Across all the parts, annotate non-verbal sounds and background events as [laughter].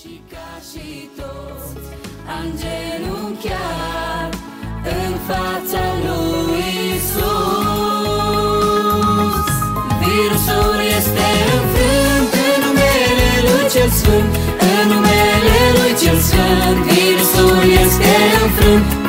Și ca și toți am genunchiat în fața lui Isus. Virusul este înfrânt în numele lui cel sfânt, în numele lui cel sfânt. Virusul este înfrânt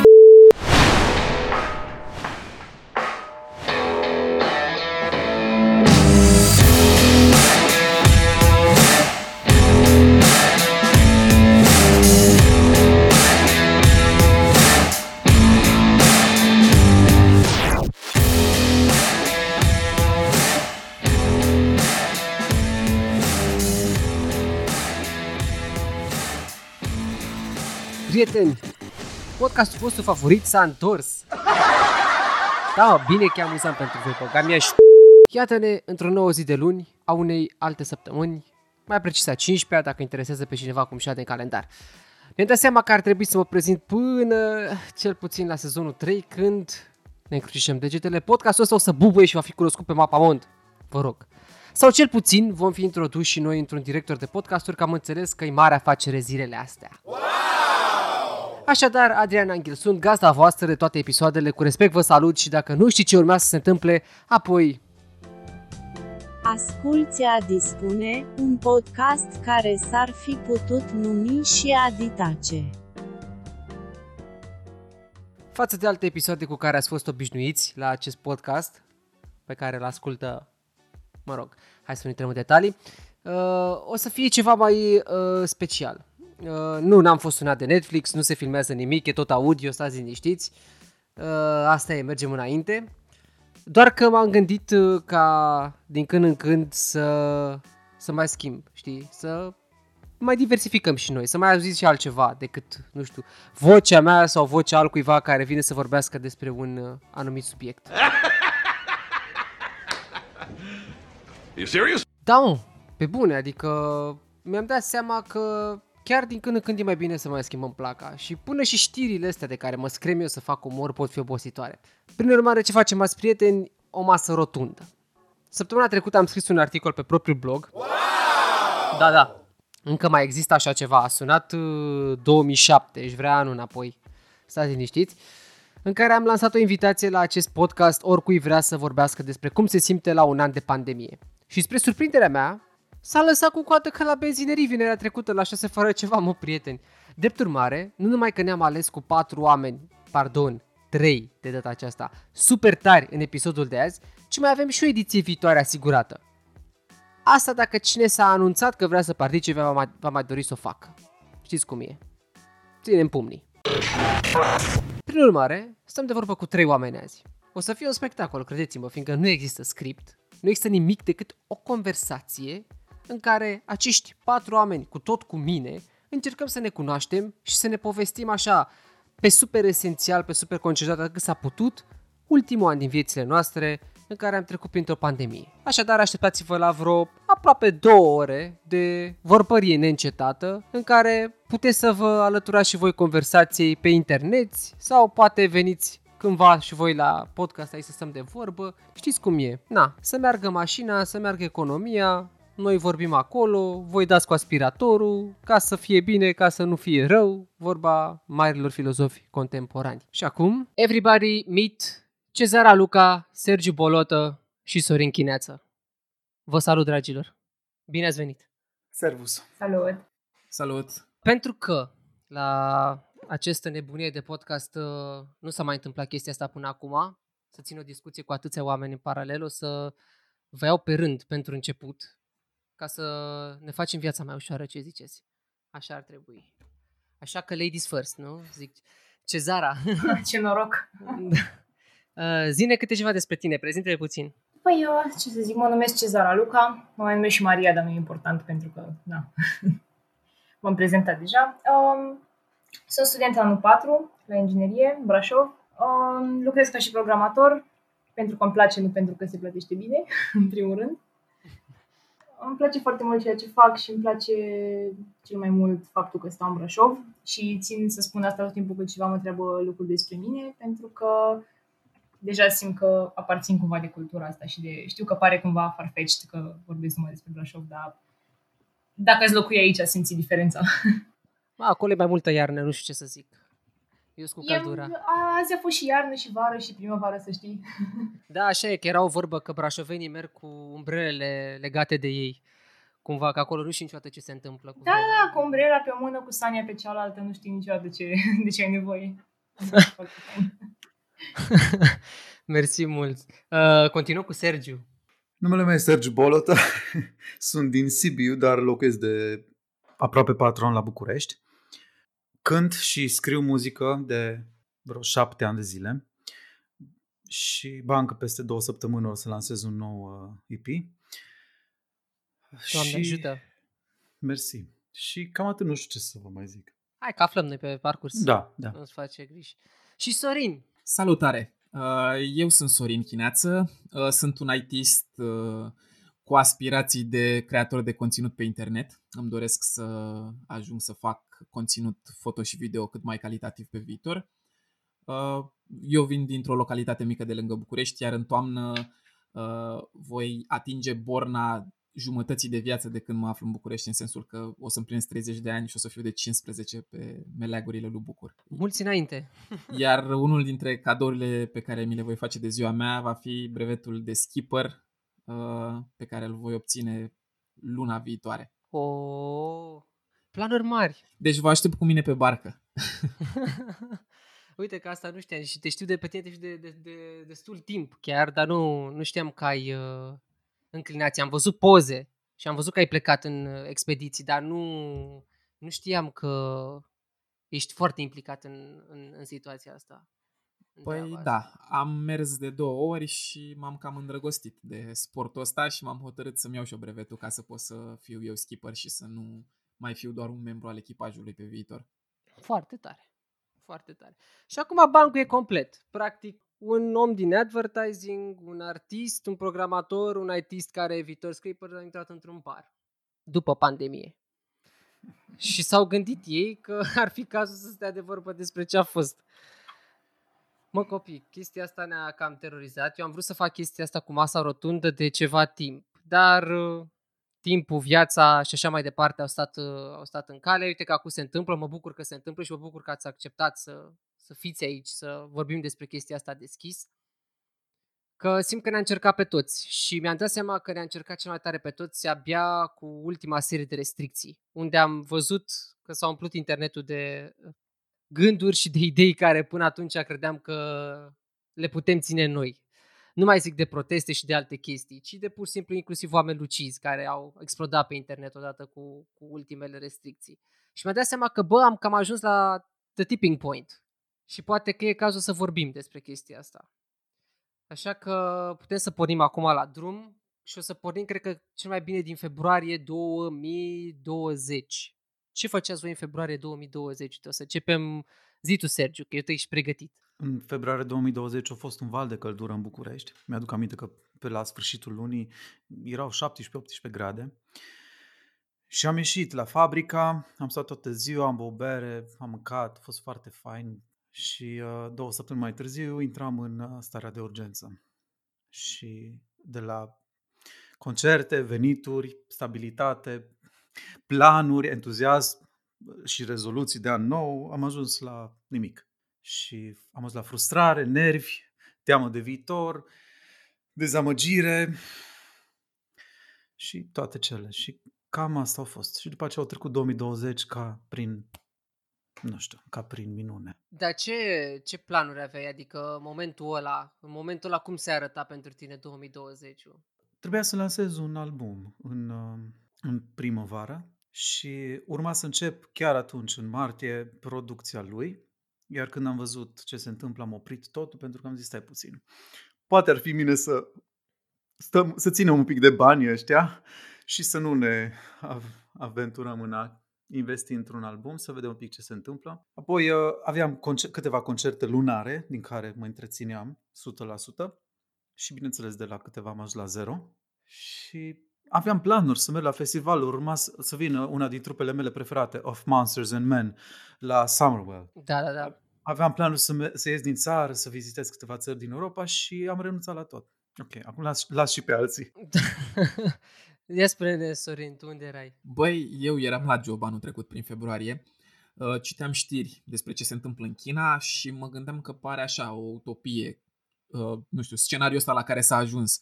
Podcastul vostru favorit s-a întors! Da, bine că e amuzant pentru voi, Pogamia și... Iată-ne într-o nouă zi de luni, a unei alte săptămâni, mai precis a 15 dacă interesează pe cineva cum și de calendar. Ne-am dat seama că ar trebui să mă prezint până cel puțin la sezonul 3, când ne încrucișăm degetele. Podcastul ăsta o să bubuie și va fi cunoscut pe mapa mond. Vă rog. Sau cel puțin vom fi introduși și noi într-un director de podcasturi, că am înțeles că e mare afacere zilele astea. Wow! Așadar, Adrian Anghel, sunt gazda voastră de toate episoadele, cu respect vă salut și dacă nu știți ce urmează să se întâmple, apoi... Asculți a dispune, un podcast care s-ar fi putut numi și Aditace. Față de alte episoade cu care ați fost obișnuiți la acest podcast, pe care îl ascultă, mă rog, hai să nu intrăm în detalii, uh, o să fie ceva mai uh, special. Uh, nu, n-am fost sunat de Netflix, nu se filmează nimic, e tot audio, stați liniștiți. Uh, asta e, mergem înainte. Doar că m-am gândit uh, ca din când în când să, să mai schimb, știi? Să mai diversificăm și noi, să mai auziți și altceva decât, nu știu, vocea mea sau vocea altcuiva care vine să vorbească despre un uh, anumit subiect. You serious? Da, mă, pe bune, adică mi-am dat seama că chiar din când în când e mai bine să mai schimbăm placa și până și știrile astea de care mă screm eu să fac umor pot fi obositoare. Prin urmare, ce facem, azi prieteni? O masă rotundă. Săptămâna trecută am scris un articol pe propriul blog. Wow! Da, da. Încă mai există așa ceva. A sunat uh, 2007, își vrea anul înapoi. Stați liniștiți. În care am lansat o invitație la acest podcast oricui vrea să vorbească despre cum se simte la un an de pandemie. Și spre surprinderea mea, S-a lăsat cu coată ca la benzinerii vinerea trecută la 6 fără ceva, mă, prieteni. Drept urmare, nu numai că ne-am ales cu patru oameni, pardon, trei de data aceasta, super tari în episodul de azi, ci mai avem și o ediție viitoare asigurată. Asta dacă cine s-a anunțat că vrea să participe va mai, va mai dori să o facă. Știți cum e. Ținem pumnii. Prin urmare, stăm de vorbă cu trei oameni azi. O să fie un spectacol, credeți-mă, fiindcă nu există script, nu există nimic decât o conversație în care acești patru oameni, cu tot cu mine, încercăm să ne cunoaștem și să ne povestim așa, pe super esențial, pe super concentrat, cât s-a putut, ultimul an din viețile noastre în care am trecut printr-o pandemie. Așadar, așteptați-vă la vreo aproape două ore de vorbărie neîncetată în care puteți să vă alăturați și voi conversației pe internet sau poate veniți cândva și voi la podcast aici să stăm de vorbă. Știți cum e? Na, să meargă mașina, să meargă economia, noi vorbim acolo, voi dați cu aspiratorul, ca să fie bine, ca să nu fie rău, vorba marilor filozofi contemporani. Și acum, everybody meet Cezara Luca, Sergiu Bolotă și Sorin Chineață. Vă salut, dragilor! Bine ați venit! Servus! Salut! Salut! Pentru că la această nebunie de podcast uh, nu s-a mai întâmplat chestia asta până acum, să țin o discuție cu atâția oameni în paralel, o să vă iau pe rând pentru început ca să ne facem viața mai ușoară, ce ziceți? Așa ar trebui. Așa că ladies first, nu? Zic, Cezara. [laughs] Ce noroc! uh, zine câte ceva despre tine, prezintă-te puțin. Păi eu, ce să zic, mă numesc Cezara Luca, mă mai numesc și Maria, dar nu e important pentru că, da, [laughs] m-am prezentat deja. Um, sunt student anul 4 la inginerie, Brașov. Um, lucrez ca și programator, pentru că îmi place, nu pentru că se plătește bine, [laughs] în primul rând îmi place foarte mult ceea ce fac și îmi place cel mai mult faptul că stau în Brașov și țin să spun asta tot timpul când ceva mă întreabă lucruri despre mine, pentru că deja simt că aparțin cumva de cultura asta și de... Știu că pare cumva farfetched că vorbesc numai despre Brașov, dar Dacă ați locui aici, simți diferența. A, [laughs] acolo e mai multă iarnă, nu știu ce să zic. Eu sunt cu E, căldura. a, azi a fost și iarnă, și vară, și primăvară, să știi. [laughs] Da, așa e, că era o vorbă că brașovenii merg cu umbrelele legate de ei. Cumva, că acolo nu știu niciodată ce se întâmplă. Cu Da, vremea. da, cu umbrela pe o mână, cu Sania pe cealaltă, nu știi niciodată ce, [laughs] de ce ai nevoie. [laughs] Mersi mult. Uh, continuăm cu Sergiu. Numele meu e Sergiu Bolota, sunt din Sibiu, dar locuiesc de aproape patru ani la București. Cânt și scriu muzică de vreo șapte ani de zile și bancă peste două săptămâni o să lansez un nou uh, EP. Doamne ajută. Mersi. Și cam atât nu știu ce să vă mai zic. Hai că aflăm noi pe parcurs. Da, da. Nu-ți face griji. Și Sorin. Salutare! Uh, Eu sunt Sorin Chineață, uh, sunt un ITist uh, cu aspirații de creator de conținut pe internet. Îmi doresc să ajung să fac conținut foto și video cât mai calitativ pe viitor. Uh, Eu vin dintr-o localitate mică de lângă București, iar în toamnă uh, voi atinge borna jumătății de viață de când mă aflu în București, în sensul că o să împlinesc 30 de ani și o să fiu de 15 pe meleagurile lui Bucur. Mulți înainte. [laughs] Iar unul dintre cadourile pe care mi le voi face de ziua mea va fi brevetul de skipper uh, pe care îl voi obține luna viitoare. O, planuri mari. Deci vă aștept cu mine pe barcă. [laughs] Uite că asta nu știam și te știu de pe tine, te știu de, de, de destul timp chiar, dar nu, nu știam că ai uh, înclinație. Am văzut poze și am văzut că ai plecat în uh, expediții, dar nu, nu știam că ești foarte implicat în, în, în situația asta. în Păi treaba asta. da, am mers de două ori și m-am cam îndrăgostit de sportul ăsta și m-am hotărât să-mi iau și eu brevetul ca să pot să fiu eu skipper și să nu mai fiu doar un membru al echipajului pe viitor. Foarte tare. Foarte tare. Și acum bancul e complet. Practic, un om din advertising, un artist, un programator, un ITist care e viitor scripper a intrat într-un bar. După pandemie. Și s-au gândit ei că [laughs] ar fi cazul să stea de vorbă despre ce a fost. Mă copii, chestia asta ne-a cam terorizat. Eu am vrut să fac chestia asta cu masa rotundă de ceva timp, dar uh, timpul, viața și așa mai departe au stat, uh, au stat în cale. Uite că acum se întâmplă, mă bucur că se întâmplă și mă bucur că ați acceptat să, să fiți aici, să vorbim despre chestia asta deschis. Că simt că ne-a încercat pe toți și mi-am dat seama că ne-a încercat cel mai tare pe toți abia cu ultima serie de restricții, unde am văzut că s-a umplut internetul de uh, gânduri și de idei care până atunci credeam că le putem ține noi. Nu mai zic de proteste și de alte chestii, ci de pur și simplu inclusiv oameni lucizi care au explodat pe internet odată cu, cu ultimele restricții. Și mi-am dat seama că, bă, am cam ajuns la the tipping point. Și poate că e cazul să vorbim despre chestia asta. Așa că putem să pornim acum la drum și o să pornim, cred că, cel mai bine din februarie 2020. Ce făceați voi în februarie 2020? Uite, O să începem zi tu, Sergiu, că eu te ești pregătit. În februarie 2020 a fost un val de căldură în București. Mi-aduc aminte că pe la sfârșitul lunii erau 17-18 grade. Și am ieșit la fabrica, am stat toată ziua, am băut bere, am mâncat, a fost foarte fain. Și uh, două săptămâni mai târziu intram în uh, starea de urgență. Și de la concerte, venituri, stabilitate, planuri, entuziasm și rezoluții de an nou, am ajuns la nimic. Și am ajuns la frustrare, nervi, teamă de viitor, dezamăgire și toate cele. Și cam asta a fost. Și după aceea au trecut 2020 ca prin, nu știu, ca prin minune. Dar ce, ce planuri aveai? Adică momentul ăla, în momentul ăla cum se arăta pentru tine 2020? Trebuia să lansez un album în, uh, în primăvară și urma să încep chiar atunci, în martie, producția lui. Iar când am văzut ce se întâmplă, am oprit totul pentru că am zis, stai puțin. Poate ar fi bine să, stăm, să ținem un pic de bani ăștia și să nu ne av- aventurăm în a investi într-un album, să vedem un pic ce se întâmplă. Apoi uh, aveam concer- câteva concerte lunare din care mă întrețineam 100% și bineînțeles de la câteva am ajuns la zero și aveam planuri să merg la festival, urma să să vină una din trupele mele preferate, Of Monsters and Men, la Summerwell. Da, da, da. Aveam planul să, me- să ies din țară, să vizitez câteva țări din Europa și am renunțat la tot. Ok, acum las, las și pe alții. [laughs] Ia spune-ne, Sorin, tu unde erai? Băi, eu eram la job anul trecut prin februarie. Uh, Citeam știri despre ce se întâmplă în China și mă gândeam că pare așa o utopie, uh, nu știu, scenariul ăsta la care s-a ajuns.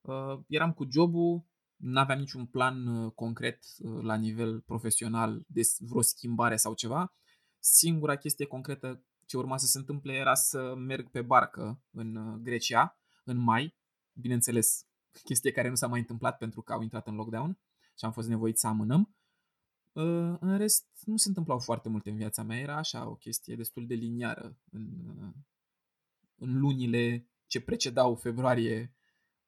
Uh, Eram cu jobul, n-aveam niciun plan uh, concret uh, la nivel profesional de s- vreo schimbare sau ceva. Singura chestie concretă ce urma să se întâmple era să merg pe barcă în uh, Grecia în mai. Bineînțeles, [laughs] chestie care nu s-a mai întâmplat pentru că au intrat în lockdown și am fost nevoit să amânăm. Uh, În rest, nu se întâmplau foarte multe în viața mea. Era așa o chestie destul de liniară în, uh, în lunile ce precedau februarie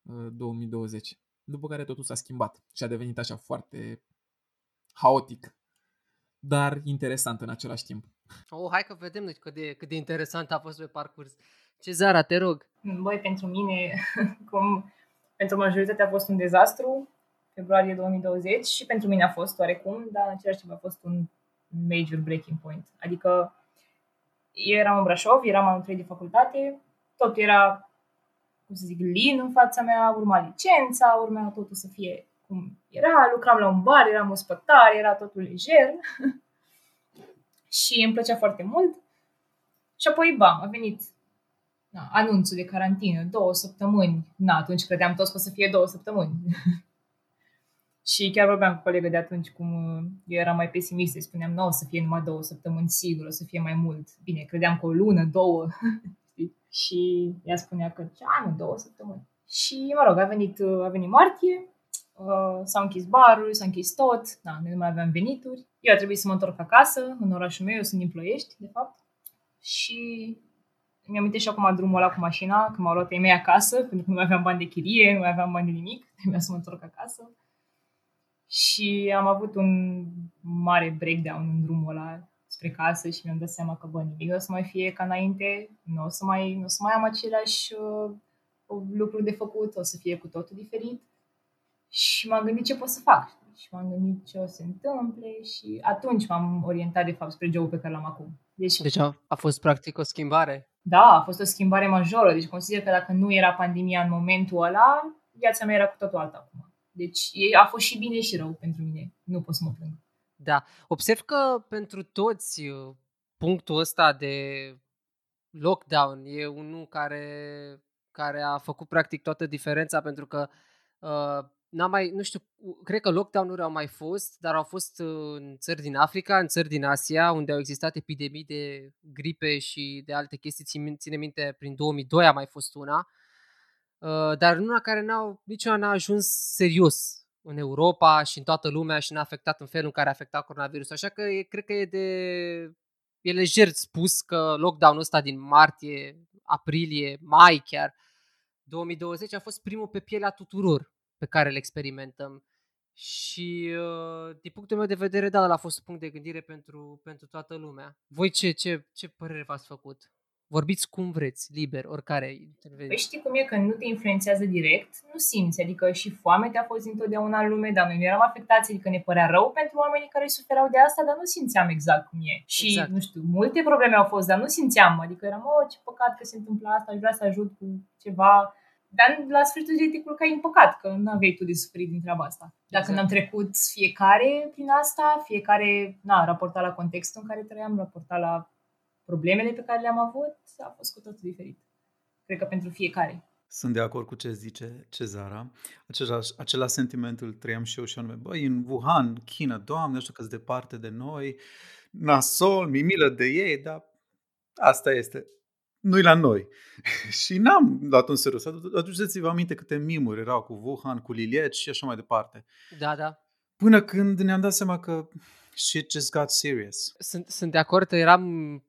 uh, 2020. După care totul s-a schimbat și a devenit așa foarte haotic, dar interesant în același timp. Oh, hai că vedem noi cât de, cât de interesant a fost pe parcurs. Cezara, te rog. Băi, pentru mine, [laughs] cum pentru majoritatea a fost un dezastru, februarie 2020, și pentru mine a fost oarecum, dar în același timp a fost un major breaking point. Adică eu eram în Brașov, eram anul 3 de facultate, tot era, cum să zic, lin în fața mea, urma licența, urmea totul să fie cum era, lucram la un bar, eram ospătar, era totul lejer [laughs] și îmi plăcea foarte mult. Și apoi, bam, a venit na, anunțul de carantină, două săptămâni. Na, atunci credeam toți că o să fie două săptămâni. [laughs] și chiar vorbeam cu colegă de atunci cum uh, eu eram mai pesimistă, îi spuneam, nu o să fie numai două săptămâni, sigur, o să fie mai mult. Bine, credeam că o lună, două. [laughs] știi? și ea spunea că, ce, nu, două săptămâni. Și, mă rog, a venit, uh, a venit martie, uh, s-au închis barul, s-a închis tot, na, noi nu mai aveam venituri. Eu a trebuit să mă întorc acasă, în orașul meu, eu sunt din Ploiești, de fapt. Și mi-am amintit și acum drumul ăla cu mașina, când m-au luat ei mei acasă, pentru că nu mai aveam bani de chirie, nu mai aveam bani de nimic, [laughs] trebuia să mă întorc acasă. Și am avut un mare breakdown în drumul ăla spre casă și mi-am dat seama că, bă, nimic nu o să mai fie ca înainte, nu o să mai, nu o să mai am aceleași uh, lucruri de făcut, o să fie cu totul diferit. Și m-am gândit ce pot să fac. știi? Și m-am gândit ce o să se întâmple și atunci m-am orientat, de fapt, spre jobul pe care l-am acum. Deci, Deci a, a fost practic o schimbare. da, a fost o schimbare majoră. Deci consider că dacă nu era pandemia în momentul ăla, viața mea era cu totul alta acum. Deci e- a fost și bine și rău pentru mine. Nu pot să mă plâng. Da. Observ că pentru toți uh, punctul ăsta de lockdown e unul care, care a făcut practic toată diferența pentru că uh, n-am mai, nu știu, cred că lockdown-uri au mai fost, dar au fost uh, în țări din Africa, în țări din Asia, unde au existat epidemii de gripe și de alte chestii. Țin, ține minte, prin 2002 a mai fost una, uh, dar una care n-au, niciuna n-a ajuns serios în Europa și în toată lumea și n-a afectat în felul în care a afectat coronavirusul. Așa că e, cred că e de e lejer spus că lockdown-ul ăsta din martie, aprilie, mai chiar, 2020 a fost primul pe pielea tuturor pe care îl experimentăm. Și uh, din punctul meu de vedere, da, ăla a fost un punct de gândire pentru, pentru toată lumea. Voi ce, ce, ce părere v-ați făcut? Vorbiți cum vreți, liber, oricare Păi intervenție. știi cum e că nu te influențează direct, nu simți, adică și foame te-a fost întotdeauna în lume, dar noi nu eram afectați, adică ne părea rău pentru oamenii care suferau de asta, dar nu simțeam exact cum e. Și, Exact. nu știu, multe probleme au fost, dar nu simțeam, adică eram, oh, ce păcat că se întâmplă asta, aș vrea să ajut cu ceva, dar la sfârșitul zilei te culcai în păcat, că nu aveai tu de suferit din treaba asta. Dacă Exact. n-am trecut fiecare prin asta, fiecare, na, raportat la contextul în care trăiam, raportat la problemele pe care le-am avut, a fost cu totul diferit. Cred că pentru fiecare. Sunt de acord cu ce zice Cezara. Același, același sentiment îl trăiam și eu și anume, băi, în Wuhan, China, Doamne, știu că sunt departe de noi, nasol, mi milă de ei, dar asta este. Nu-i la noi. [laughs] și n-am luat un serios. Aduceți-vă aminte câte mimuri erau cu Wuhan, cu Liliet și așa mai departe. Da, da. Până când ne-am dat seama că shit just got serious. Sunt, sunt de acord, eram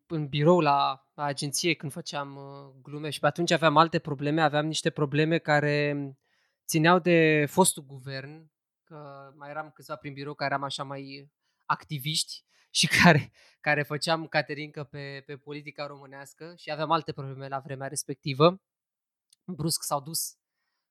în birou la, la agenție când făceam uh, glume și pe atunci aveam alte probleme, aveam niște probleme care țineau de fostul guvern, că mai eram câțiva prin birou care eram așa mai activiști și care, care făceam caterincă pe, pe politica românească și aveam alte probleme la vremea respectivă. Brusc s-au dus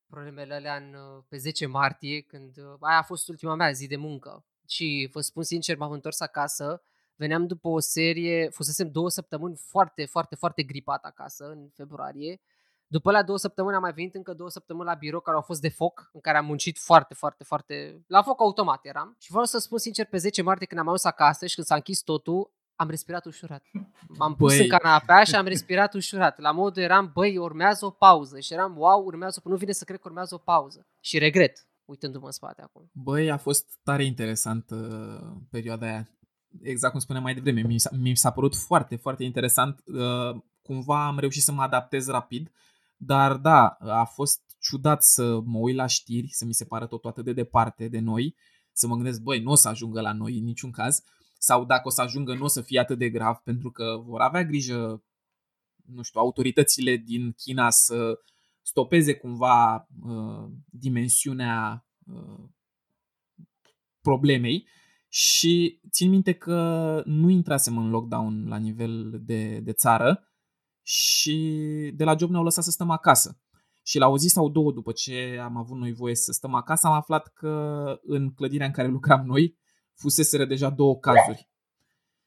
problemele alea în, uh, pe 10 martie, când uh, aia a fost ultima mea zi de muncă. Și vă spun sincer, m-am întors acasă, veneam după o serie, fusesem două săptămâni foarte, foarte, foarte gripat acasă în februarie, După la două săptămâni am mai venit încă două săptămâni la birou care au fost de foc, în care am muncit foarte, foarte, foarte... La foc automat eram. Și vreau să spun sincer, pe 10 martie când am ajuns acasă și când s-a închis totul, am respirat ușurat. M-am pus Băi. în canapea și am respirat ușurat. La modul eram, băi, urmează o pauză. Și eram, wow, urmează, nu vine să cred că urmează o pauză. Și regret, uitându-mă în spate acum. Băi, a fost tare interesant uh, perioada aia. Exact cum spuneam mai devreme, mi s-a, mi s-a părut foarte, foarte interesant. Uh, cumva am reușit să mă adaptez rapid, dar da, a fost ciudat să mă uit la știri, să mi se pară totul atât de departe de noi, să mă gândesc, băi, nu o să ajungă la noi în niciun caz, sau dacă o să ajungă, nu o să fie atât de grav, pentru că vor avea grijă, nu știu, autoritățile din China să stopeze cumva uh, dimensiunea uh, problemei. Și țin minte că nu intrasem în lockdown la nivel de, de țară și de la job ne-au lăsat să stăm acasă. Și la o zi sau două după ce am avut noi voie să stăm acasă, am aflat că în clădirea în care lucram noi fuseseră deja două cazuri.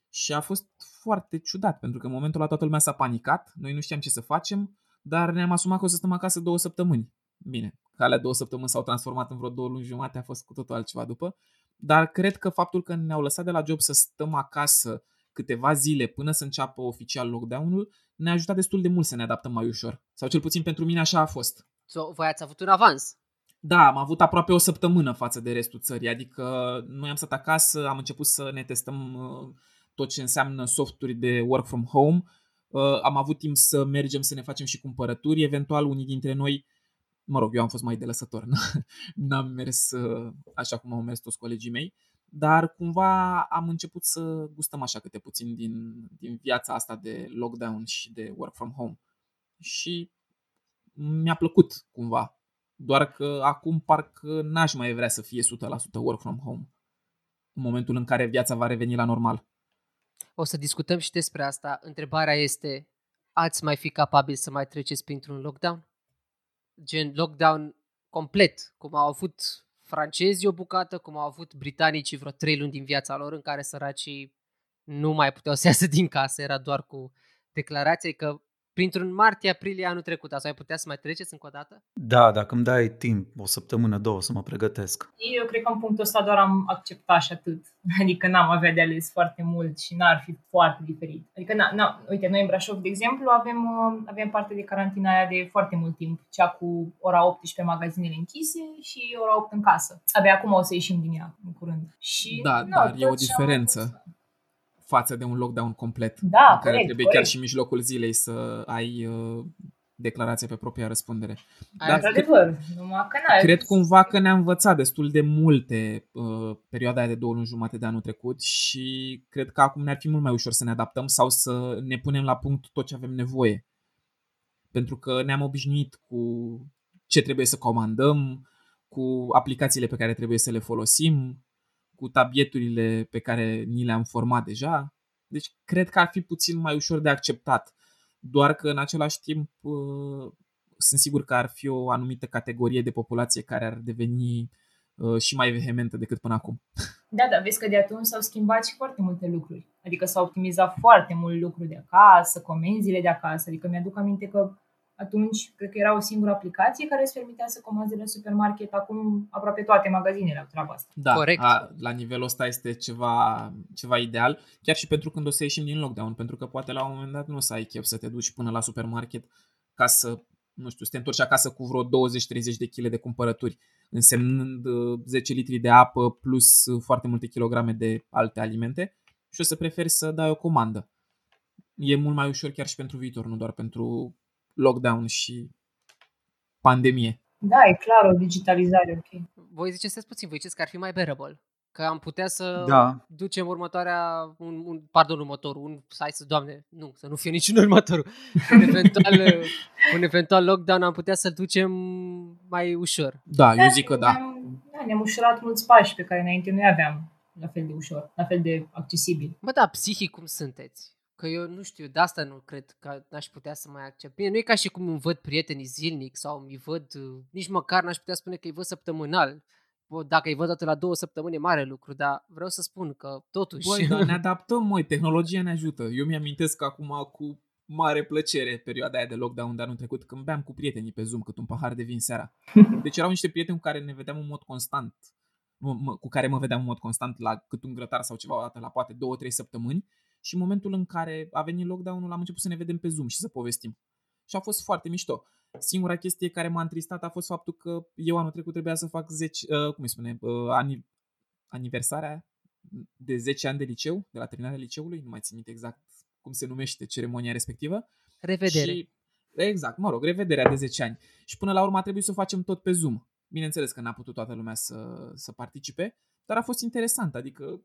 Și a fost foarte ciudat, pentru că în momentul ăla toată lumea s-a panicat, noi nu știam ce să facem, dar ne-am asumat că o să stăm acasă două săptămâni. Bine, că alea două săptămâni s-au transformat în vreo două luni jumate, a fost cu totul altceva după. Dar cred că faptul că ne-au lăsat de la job să stăm acasă câteva zile până să înceapă oficial lockdown-ul, ne-a ajutat destul de mult să ne adaptăm mai ușor. Sau cel puțin pentru mine așa a fost. So, voi ați avut un avans. Da, am avut aproape o săptămână față de restul țării, adică noi am stat acasă, am început să ne testăm uh, tot ce înseamnă softuri de work from home, uh, am avut timp să mergem să ne facem și cumpărături, eventual unii dintre noi, mă rog, eu am fost mai de lăsător, [laughs] n-am mers uh, așa cum au mers toți colegii mei, dar cumva am început să gustăm așa câte puțin din, din viața asta de lockdown și de work from home. Și mi-a plăcut cumva. Doar că acum parcă n-aș mai vrea să fie 100% work from home. În momentul în care viața va reveni la normal. O să discutăm și despre asta. Întrebarea este, ați mai fi capabil să mai treceți printr-un lockdown? Gen lockdown complet, cum au avut francezii o bucată, cum au avut britanicii vreo trei luni din viața lor, în care săracii nu mai puteau să iasă din casă, era doar cu declarație că printr-un martie-aprilie anul trecut, ați mai putea să mai treceți încă o dată? Da, dacă îmi dai timp, o săptămână, două să mă pregătesc. Eu cred că în punctul ăsta doar am acceptat și atât. [laughs] Adică n-am avea de ales foarte mult și n-ar fi foarte diferit. Adică, na, na, uite, noi în Brașov, de exemplu, avem, uh, avem parte de carantina aia de foarte mult timp. Cea cu ora 18 magazinele închise și ora 8 în casă. Abia acum o să ieșim din ea, în curând. Și, Da, na, dar e tot o ce am diferență. Fost- față de un lockdown complet. Da, în care corect, trebuie corect. chiar și în mijlocul zilei să ai uh, declarația pe propria răspundere. Ai Dar Într-adevăr, numai că n-ai Cred cumva că ne-a învățat destul de multe uh, perioada aia de două luni jumate de anul trecut și cred că acum ne-ar fi mult mai ușor să ne adaptăm sau să ne punem la punct tot ce avem nevoie. Pentru că ne-am obișnuit cu ce trebuie să comandăm, cu aplicațiile pe care trebuie să le folosim, cu tabieturile pe care ni le-am format deja. Deci cred că ar fi puțin mai ușor de acceptat. Doar că în același timp uh, sunt sigur că ar fi o anumită categorie de populație care ar deveni uh, și mai vehementă decât până acum. Da, dar vezi că de atunci s-au schimbat și foarte multe lucruri. Adică s-au optimizat foarte mult lucruri de acasă, comenzile de acasă. Adică mi-aduc aminte că atunci cred că era o singură aplicație care îți permitea să comanzi de la supermarket. Acum aproape toate magazinele au treaba asta. Da, Corect. A, la nivelul ăsta este ceva, ceva ideal, chiar și pentru când o să ieșim din lockdown, pentru că poate la un moment dat nu o să ai chef să te duci până la supermarket ca să, nu știu, să te întorci acasă cu vreo 20-30 de kg de cumpărături, însemnând uh, 10 litri de apă plus uh, foarte multe kilograme de alte alimente și o să preferi să dai o comandă. E mult mai ușor chiar și pentru viitor, nu doar pentru lockdown și pandemie. Da, e clar o digitalizare, ok. Voi ziceți stați puțin, voi ziceți că ar fi mai bearable. Că am putea să Da. ducem următoarea, un, un, pardon, următorul, un, hai să, doamne, nu, să nu fie niciun următorul, [laughs] un eventual, un eventual lockdown am putea să-l ducem mai ușor. Da, eu zic că da. Ne-am, da, ne-am ușurat mulți pași pe care înainte nu aveam la fel de ușor, la fel de accesibil. Bă, da, psihic cum sunteți? Că eu nu știu, de asta nu cred că n-aș putea să mai accept. Bine, nu e ca și cum îmi văd prietenii zilnic sau îmi văd, uh, nici măcar n-aș putea spune că îi văd săptămânal. Bă, dacă îi văd dată la două săptămâni e mare lucru, dar vreau să spun că totuși... Băi, dar ne adaptăm, măi, tehnologia ne ajută. Eu mi-amintesc că acum cu mare plăcere perioada aia de lockdown de anul trecut când beam cu prietenii pe Zoom cât un pahar de vin seara. [laughs] Deci erau niște prieteni cu care ne vedeam în mod constant, cu care mă vedeam în mod constant la cât un grătar sau ceva o dată la poate două, trei săptămâni și în momentul în care a venit lockdown-ul am început să ne vedem pe Zoom și să povestim. Și a fost foarte mișto. Singura chestie care m-a întristat a fost faptul că eu anul trecut trebuia să fac 10, uh, cum îi spune, uh, aniversarea de 10 ani de liceu, de la terminarea liceului, nu mai țin minte exact cum se numește ceremonia respectivă. Revedere. Și, exact, mă rog, revederea de 10 ani. Și până la urmă a trebuit să o facem tot pe Zoom. Bineînțeles că n-a putut toată lumea să, să participe, dar a fost interesant, adică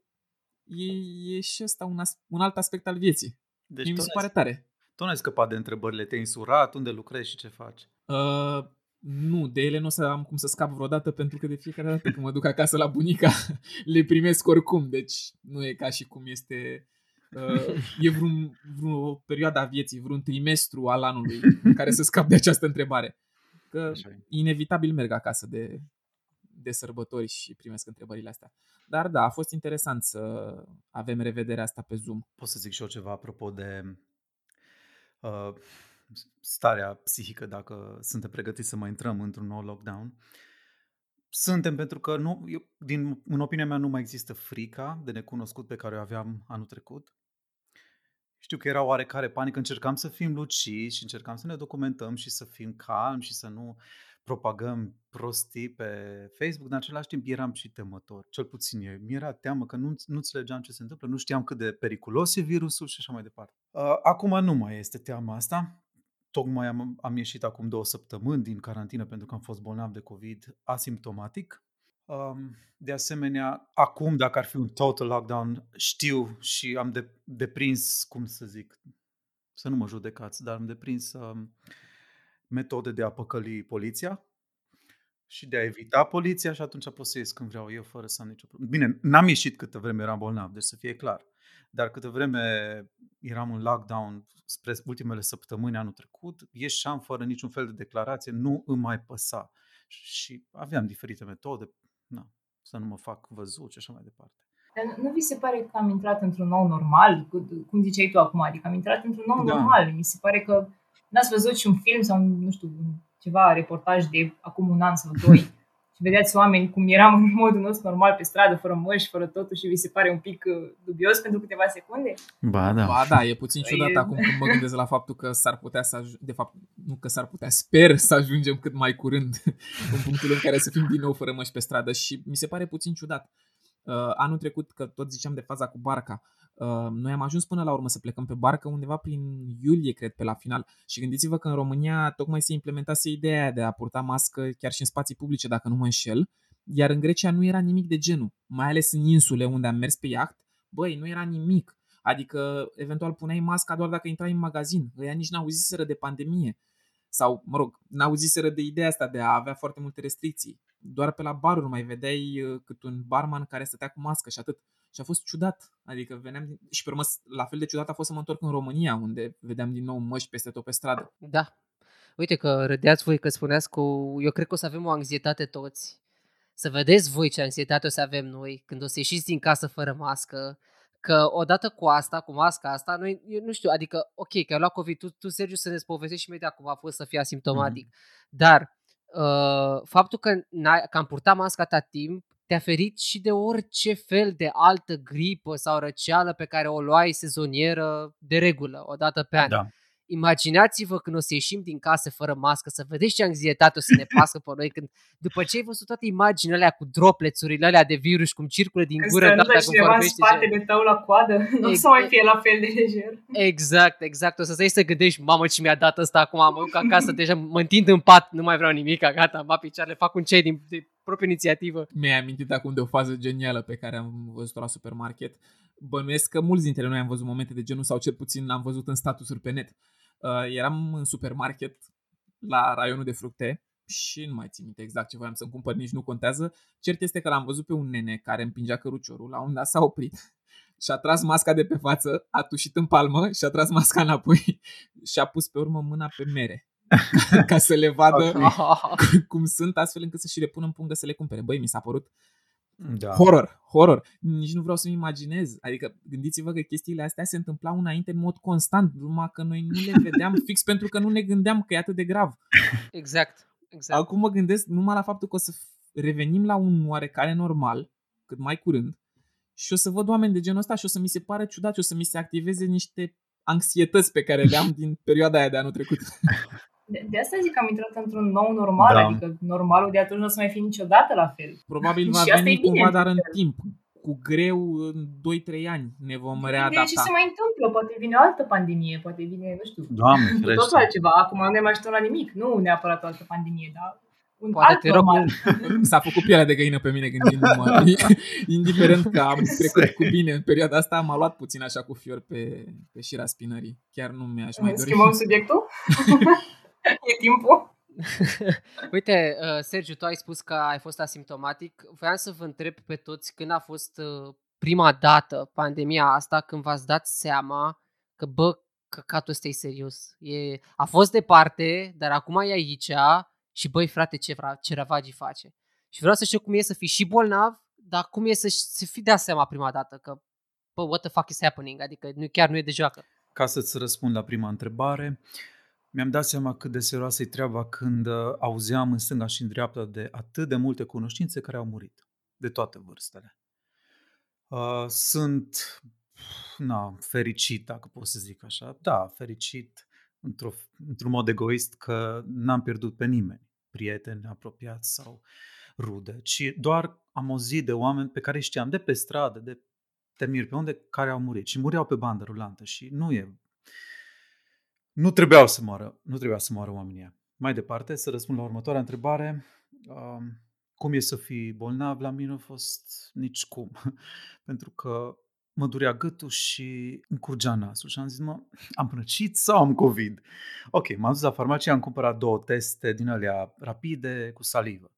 e, e și ăsta un, as, un alt aspect al vieții. Deci mi se pare tare. Tu nu ai scăpat de întrebările, te-ai insurat, unde lucrezi și ce faci? Uh, nu, de ele nu o să am cum să scap vreodată pentru că de fiecare dată când mă duc acasă la bunica [laughs] le primesc oricum, deci nu e ca și cum este uh, e vreun, vreo perioadă a vieții, vreun trimestru al anului în care să scap de această întrebare. Că inevitabil merg acasă de, de sărbători și primesc întrebările astea. Dar da, a fost interesant să avem revederea asta pe Zoom. Pot să zic și eu ceva apropo de uh, starea psihică dacă suntem pregătiți să mai intrăm într-un nou lockdown. Suntem pentru că, nu, eu, din, în opinia mea, nu mai există frica de necunoscut pe care o aveam anul trecut. Știu că era oarecare panică, încercam să fim lucizi și încercam să ne documentăm și să fim calmi și să nu propagăm prostii pe Facebook, dar în același timp eram și temător. Cel puțin eu. Mi era teamă că nu, nu înțelegeam ce se întâmplă, nu știam cât de periculos e virusul și așa mai departe. Uh, acum nu mai este teama asta. Tocmai am, am ieșit acum două săptămâni din carantină pentru că am fost bolnav de COVID asimptomatic. Um, de asemenea, acum, dacă ar fi un total lockdown, știu și am de, deprins, cum să zic, să nu mă judecați, dar am deprins um, metode de a păcăli poliția și de a evita poliția și atunci pot să ies când vreau eu fără să am nicio problemă. Bine, n-am ieșit câtă vreme eram bolnav, deci să fie clar. Dar câtă vreme eram în lockdown spre ultimele săptămâni anul trecut, ieșeam fără niciun fel de declarație, nu îmi mai păsa. Și aveam diferite metode, na, să nu mă fac văzut și așa mai departe. Dar nu vi se pare că am intrat într-un nou normal? Cum ziceai tu acum, adică am intrat într-un nou da. normal. Mi se pare că n-ați văzut și un film sau, nu știu, ceva reportaj de acum un an sau doi și vedeați oameni cum eram în [laughs] modul nostru normal pe stradă, fără măști, fără totul și vi se pare un pic uh, dubios pentru câteva secunde? Ba da. Ba da, e puțin ciudat e... acum când mă gândesc la faptul că s-ar putea să ajung... de fapt, nu că s-ar putea, sper să ajungem cât mai curând [laughs] în punctul în care să fim din nou fără măști pe stradă și mi se pare puțin ciudat. Uh, anul trecut, că tot ziceam de faza cu barca, Uh, noi am ajuns până la urmă să plecăm pe barcă undeva prin iulie, cred, pe la final. Și gândiți-vă că în România tocmai se implementase ideea de a purta mască chiar și în spații publice, dacă nu mă înșel, iar în Grecia nu era nimic de genul, mai ales în insule unde am mers pe iaht, băi, nu era nimic. Adică, eventual, puneai masca doar dacă intrai în magazin. Ăia nici n-auziseră de pandemie. Sau, mă rog, n-auziseră de ideea asta de a avea foarte multe restricții. Doar pe la baruri mai vedeai uh, cât un barman care stătea cu mască și atât. Și a fost ciudat. Adică veneam din... și pe urmă, la fel de ciudat a fost să mă întorc în România, unde vedeam din nou măști peste tot pe stradă. Da. Uite că râdeați voi că spuneați că eu cred că o să avem o anxietate toți. Să vedeți voi ce anxietate o să avem noi când o să ieșiți din casă fără mască, că odată cu asta, cu masca asta, noi, eu nu știu, adică, ok, că ai luat COVID, tu, tu Sergiu, să ne povestești imediat cum a fost să fii asimptomatic, mm-hmm. dar uh, faptul că, că am purtat masca atât timp, te-a ferit și de orice fel de altă gripă sau răceală pe care o luai sezonieră de regulă, o dată pe an. Da. Imaginați-vă când o să ieșim din casă fără mască, să vedeți ce anxietate o să ne [laughs] pasă pe noi când, după ce ai văzut toate imaginile alea cu droplețurile alea de virus, cum circulă din gură în data cum vorbește. în spatele tău la coadă, [laughs] nu o să mai fie la fel de lejer. Exact, exact. O să stai să gândești, mamă ce mi-a dat ăsta acum, mă duc acasă, [laughs] deja mă întind în pat, nu mai vreau nimic, gata, am picioarele, fac un cei din de proprie inițiativă. Mi-ai amintit acum de o fază genială pe care am văzut-o la supermarket. Bănuiesc că mulți dintre noi am văzut momente de genul sau cel puțin am văzut în statusuri pe net Uh, eram în supermarket la raionul de fructe și nu mai țin minte exact ce voiam să-mi cumpăr, nici nu contează. Cert este că l-am văzut pe un nene care împingea căruciorul, la un dat s-a oprit [laughs] și a tras masca de pe față, a tușit în palmă și a tras masca înapoi [laughs] și a pus pe urmă mâna pe mere [laughs] ca să le vadă okay. cum sunt, astfel încât să și le pună în pungă să le cumpere. Băi, mi s-a părut Da. Horror, horror. Nici nu vreau să-mi imaginez. Adică gândiți-vă că chestiile astea se întâmplau înainte în mod constant, numai că noi nu le vedeam fix [laughs] pentru că nu ne gândeam că e atât de grav. Exact. exact. Acum mă gândesc numai la faptul că o să f- revenim la un oarecare normal, cât mai curând, și o să văd oameni de genul ăsta și o să mi se pare ciudat și o să mi se activeze niște anxietăți pe care le am [laughs] din perioada aia de anul trecut. [laughs] De, de asta zic că am intrat într-un nou normal, Da. adică normalul de atunci nu o să mai fie niciodată la fel. Probabil [laughs] va Și asta veni e bine, cumva, dar în într-un fel. timp. Cu greu, în 2-3 ani ne vom Depinde ce readapta. se mai întâmplă, poate vine o altă pandemie, poate vine, nu știu, Doamne, cu ferește. totul altceva. Acum nu ne mai așteptăm la nimic, nu neapărat o altă pandemie, dar un Poate alt te rog normal. [laughs] S-a făcut pielea de găină pe mine gândindu-mă. [laughs] Indiferent că am trecut cu bine în perioada asta, m-a luat puțin așa cu fior pe, pe șira spinării. Chiar nu mi-aș mai dori. Schimbăm subiectul? [laughs] e timpul? [laughs] Uite, uh, Sergiu, tu ai spus că ai fost asimptomatic. Voiam să vă întreb pe toți când a fost uh, prima dată pandemia asta, când v-ați dat seama că, bă, căcatul ăsta e serios. E, a fost departe, dar acum e aici și, băi, frate, ce, vra, ce ravagii face. Și vreau să știu cum e să fii și bolnav, dar cum e să, să fii dat seama prima dată că, bă, what the fuck is happening? Adică nu, chiar nu e de joacă. Ca să-ți răspund la prima întrebare, mi-am dat seama cât de serioasă e treaba când uh, auzeam în stânga și în dreapta de atât de multe cunoștințe care au murit, de toate vârstele. Uh, sunt, na, fericit, dacă pot să zic așa. Da, fericit într-o, într-un mod egoist că n-am pierdut pe nimeni, prieteni apropiați sau rude, ci doar am auzit de oameni pe care îi știam de pe stradă, de te miri pe unde, care au murit și mureau pe bandă rulantă și nu e... Nu trebuiau să moară, nu trebuia să moară oamenii ăia. Mai departe, să răspund la următoarea întrebare. Um, cum e să fii bolnav? La mine a fost nici cum. [laughs] Pentru că mă durea gâtul și îmi curgea nasul și am zis, mă, am răcit sau am COVID? Ok, m-am dus la farmacie, am cumpărat două teste din alea rapide cu salivă.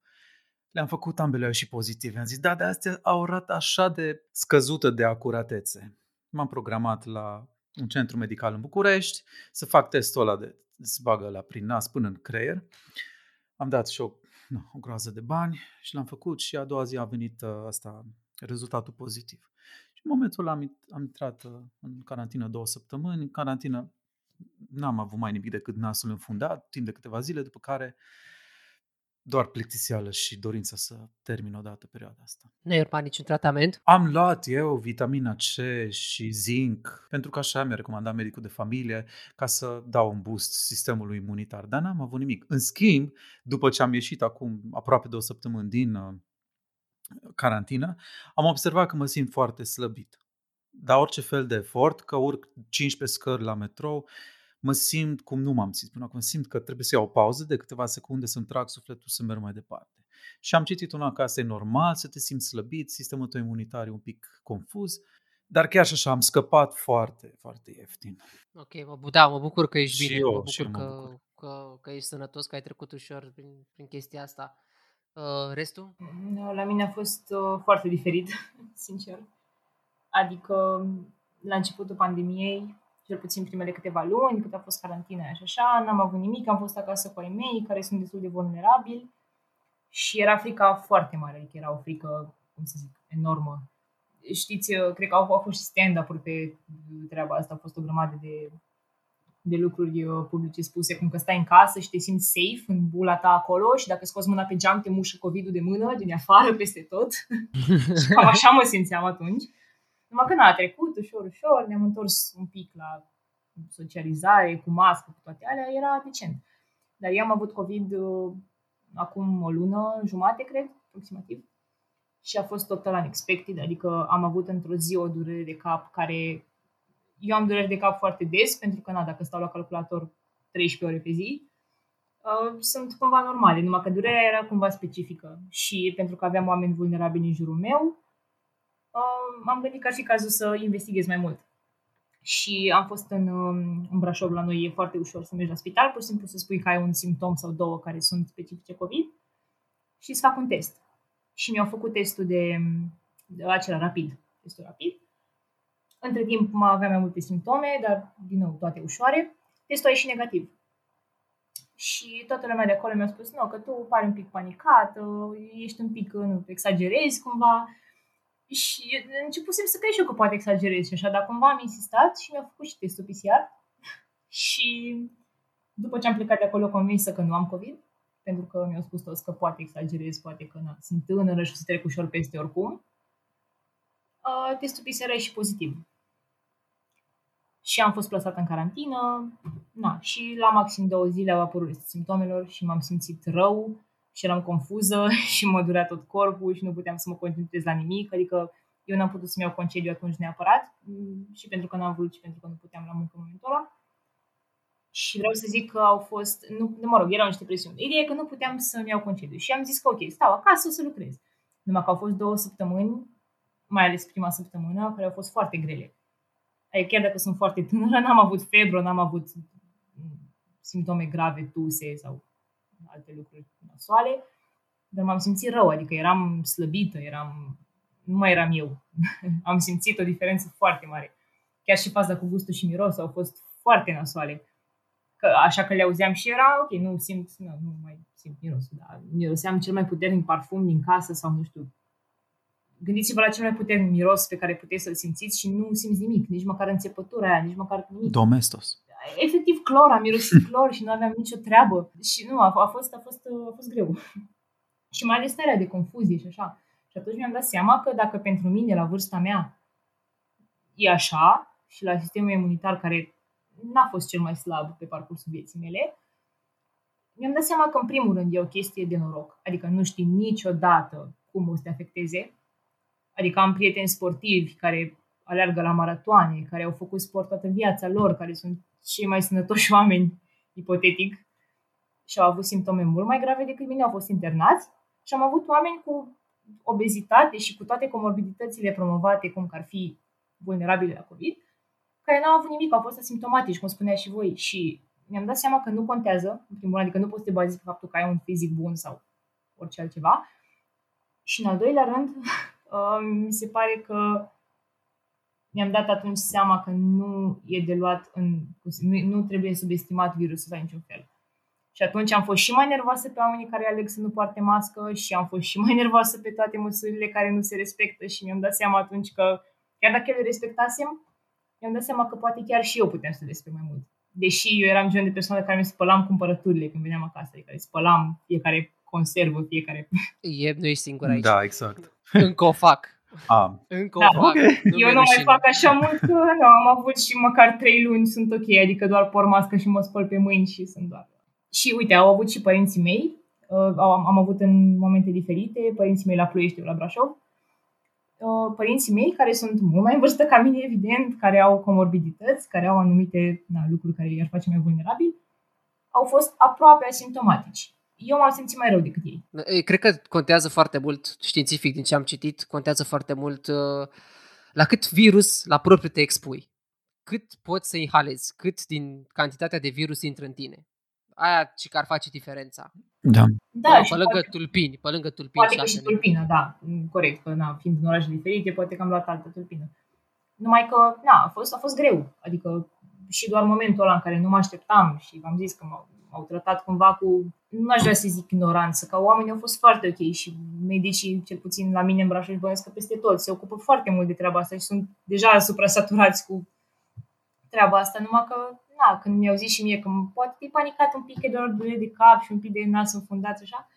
Le-am făcut ambele și pozitive. Am zis, da, dar astea au o rată așa de scăzută de acuratețe. M-am programat la un centru medical în București să fac testul ăla de se bagă la prin nas până în creier. Am dat și o, nu, o groază de bani și l-am făcut și a doua zi a venit uh, asta, rezultatul pozitiv. Și în momentul ăla am, int- am intrat uh, în carantină două săptămâni. În carantină n-am avut mai nimic decât nasul înfundat timp de câteva zile, după care doar plictiseală și dorința să termin odată perioada asta. Nu ai urmat niciun tratament? Am luat eu vitamina C și zinc, pentru că așa mi-a recomandat medicul de familie, ca să dau un boost sistemului imunitar, dar n-am avut nimic. În schimb, după ce am ieșit acum aproape două săptămâni din uh, carantină, am observat că mă simt foarte slăbit. Dar orice fel de efort, că urc 15 scări la metrou, mă simt cum nu m-am simțit până acum. Simt că trebuie să iau o pauză de câteva secunde să-mi trag sufletul să merg mai departe. Și am citit una că asta e normal, să te simți slăbit, sistemul tău imunitar e un pic confuz, dar chiar și așa am scăpat foarte, foarte ieftin. Ok, mă, bu- da, mă bucur că ești Și bine, eu, mă și bucur eu mă că, bucur. că, că ești sănătos, că ai trecut ușor prin, prin chestia asta. Uh, restul? Nu, La mine a fost uh, foarte diferit, [laughs] sincer. Adică, la începutul pandemiei, cel puțin primele câteva luni, cât a fost carantina și așa, n-am avut nimic, am fost acasă cu ai mei, care sunt destul de vulnerabili și era frica foarte mare, adică era o frică, cum să zic, enormă. Știți, uh, cred că au, au fost și stand-up-uri pe treaba asta, a fost o grămadă de, de lucruri uh, publice spuse, cum că stai în casă și te simți safe în bula ta acolo și dacă scoți mâna pe geam te mușă COVID-ul de mână, din afară, peste tot. și [laughs] cam așa mă simțeam atunci. Numai că n-a trecut, ușor, ușor, ne-am întors un pic la socializare, cu mască, cu toate alea, era decent. Dar eu am avut COVID uh, acum o lună, jumate, cred, aproximativ. Și a fost total unexpected, adică am avut într-o zi o durere de cap care... Eu am dureri de cap foarte des, pentru că, na, dacă stau la calculator 13 ore pe zi, uh, sunt cumva normale, numai că durerea era cumva specifică. Și pentru că aveam oameni vulnerabili în jurul meu, uh, m-am gândit că ar fi cazul să investighez mai mult. Și am fost în, um, în Brașov, la noi e foarte ușor să mergi la spital, pur și simplu să spui că ai un simptom sau două care sunt specifice COVID și să fac un test. Și mi-au făcut testul de, de acela rapid, testul rapid. Între timp mai aveam mai multe simptome, dar din nou toate ușoare. Testul a ieșit negativ. Și toată lumea de acolo mi-a spus, nu, că tu pari un pic panicat, ești un pic, nu, exagerezi cumva. Și începusem să cred și eu că poate exagerez și așa, dar cumva am insistat și mi-a făcut și testul PCR. [laughs] și după ce am plecat de acolo convinsă că nu am COVID, pentru că mi-au spus toți că poate exagerez, poate că na, sunt tânără și o să trec ușor peste oricum, uh, testul PCR e și pozitiv. Și am fost plasată în carantină, na, și la maxim două zile au apărut simptomelor și m-am simțit rău și eram confuză [laughs] și mă durea tot corpul și nu puteam să mă concentrez la nimic, adică eu n-am putut să-mi iau concediu atunci neapărat și pentru că n-am vrut și pentru că nu puteam la muncă în momentul ăla. Și vreau să zic că au fost, nu, mă rog, erau niște presiuni. Ideea e că nu puteam să-mi iau concediu și am zis că ok, stau acasă să lucrez. Numai că au fost două săptămâni, mai ales prima săptămână, care au fost foarte grele. Adică chiar dacă sunt foarte tânără, n-am avut febră, n-am avut simptome grave, tuse sau alte lucruri nasoale, dar m-am simțit rău, adică eram slăbită, eram, nu mai eram eu. [laughs] am simțit o diferență foarte mare. Chiar și faza cu gustul și miros au fost foarte nasoale că, așa că le auzeam și era ok, nu simt, nu, nu mai simt mirosul, dar miroseam cel mai puternic parfum din casă sau nu știu. Gândiți-vă la cel mai puternic miros pe care puteți să-l simțiți și nu simți nimic, nici măcar înțepătura aia, nici măcar nimic. Domestos. Efectiv clor, am mirosit [laughs] clor și nu aveam nicio treabă. Și nu, a, a, fost, a, fost, a fost greu. [laughs] și mai ales starea de confuzie și așa. Și atunci mi-am dat seama că dacă pentru mine, la vârsta mea, e așa, și la sistemul imunitar care n-a fost cel mai slab pe parcursul vieții mele, mi-am dat seama că, în primul rând, e o chestie de noroc. Adică nu știi niciodată cum o să te afecteze. Adică am prieteni sportivi care alergă la maratoane, care au făcut sport toată viața lor, care sunt cei mai sănătoși [laughs] oameni, ipotetic, și au avut simptome mult mai grave decât mine, au fost internați și am avut oameni cu obezitate și cu toate comorbiditățile promovate, cum că ar fi vulnerabile la COVID, care n-au avut nimic, au fost asimptomatici, cum spunea și voi. Și mi-am dat seama că nu contează, în primul rând, adică nu poți să te bazezi pe faptul că ai un fizic bun sau orice altceva. Și în al doilea rând, [laughs] uh, mi se pare că mi-am dat atunci seama că nu e de luat în... Nu, nu trebuie subestimat virusul la niciun fel. Și atunci am fost și mai nervoasă pe oamenii care aleg să nu poarte mască și am fost și mai [laughs] nervoasă pe toate măsurile care nu se respectă și mi-am dat seama atunci că chiar dacă le respectasem, mi-am dat seama că poate chiar și eu puteam să despre mai mult. Deși eu eram genul de persoană care mi spălam cumpărăturile când veneam acasă, adică spălam fiecare conservă, fiecare... E, nu ești singur aici. Da, exact. Încă o fac. A. Încă Da, o fac. ok. Nu eu mi-e nu mai rușine. fac așa mult că nu, am avut și măcar trei luni sunt ok, adică doar por mască și mă spăl pe mâini și sunt doar. Și uite, au avut și părinții mei, uh, am, am avut în momente diferite, părinții mei la Ploiești, eu la Brașov, uh, părinții mei, care sunt mult mai în vârstă ca mine, evident, care au comorbidități, care au anumite na, lucruri care i-ar face mai vulnerabili, au fost aproape asimptomatici. Eu m-am simțit mai rău decât ei. E, Cred că contează foarte mult, științific, din ce am citit, contează foarte mult uh, la cât virus la propriu te expui. Cât poți să inhalezi, cât din cantitatea de virus intră în tine. Aia ce ar face diferența. Da. Da, pe și lângă poate, tulpini, pe lângă tulpini poate că și altele. tulpină, da, mm, corect, că na, fiind în orașe diferite, poate că am luat altă tulpină. Numai că, na, a fost, a fost greu. Adică și doar momentul ăla în care nu mă așteptam și v-am zis că m-au, m-au tratat cumva cu, nu aș vrea să zic ignoranță, că oamenii au fost foarte ok și medicii, cel puțin la mine în Brașov și bănuiesc că peste tot, se ocupă foarte mult de treaba asta și sunt deja supra-saturați cu treaba asta, numai că, na, când mi-au zis și mie că poate te panicat un pic, că doar durere de cap și un pic de nas înfundat, așa,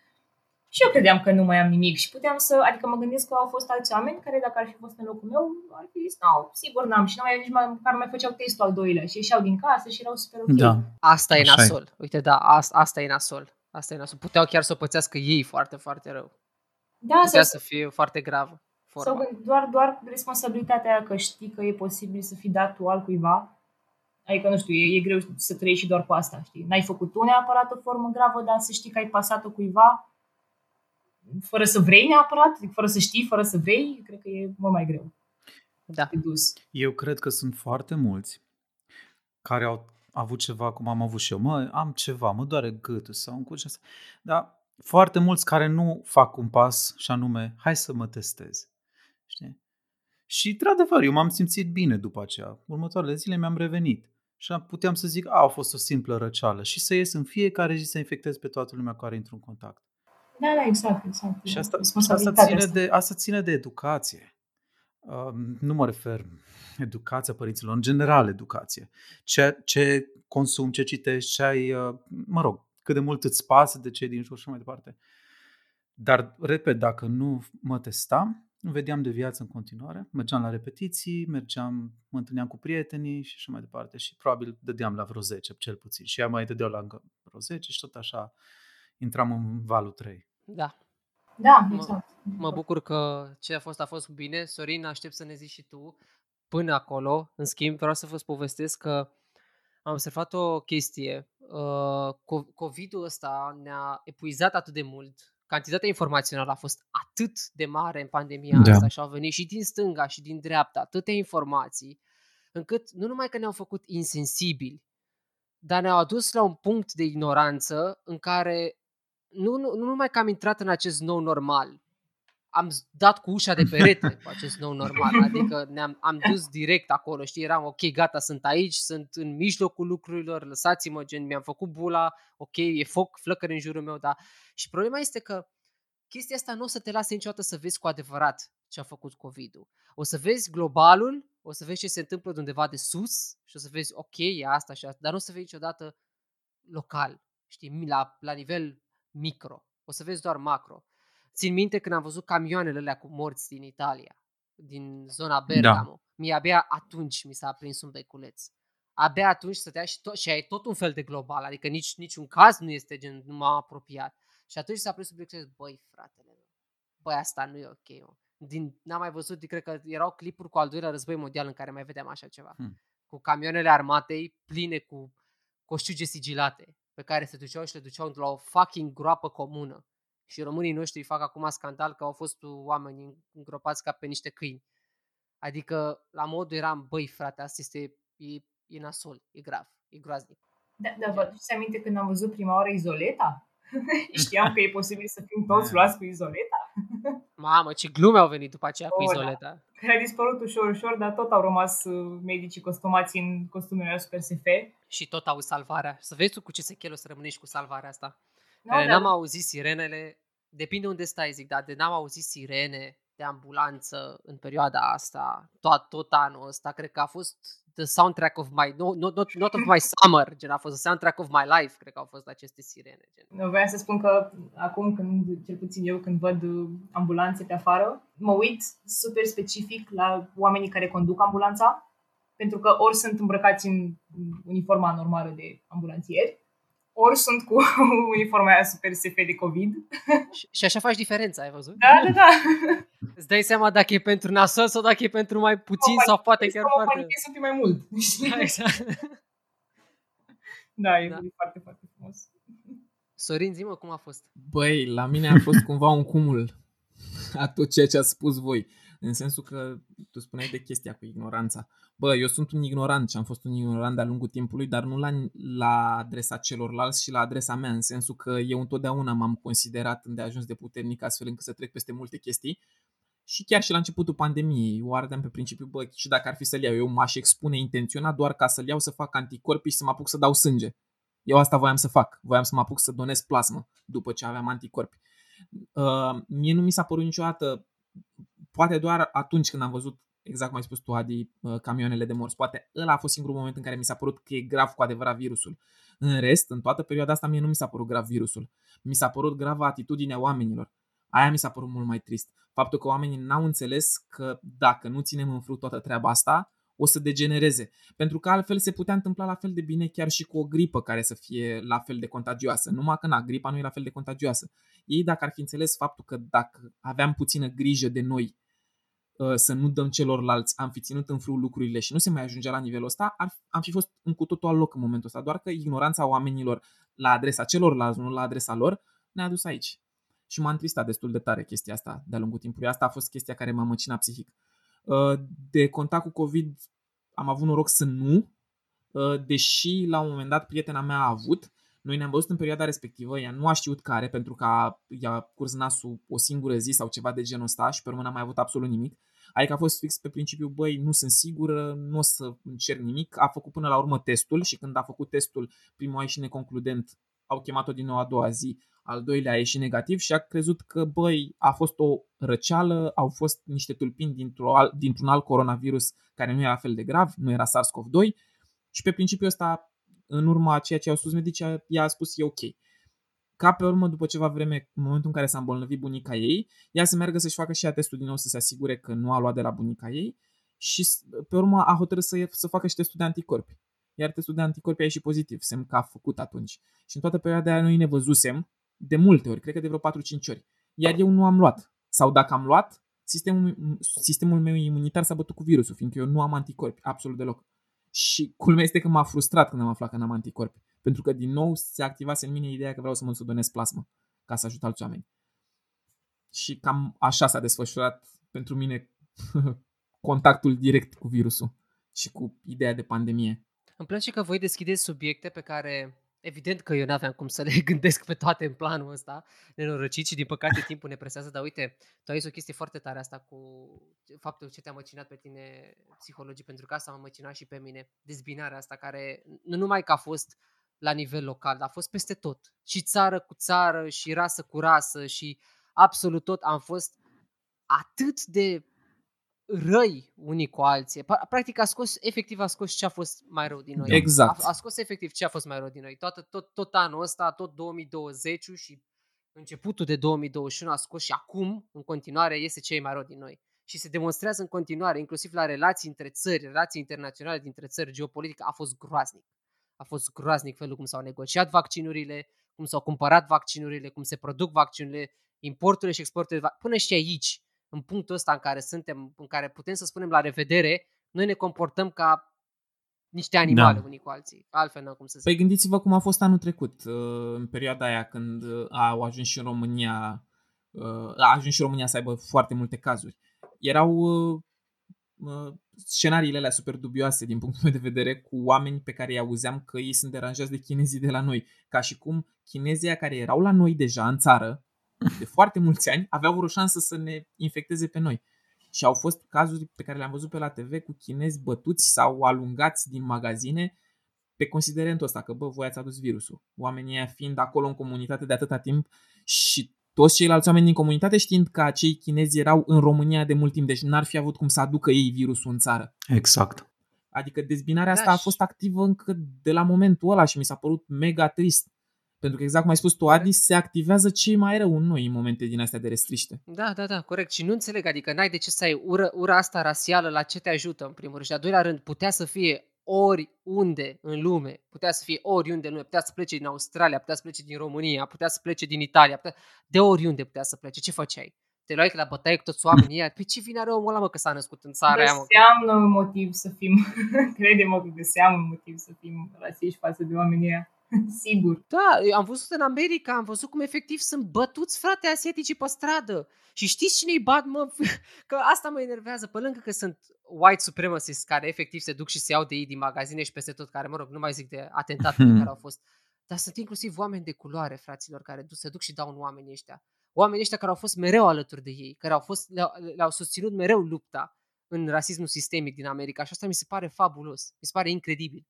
și eu credeam că nu mai am nimic și puteam să, adică mă gândesc că au fost alți oameni care dacă ar fi fost în locul meu, ar fi zis, nu, sigur n-am și nu mai, nici măcar mai făceau testul al doilea și ieșeau din casă și erau super ok. Da. Asta e Așa e. nasol. Uite, da, asta, asta e nasol. Asta e nasol. Puteau chiar să o pățească ei foarte, foarte rău. Da, Putea sau, să fie foarte gravă. sau Forma. gând- doar, doar responsabilitatea aia că știi că e posibil să fi dat tu altcuiva. Adică, nu știu, e, e greu să trăiești și doar cu asta, știi? N-ai făcut tu neapărat o formă gravă, dar să știi că ai pasat-o cuiva fără să vrei neapărat, fără să știi, fără să vrei, cred că e mult mai greu Da. de dus. Eu cred că sunt foarte mulți care au avut ceva cum am avut și eu. Mă, am ceva, mă doare gâtul sau un curge. Dar foarte mulți care nu fac un pas și anume, hai să mă testez. Știi? Și, într-adevăr, eu m-am simțit bine după aceea. Următoarele zile mi-am revenit. Și puteam să zic, a, a fost o simplă răceală și să ies în fiecare zi să infectez pe toată lumea care intră în contact. Da, da, exact, exact. Și asta, și asta, Responsabilitatea ține asta. de, asta ține de educație. Uh, nu mă refer educația părinților, în general educație. Ce, ce consumi, ce citești, ce ai, uh, mă rog, cât de mult îți pasă de cei din jur și mai departe. Dar, repet, dacă nu mă testam, vedeam de viață în continuare, mergeam la repetiții, mergeam, mă întâlneam cu prietenii și așa mai departe și probabil dădeam la vreo 10, cel puțin. Și ea mai dădeau la încă vreo 10 și tot așa intram în valul 3. Da. Da, Mă- exact. Mă bucur că ce a fost a fost bine. Sorin, aștept să ne zici și tu. Până acolo, în schimb, vreau să vă povestesc că am observat o chestie. Uh, co- COVID-ul ăsta ne-a epuizat atât de mult. Cantitatea informațională a fost atât de mare în pandemia Da. asta și au venit și din stânga și din dreapta atâtea informații, încât nu numai că ne-au făcut insensibili, dar ne-au adus la un punct de ignoranță în care nu, nu, nu numai că am intrat în acest nou normal, am z- dat cu ușa de perete [laughs] cu acest nou normal, adică ne-am am dus direct acolo, știi, eram ok, gata, sunt aici, sunt în mijlocul lucrurilor, lăsați-mă, gen, mi-am făcut bula, ok, e foc, flăcări în jurul meu, da. Și problema este că chestia asta nu o să te lase niciodată să vezi cu adevărat ce a făcut COVID-ul. O să vezi globalul, o să vezi ce se întâmplă de undeva de sus și o să vezi, ok, e asta și asta, dar nu o să vezi niciodată local, știi, mi- la, la nivel micro. O să vezi doar macro. Țin minte când am văzut camioanele alea cu morți din Italia, din zona Bergamo. Da. Mie abia atunci mi s-a aprins un beculeț. Abia atunci stătea și, tot, și e tot un fel de global, adică nici niciun caz nu este gen numai apropiat. Și atunci s-a aprins un beculeț, băi fratele, băi asta nu e ok, mă. Din, n-am mai văzut, cred că erau clipuri cu al doilea război mondial în care mai vedeam așa ceva. Hmm. Cu camioanele armatei pline cu coșciuge sigilate pe care se duceau și le duceau la o fucking groapă comună. Și românii noștri fac acum scandal că au fost oameni îngropați ca pe niște câini. Adică la modul eram, băi frate, asta este, e, e nasol, e grav, e groaznic. Da, dar vă aduceți aminte când am văzut prima oară izoleta? [laughs] Știam că e posibil să fim toți luați cu izoleta, Mamă, ce glume au venit după aceea cu Oh, da. Izoleta. care a dispărut ușor, ușor, dar tot au rămas uh, medicii costumați în costumele super SF. Și tot au salvarea. Să vezi tu cu ce sechelă o să rămânești cu salvarea asta. No, No, N-am auzit sirenele, depinde unde stai, zic, dar de n-am auzit sirene de ambulanță în perioada asta, tot, tot anul ăsta, cred că a fost the soundtrack of my, no, not, not, not of my summer, gen a fost the soundtrack of my life, cred că au fost aceste sirene. Gen. Vreau să spun că acum când, cel puțin eu, când văd uh, ambulanțe pe afară, mă uit super specific la oamenii care conduc ambulanța, pentru că ori sunt îmbrăcați în uniforma normală de ambulanțieri, ori sunt cu [laughs] uniforma aia super SF de COVID. Și, și așa faci diferența, ai văzut? Da, da, da. [laughs] Îți dai seama dacă e pentru nasol sau dacă e pentru mai puțin Mă sau poate panichez, chiar mă foarte... panichez un pic mai mult. [laughs] Da, exact. Da, e Da. foarte, foarte frumos. Sorin, zi-mă cum a fost. Băi, la mine a fost cumva un cumul a tot ceea ce ați spus voi. În sensul că tu spuneai de chestia cu ignoranța. Bă, eu sunt un ignorant și am fost un ignorant de-a lungul timpului, dar nu la, la adresa celorlalți și la adresa mea, în sensul că eu întotdeauna m-am considerat îndeajuns de puternic astfel încât să trec peste multe chestii. Și chiar și la începutul pandemiei, o ardeam pe principiu, bă, și dacă ar fi să-l iau, eu m-aș expune intenționat doar ca să-l iau să fac anticorpi și să mă apuc să dau sânge. Eu asta voiam să fac. Voiam să mă apuc să donez plasmă după ce aveam anticorpi. Uh, mie nu mi s-a părut niciodată, poate doar atunci când am văzut, exact cum ai spus tu, Adi, uh, camioanele de morți. Poate ăla a fost singurul moment în care mi s-a părut că e grav cu adevărat virusul. În rest, în toată perioada asta, mie nu mi s-a părut grav virusul. Mi s-a părut gravă atitudinea oamenilor. Aia mi s-a părut mult mai trist. Faptul că oamenii n-au înțeles că dacă nu ținem în frut toată treaba asta, o să degenereze. Pentru că altfel se putea întâmpla la fel de bine chiar și cu o gripă care să fie la fel de contagioasă. Numai că na, gripa nu e la fel de contagioasă. Ei dacă ar fi înțeles faptul că dacă aveam puțină grijă de noi uh, să nu dăm celorlalți, am fi ținut în frâu lucrurile și nu se mai ajungea la nivelul ăsta, ar, am fi fost în cu totul alt loc în momentul ăsta. Doar că ignoranța oamenilor la adresa celorlalți, nu la adresa lor, ne-a dus aici. Și m-a întristat destul de tare chestia asta de-a lungul timpului. Asta a fost chestia care m-a măcinat psihic. Uh, De contact cu COVID am avut noroc să nu, uh, deși la un moment dat prietena mea a avut. Noi ne-am văzut în perioada respectivă, ea nu a știut care, pentru că a- i-a curs nasul o singură zi sau ceva de genul ăsta și pe urmă n-a mai avut absolut nimic. Adică a fost fix pe principiu, băi, nu sunt sigură, nu o să încerc nimic. A făcut până la urmă testul și când a făcut testul, primul a ieșit neconcludent, au chemat-o din nou a doua zi, al doilea a ieșit negativ și a crezut că, băi, a fost o răceală, au fost niște tulpini dintr-o, dintr-un alt coronavirus care nu era fel de grav, nu era SARS-CoV-2 și pe principiul ăsta, în urma ceea ce au spus medici, ea a spus e ok ca pe urmă, după ceva vreme, în momentul în care s-a îmbolnăvit bunica ei, ea să meargă să-și facă și ea testul din nou să se asigure că nu a luat de la bunica ei și pe urmă a hotărât să, să facă și testul de anticorpi. Iar testul de anticorpi a ieșit pozitiv, semn că a făcut atunci. Și în toată perioada aia noi ne văzusem de multe ori, cred că de vreo 4-5 ori. Iar eu nu am luat. Sau dacă am luat, sistemul, sistemul meu imunitar s-a bătut cu virusul, fiindcă eu nu am anticorpi, absolut deloc. Și culmea este că m-a frustrat când am aflat că n-am anticorpi. Pentru că din nou se activase în mine ideea că vreau să mă donez plasmă ca să ajut alți oameni. Și cam așa s-a desfășurat pentru mine [laughs] contactul direct cu virusul și cu ideea de pandemie. Îmi place că voi deschideți subiecte pe care Evident că eu nu aveam cum să le [laughs] gândesc pe toate în planul ăsta, nenorocit și din păcate timpul ne presează, dar uite, tu ai zis o chestie foarte tare asta cu faptul ce te-a măcinat pe tine psihologii, pentru că asta m-a măcinat și pe mine, dezbinarea asta care nu numai că a fost la nivel local, dar a fost peste tot. Și țară cu țară, și rasă cu rasă, și absolut tot am fost atât de răi unii cu alții. Practic a scos, efectiv a scos ce a fost mai rău din noi. Exact. A, a scos efectiv ce a fost mai rău din noi. Toată, tot, tot anul ăsta, tot 2020 și începutul de 2021 a scos și acum, în continuare, este cei mai rău din noi. Și se demonstrează în continuare, inclusiv la relații între țări, relații internaționale dintre țări, geopolitică, a fost groaznic a fost groaznic felul cum s-au negociat vaccinurile, cum s-au cumpărat vaccinurile, cum se produc vaccinurile, importurile și exporturile, până și aici, în punctul ăsta în care suntem, în care putem să spunem la revedere, noi ne comportăm ca niște animale da. unii cu alții. Altfel nu cum să zic. Păi gândiți-vă cum a fost anul trecut, uh, în perioada aia când uh, au ajuns și în România, uh, a ajuns și România să aibă foarte multe cazuri. Erau scenariile alea super dubioase din punctul meu de vedere cu oameni pe care îi auzeam că ei sunt deranjați de chinezii de la noi. Ca și cum chinezii care erau la noi deja în țară de foarte mulți ani aveau o șansă să ne infecteze pe noi. Și au fost cazuri pe care le-am văzut pe la TV cu chinezi bătuți sau alungați din magazine pe considerentul ăsta, că bă, voi ați adus virusul. Oamenii fiind acolo în comunitate de atâta timp și toți ceilalți oameni din comunitate știind că acei chinezi erau în România de mult timp, deci n-ar fi avut cum să aducă ei virusul în țară. Exact. Adică dezbinarea asta da, a fost activă încă de la momentul ăla și mi s-a părut mega trist. Pentru că exact cum ai spus tu, Adi, se activează cei mai rău în noi în momente din astea de restriște. Da, da, da, corect. Și nu înțeleg, adică n-ai de ce să ai ură, ura asta rasială la ce te ajută, în primul rând. Și a doilea rând, putea să fie oriunde în lume, putea să fie oriunde în lume, putea să plece din Australia, putea să plece din România, putea să plece din Italia, putea, de oriunde putea să plece. Ce făceai? Te luai la bătaie cu toți oamenii ăia? Păi ce vine are omul ăla, mă, că s-a născut în țara aia, mă? Găseam un motiv să fim, [laughs] crede-mă că găseam un motiv să fim rasiști față de oamenii ăia. [laughs] Sigur. Da, am văzut în America, am văzut cum efectiv sunt bătuți, frate, asiaticii pe stradă. Și știți cine-i bat, mă? [laughs] Că asta mă enervează. Pe lângă că sunt white supremacists care efectiv se duc și se iau de ei din magazine și peste tot, care, mă rog, nu mai zic de atentatele [laughs] care au fost. Dar sunt inclusiv oameni de culoare, fraților, care se duc și dau în oamenii ăștia. Oamenii ăștia care au fost mereu alături de ei, care au fost, le-au, le-au susținut mereu lupta în rasismul sistemic din America și asta mi se pare fabulos, mi se pare incredibil.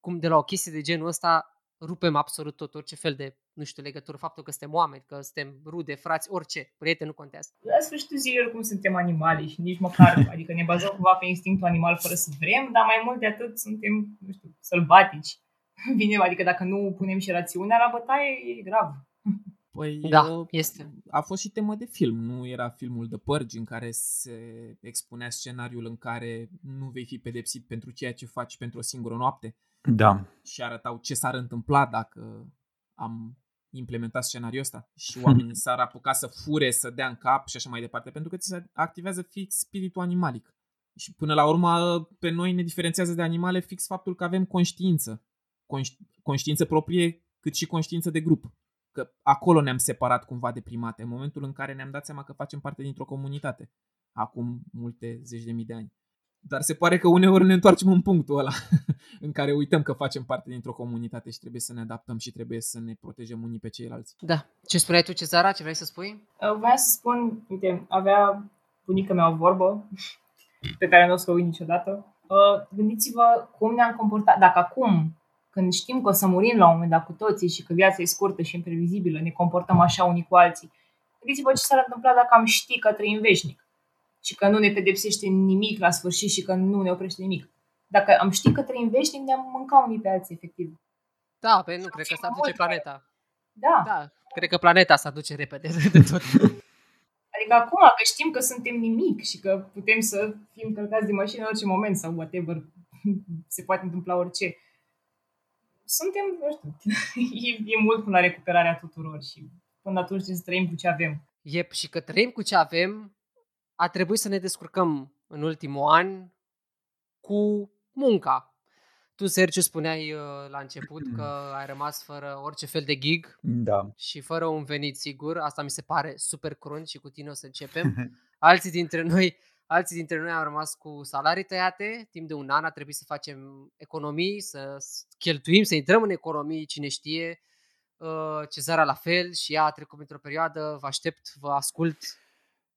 Cum de la o chestie de genul ăsta rupem absolut tot, orice fel de, nu știu, legătură, faptul că suntem oameni, că suntem rude, frați, orice, prieteni nu contează. La sfârșitul zilei oricum suntem animali și nici măcar, adică ne bazăm cumva pe instinctul animal fără să vrem, dar mai mult de atât suntem, nu știu, sălbatici. [laughs] Vine, adică dacă nu punem și rațiunea la bătaie, e grav. Păi da, este. A fost și temă de film, nu era filmul de Purge în care se expunea scenariul în care nu vei fi pedepsit pentru ceea ce faci pentru o singură noapte. Da. Și arătau ce s-ar întâmpla dacă am implementat scenariul ăsta și [laughs] oamenii s-ar apuca să fure, să dea în cap și așa mai departe, pentru că ți se activează fix spiritul animalic. Și până la urmă, pe noi ne diferențiază de animale fix faptul că avem conștiință. Conști- conștiință proprie, cât și conștiință de grup. Că acolo ne-am separat cumva de primate, în momentul în care ne-am dat seama că facem parte dintr-o comunitate. Acum multe zeci de mii de ani. Dar se pare că uneori ne întoarcem în punctul ăla [laughs] în care uităm că facem parte dintr-o comunitate și trebuie să ne adaptăm și trebuie să ne protejăm unii pe ceilalți. Da. Ce spuneai tu, Cezara? Ce vrei să spui? Uh, vreau să spun, uite, avea bunica mea o vorbă pe care nu o să o uit niciodată. Uh, gândiți-vă cum ne-am comportat. Dacă acum, când știm că o să murim la un moment dat cu toții și că viața e scurtă și imprevizibilă, ne comportăm așa unii cu alții, gândiți-vă ce s-ar întâmpla dacă am ști că trăim veșnic și că nu ne pedepsește nimic la sfârșit și că nu ne oprește nimic. Dacă am ști că trăim veșnic, ne-am mâncat unii pe alții, efectiv. Da, pe nu, cred că s-ar duce planeta. Da. Da, cred că planeta s-ar duce repede de tot. Adică acum că știm că suntem nimic și că putem să fim călcați de mașină în orice moment sau whatever, [laughs] se poate întâmpla orice. Suntem, nu știu, [laughs] e, e mult până la recuperarea tuturor și până atunci trebuie să trăim cu ce avem. Yep, și că trăim cu ce avem, a trebuit să ne descurcăm în ultimul an cu munca. Tu, Sergiu, spuneai uh, la început că [clears throat] ai rămas fără orice fel de gig Da. și fără un venit sigur. Asta mi se pare super crunt și cu tine o să începem. [laughs] Alții dintre noi, alții dintre noi au rămas cu salarii tăiate. Timp de un an a trebuit să facem economii, să s- cheltuim, să intrăm în economii, cine știe. Uh, Cezara la fel și ea a trecut într-o perioadă. Vă aștept, vă ascult.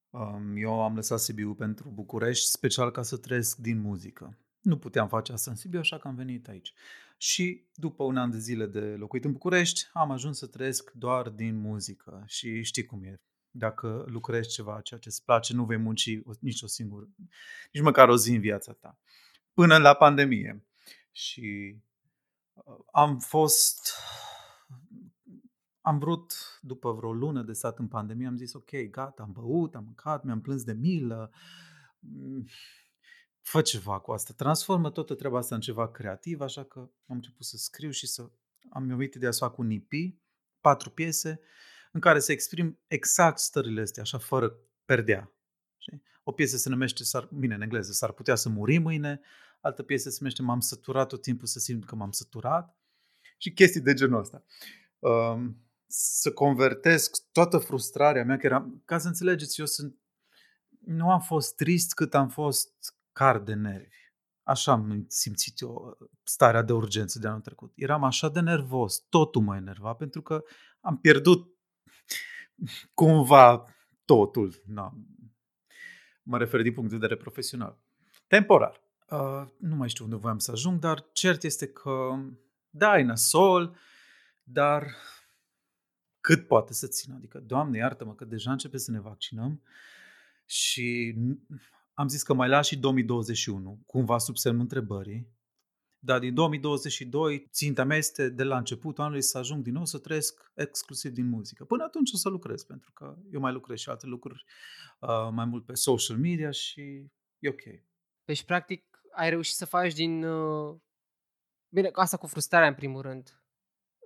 Um, Eu am lăsat Sibiu pentru București, special ca să trăiesc din muzică. Nu puteam face asta în Sibiu, așa că am venit aici. Și după un an de zile de locuit în București, am ajuns să trăiesc doar din muzică. Și știi cum e. Dacă lucrezi ceva, ceea ce îți place, nu vei munci o- nici o singură, nici măcar o zi în viața ta. Până la pandemie. Și uh, am fost am vrut, după vreo lună de stat în pandemie, am zis, ok, gata, am băut, am mâncat, mi-am plâns de milă, mm, fă ceva cu asta, transformă toată treaba asta în ceva creativ, așa că am început să scriu și să am venit ideea să fac un EP, patru piese, în care să exprim exact stările astea, așa, fără perdea. Știi? O piesă se numește, s-ar, bine, în engleză, s-ar putea să muri mâine, altă piesă se numește M-am săturat tot timpul să simt că m-am săturat și chestii de genul ăsta. Um, să convertesc toată frustrarea mea, că era, ca să înțelegeți, eu sunt, nu am fost trist cât am fost car de nervi. Așa am simțit eu starea de urgență de anul trecut. Eram așa de nervos, totul mă enerva, pentru că am pierdut cumva totul. Na. Mă refer din punct de vedere profesional. Temporar. Uh, nu mai știu unde voiam să ajung, dar cert este că, da, e nasol, dar cât poate să țină. Adică, Doamne, iartă-mă că deja începe să ne vaccinăm și n- am zis că mai las și 2021, cumva sub semnul întrebării, dar din 2022 ținta mea este de la începutul anului să ajung din nou să trăiesc exclusiv din muzică. Până atunci o să lucrez, pentru că eu mai lucrez și alte lucruri uh, mai mult pe social media și e ok. Deci, practic, ai reușit să faci din... Uh... Bine, asta cu frustrarea, în primul rând.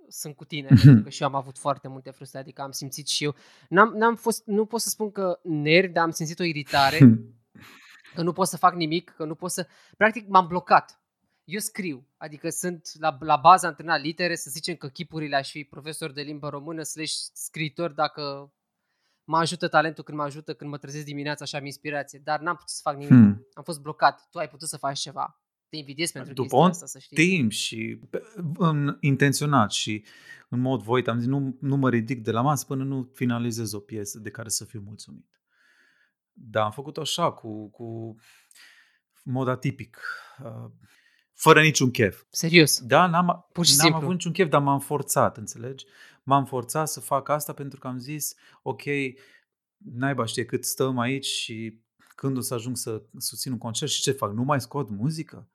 Sunt cu tine, pentru că și eu am avut foarte multe frustrări, adică am simțit și eu. N-am, n-am fost, nu pot să spun că nervi, dar am simțit o iritare, [laughs] că nu pot să fac nimic, că nu pot să... Practic, m-am blocat. Eu scriu, adică sunt la, la bază antrenat litere, să zicem că chipurile aș fi profesor de limbă română, slash scriitor, dacă mă ajută talentul când mă ajută, când mă trezesc dimineața și am inspirație, dar n-am putut să fac nimic. Hmm. Am fost blocat. Tu ai putut să faci ceva. Te invidiez pentru După chestia un asta, să știi. timp și pe- în, intenționat și în mod voit am zis nu, nu mă ridic de la masă până nu finalizez o piesă de care să fiu mulțumit. Dar am făcut așa, cu, cu mod atipic, uh, fără niciun chef. Serios. Da, n-am, Pur și n-am simplu. avut niciun chef, dar m-am forțat, înțelegi? M-am forțat să fac asta pentru că am zis, ok, naiba știe cât stăm aici și când o să ajung să susțin un concert și ce fac? Nu mai scot muzică?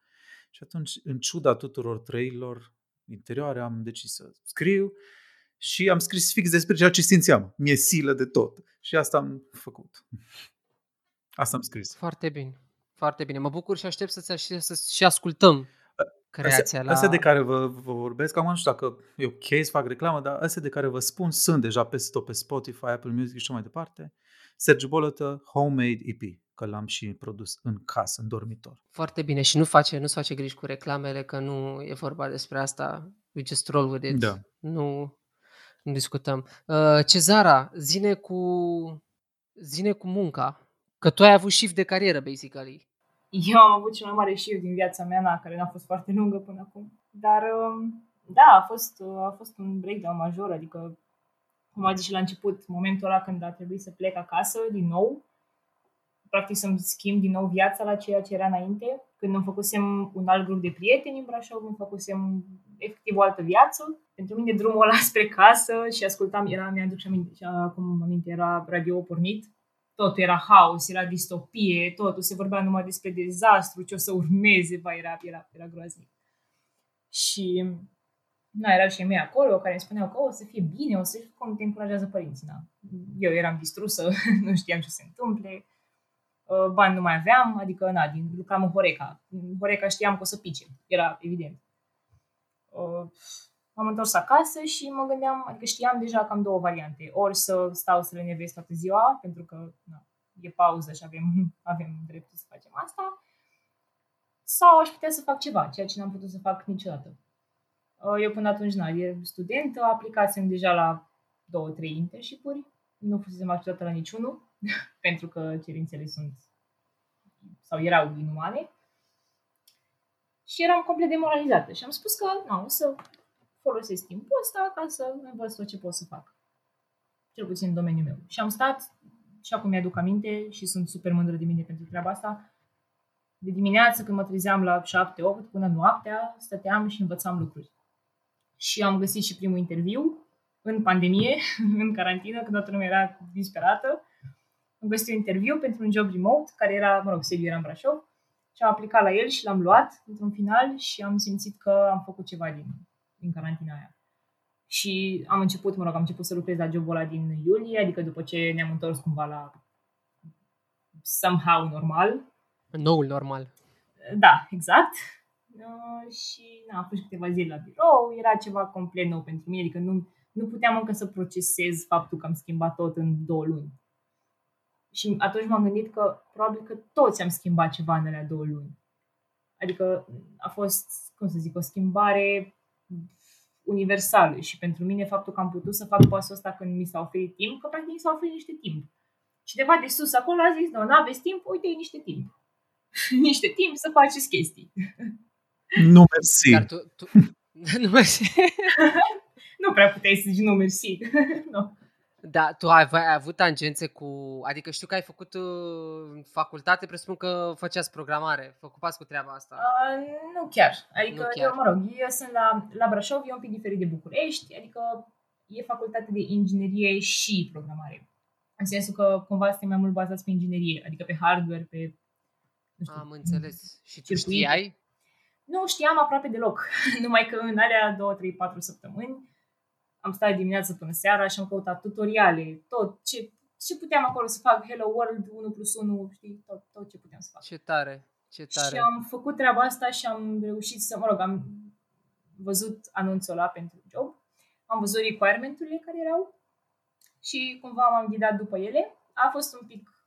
Și atunci, în ciuda tuturor trăirilor interioare, am decis să scriu și am scris fix despre ceea ce simțeam. Mi-e silă de tot. Și asta am făcut. Asta am scris. Foarte bine. Foarte bine. Mă bucur și aștept să, și, să și ascultăm creația Astea, la... astea de care vă, vă vorbesc, acum nu știu dacă e ok să fac reclamă, dar astea de care vă spun sunt deja peste tot pe Spotify, Apple Music și așa mai departe. Sergiu Bolătă, Homemade EP, că l-am și produs în casă, în dormitor. Foarte bine. Și nu face, nu-ți face griji cu reclamele, că nu e vorba despre asta. We just roll with it. Da. Nu, nu discutăm. Uh, Cezara, zine cu, zine cu munca. Că tu ai avut shift de carieră, basically. Eu am avut cel mai mare shift din viața mea, na, care n-a fost foarte lungă până acum. Dar, um, da, a fost, a fost un breakdown major, adică, cum a zis și la început, momentul ăla când a trebuit să plec acasă din nou, practic să-mi schimb din nou viața la ceea ce era înainte. Când îmi făcusem un alt grup de prieteni în Brașov, îmi făcusem efectiv o altă viață. Pentru mine drumul ăla [laughs] spre casă și ascultam, era, mi-aduc și aminte, și acum aminte, era radio pornit, totul era haos, era distopie, totul se vorbea numai despre dezastru, ce o să urmeze, va, era, era, era groaznic. Și na, erau și mei acolo care îmi spuneau că o să fie bine, o să fie cum te încurajează părinții. Na. Eu eram distrusă, [laughs] nu știam ce se întâmple, uh, bani nu mai aveam, adică na, din, lucram în Horeca. În Horeca știam că o să pice, era evident. Uh, m-am întors acasă și mă gândeam, adică știam deja că am două variante. Ori să stau să le nevesc toată ziua, pentru că na, e pauză și avem, [laughs] avem dreptul să facem asta, sau aș putea să fac ceva, ceea ce n-am putut să fac niciodată. Uh, eu până atunci, na, e studentă, aplicasem deja la două, trei internship-uri, nu fusesem acceptată la niciunul, [laughs] pentru că cerințele sunt sau erau inumane. Și eram complet demoralizată și am spus că nu, o să folosesc timpul ăsta ca să învăț tot ce pot să fac. Cel puțin în domeniul meu. Și am stat, și acum mi-aduc aminte și sunt super mândră de mine pentru treaba asta, de dimineață când mă trezeam la 7-8 până noaptea, stăteam și învățam lucruri și am găsit și primul interviu în pandemie, [laughs] în carantină, când toată lumea era disperată. Am găsit un interviu pentru un job remote, care era, mă rog, sediu era în Brașov, și am aplicat la el și l-am luat într-un final și am simțit că am făcut ceva din, din carantina aia. Și am început, mă rog, am început să lucrez la jobul ăla din iulie, adică după ce ne-am întors cumva la somehow normal. Noul normal. Da, exact. Uh, și na, am fost câteva zile la birou, era ceva complet nou pentru mine, adică nu, nu puteam încă să procesez faptul că am schimbat tot în două luni. Și atunci m-am gândit că probabil că toți am schimbat ceva în alea două luni. Adică a fost, cum să zic, o schimbare universală și pentru mine faptul că am putut să fac pasul ăsta când mi s-a oferit timp, că practic mi s-a oferit niște timp. Cineva de sus acolo a zis, nu, nu aveți timp, uite, e niște timp. [laughs] niște timp să faceți chestii. [laughs] Nu, mersi. Dar tu, tu... [laughs] nu mersi. nu prea puteai să zici nu mersi. no. Da, tu ai, ai avut tangențe cu... Adică știu că ai făcut uh, facultate, presupun că făceați programare. Vă ocupați cu treaba asta. Uh, nu chiar. Adică, nu chiar. Eu, mă rog, eu sunt la, la Brașov, e un pic diferit de București, adică e facultate de inginerie și programare. În sensul că cumva suntem mai mult bazați pe inginerie, adică pe hardware, pe... Nu știu, Am înțeles. Și tu circuite. știai? Nu știam aproape deloc, [laughs] numai că în alea 2, 3, 4 săptămâni am stat dimineața până seara și am căutat tutoriale, tot ce, ce puteam acolo să fac, Hello World 1 plus 1, știi, tot, tot ce puteam să fac. Ce tare, ce tare. Și am făcut treaba asta și am reușit să, mă rog, am văzut anunțul ăla pentru job, am văzut requirement-urile care erau și cumva m-am ghidat după ele. A fost un pic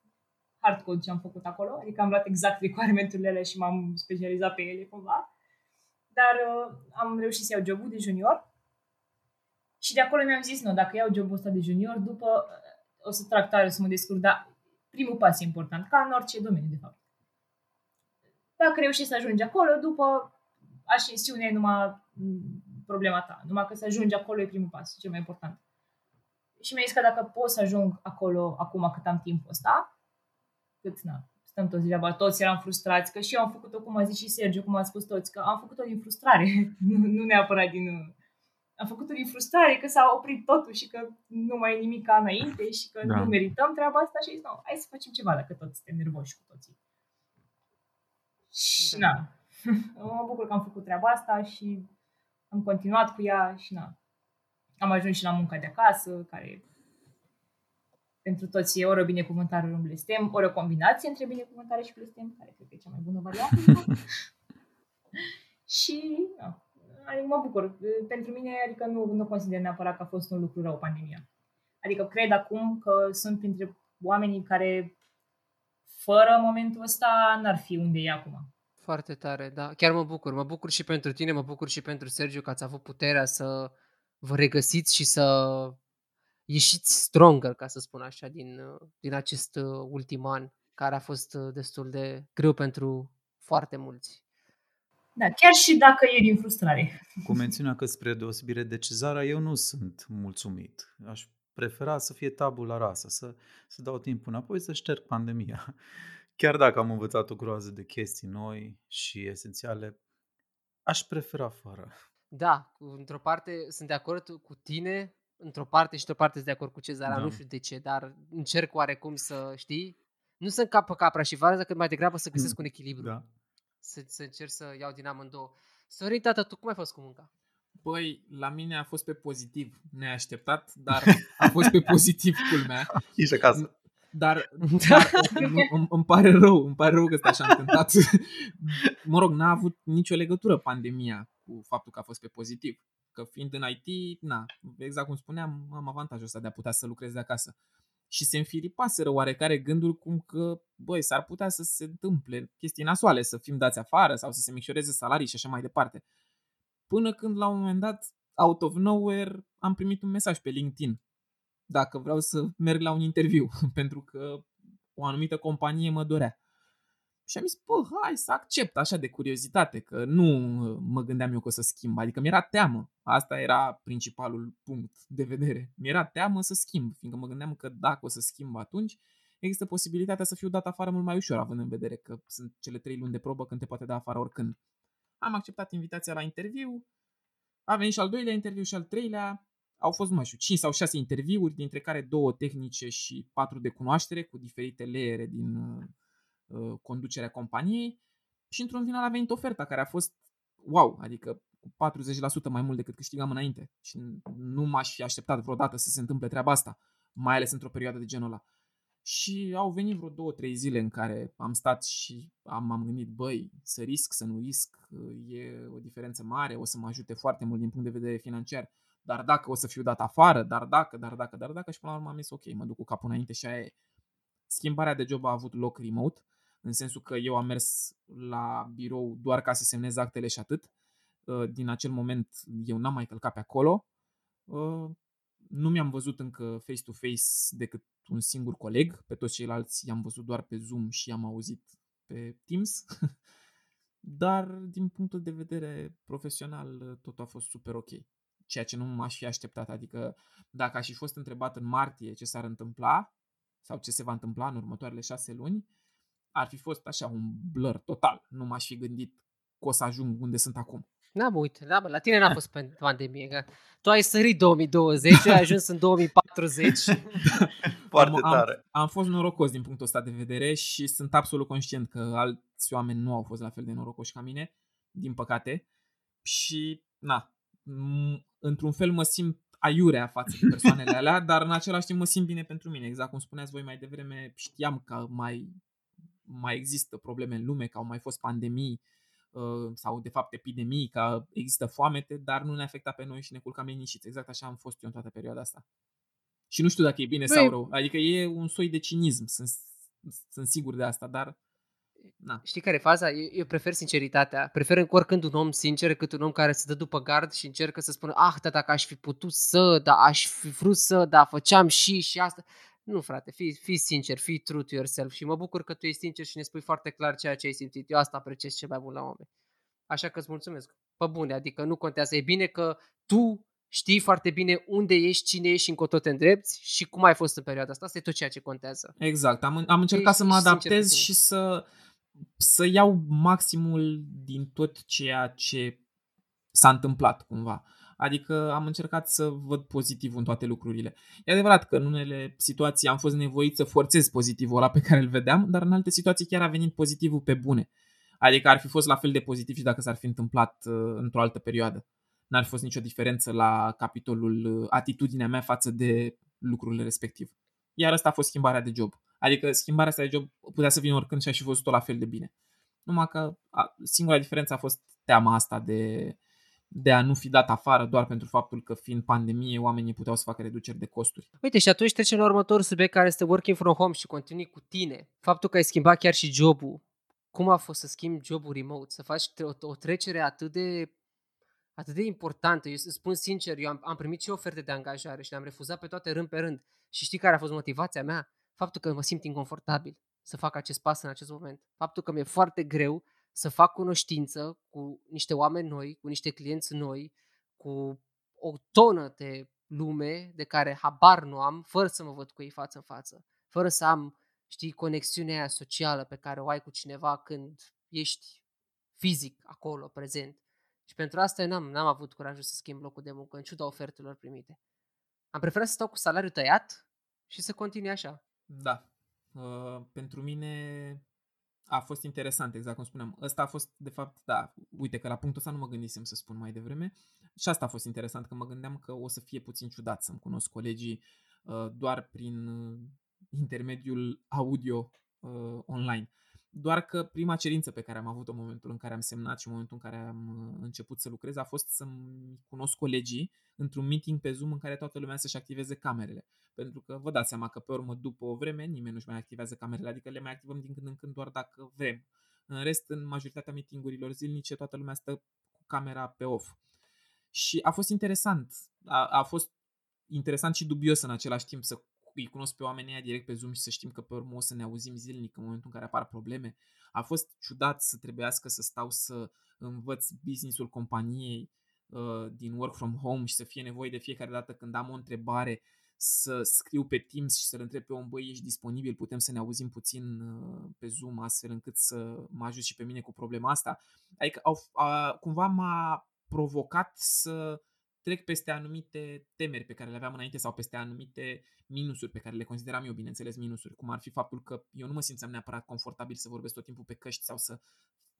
hardcode ce am făcut acolo, adică am luat exact requirement-urile și m-am specializat pe ele cumva. Dar uh, am reușit să iau jobul de junior și de acolo mi-am zis, nu, dacă iau jobul ăsta de junior, după uh, o să trag tare, o să mă descurc, dar primul pas e important, ca în orice domeniu, de fapt. Dacă reușești să ajungi acolo, după ascensiune e numai mm, problema ta. Numai că să ajungi acolo e primul pas, cel mai important. Și mi-a zis că dacă pot să ajung acolo acum cât am timpul ăsta, cât, na, stăm toți degeaba, toți eram frustrați, că și eu am făcut-o, cum a zis și Sergiu, cum a spus toți, că am făcut-o din frustrare, [laughs] nu, nu neapărat din... Am făcut-o din frustrare, că s-a oprit totul și că nu mai e nimic ca înainte și că da. nu merităm treaba asta și zis, nu, hai să facem ceva dacă toți suntem nervoși cu toții. Și da. na, [laughs] mă bucur că am făcut treaba asta și am continuat cu ea și na. Am ajuns și la munca de acasă, care pentru toți e ori o binecuvântare, ori un blestem, ori o combinație între binecuvântare și blestem, care cred că e cea mai bună variantă. [laughs] și da, adică mă bucur. Pentru mine, adică nu, nu consider neapărat că a fost un lucru rău pandemia. Adică cred acum că sunt printre oamenii care fără momentul ăsta n-ar fi unde e acum. Foarte tare, da. Chiar mă bucur. Mă bucur și pentru tine, mă bucur și pentru Sergiu că ați avut puterea să vă regăsiți și să ieșiți stronger, ca să spun așa, din, din acest uh, ultim an, care a fost uh, destul de greu pentru foarte mulți. Da, chiar și dacă e din frustrare. Cu mențiunea că spre deosebire de cezara, eu nu sunt mulțumit. Aș prefera să fie tabula rasă, să, să dau timp înapoi, să șterg pandemia. [laughs] Chiar dacă am învățat o groază de chestii noi și esențiale, aș prefera fără. Da, cu- într-o parte sunt de acord cu tine, într-o parte și într-o parte sunt de acord cu Cezara, Da. nu știu de ce, dar încerc oarecum să știi, nu să încapă capra și varză, cât mai degrabă să găsesc un echilibru, Da. Să, să încerc să iau din amândouă. Sorin, tată, tu cum ai fost cu munca? Băi, la mine a fost pe pozitiv, neașteptat, [laughs] dar a fost pe pozitiv culmea. Ești acasă. Dar, [laughs] dar nu, îmi, îmi pare rău, îmi pare rău că stă așa întâmplat. mă rog, n-a avut nicio legătură pandemia cu faptul că a fost pe pozitiv. Că fiind în IT, na, exact cum spuneam, am avantajul ăsta de a putea să lucrez de acasă. Și se înfiripaseră oarecare gânduri cum că, băi, s-ar putea să se întâmple chestii nasoale, să fim dați afară sau să se micșoreze salarii și așa mai departe. Până când, la un moment dat, out of nowhere, am primit un mesaj pe LinkedIn dacă vreau să merg la un interviu, [laughs] pentru că o anumită companie mă dorea. Și am zis, bă, hai să accept așa de curiozitate, că nu mă gândeam eu că o să schimb, adică mi-era teamă. Asta era principalul punct de vedere. Mi-era teamă să schimb, fiindcă mă gândeam că dacă o să schimb atunci, există posibilitatea să fiu dat afară mult mai ușor, având în vedere că sunt cele trei luni de probă când te poate da afară oricând. Am acceptat invitația la interviu, a venit și al doilea interviu și al treilea, au fost, nu mai știu, 5 sau 6 interviuri, dintre care două tehnice și patru de cunoaștere, cu diferite leere din uh, uh, conducerea companiei. Și într-un final a venit oferta care a fost wow, adică cu 40% mai mult decât câștigam înainte. Și nu m-aș fi așteptat vreodată să se întâmple treaba asta, mai ales într-o perioadă de genul ăla. Și au venit vreo două, trei zile în care am stat și am, m-am gândit, băi, să risc, să nu risc, e o diferență mare, o să mă ajute foarte mult din punct de vedere financiar dar dacă o să fiu dat afară, dar dacă, dar dacă, dar dacă și până la urmă am zis ok, mă duc cu capul înainte și aia e. Schimbarea de job a avut loc remote, în sensul că eu am mers la birou doar ca să semnez actele și atât. Din acel moment eu n-am mai călcat pe acolo. Nu mi-am văzut încă face-to-face decât un singur coleg, pe toți ceilalți i-am văzut doar pe Zoom și i-am auzit pe Teams. [laughs] Dar din punctul de vedere profesional totul a fost super ok ceea ce nu m-aș fi așteptat. Adică dacă aș fi fost întrebat în martie ce s-ar întâmpla sau ce se va întâmpla în următoarele șase luni, ar fi fost așa un blur total. Nu m-aș fi gândit că o să ajung unde sunt acum. Da, bă, uite, da, bă, la tine n-a fost pandemie, că tu ai sărit 2020, ai ajuns în 2040. [laughs] Foarte am, tare. Am, am fost norocos din punctul ăsta de vedere și sunt absolut conștient că alți oameni nu au fost la fel de norocoși ca mine, din păcate. Și, na, într-un fel mă simt aiurea față de persoanele [laughs] alea, dar în același timp mă simt bine pentru mine. Exact cum spuneați voi mai devreme, știam că mai, mai există probleme în lume, că au mai fost pandemii sau de fapt epidemii, că există foamete, dar nu ne afecta pe noi și ne culcam liniștiți. Exact așa am fost eu în toată perioada asta. Și nu știu dacă e bine Băi, sau rău. Adică e un soi de cinism, sunt, sunt sigur de asta, dar Na. Știi care e faza? Eu, eu prefer sinceritatea. Prefer oricând un om sincer decât un om care se dă după gard și încercă să spună ah, da, dacă aș fi putut să, da, aș fi vrut să, da, făceam și și asta. Nu, frate, fii, fii sincer, fii true to yourself și mă bucur că tu ești sincer și ne spui foarte clar ceea ce ai simțit. Eu asta apreciez cel mai mult la oameni. Așa că îți mulțumesc. Pe bune, adică nu contează. E bine că tu știi foarte bine unde ești, cine ești și încotro te îndrepți și cum ai fost în perioada asta. Asta e tot ceea ce contează. Exact. Am, am încercat ești să mă adaptez și să să iau maximul din tot ceea ce s-a întâmplat cumva. Adică am încercat să văd pozitivul în toate lucrurile. E adevărat că în unele situații am fost nevoit să forțez pozitivul ăla pe care îl vedeam, dar în alte situații chiar a venit pozitivul pe bune. Adică ar fi fost la fel de pozitiv și dacă s-ar fi întâmplat uh, într-o altă perioadă. N-ar fi fost nicio diferență la capitolul uh, atitudinea mea față de lucrurile respectiv. Iar asta a fost schimbarea de job. Adică schimbarea asta de job putea să vină oricând și aș fi văzut-o la fel de bine. Numai că a, singura diferență a fost teama asta de, de a nu fi dat afară doar pentru faptul că fiind pandemie oamenii puteau să facă reduceri de costuri. Uite și atunci trecem la următorul subiect care este working from home și continui cu tine. Faptul că ai schimbat chiar și jobul. Cum a fost să schimbi jobul remote? Să faci o, o trecere atât de atât de importantă. Eu îți spun sincer, eu am, am primit și oferte de angajare și le-am refuzat pe toate rând pe rând. Și știi care a fost motivația mea? Faptul că mă simt inconfortabil să fac acest pas în acest moment. Faptul că mi-e foarte greu să fac cunoștință cu niște oameni noi, cu niște clienți noi, cu o tonă de lume de care habar nu am, fără să mă văd cu ei față în față, fără să am, știi, conexiunea aia socială pe care o ai cu cineva când ești fizic acolo, prezent. Și pentru asta eu n-am, n-am avut curajul să schimb locul de muncă, în ciuda ofertelor primite. Am preferat să stau cu salariul tăiat și să continui așa. Da. Uh, pentru mine a fost interesant, exact cum spuneam. Ăsta a fost, de fapt, da, uite că la punctul ăsta nu mă gândisem să spun mai devreme. Și asta a fost interesant, că mă gândeam că o să fie puțin ciudat să-mi cunosc colegii uh, doar prin uh, intermediul audio uh, online. Doar că prima cerință pe care am avut-o în momentul în care am semnat și în momentul în care am uh, început să lucrez a fost să-mi cunosc colegii într-un meeting pe Zoom în care toată lumea să-și activeze camerele. Pentru că vă dați seama că pe urmă, după o vreme, nimeni nu-și mai activează camerele, adică le mai activăm din când în când doar dacă vrem. În rest, în majoritatea meetingurilor zilnice, toată lumea stă cu camera pe off. Și a fost interesant. A, a fost interesant și dubios în același timp să îi cunosc pe oamenii aia direct pe Zoom și să știm că pe urmă o să ne auzim zilnic în momentul în care apar probleme. A fost ciudat să trebuiască să stau să învăț businessul companiei uh, din work from home și să fie nevoie de fiecare dată când am o întrebare să scriu pe Teams și să-l întreb pe om, băi, ești disponibil, putem să ne auzim puțin uh, pe Zoom astfel încât să mă ajut și pe mine cu problema asta. Adică au, a, cumva m-a provocat să trec peste anumite temeri pe care le aveam înainte sau peste anumite minusuri pe care le consideram eu, bineînțeles, minusuri, cum ar fi faptul că eu nu mă simțeam neapărat confortabil să vorbesc tot timpul pe căști sau să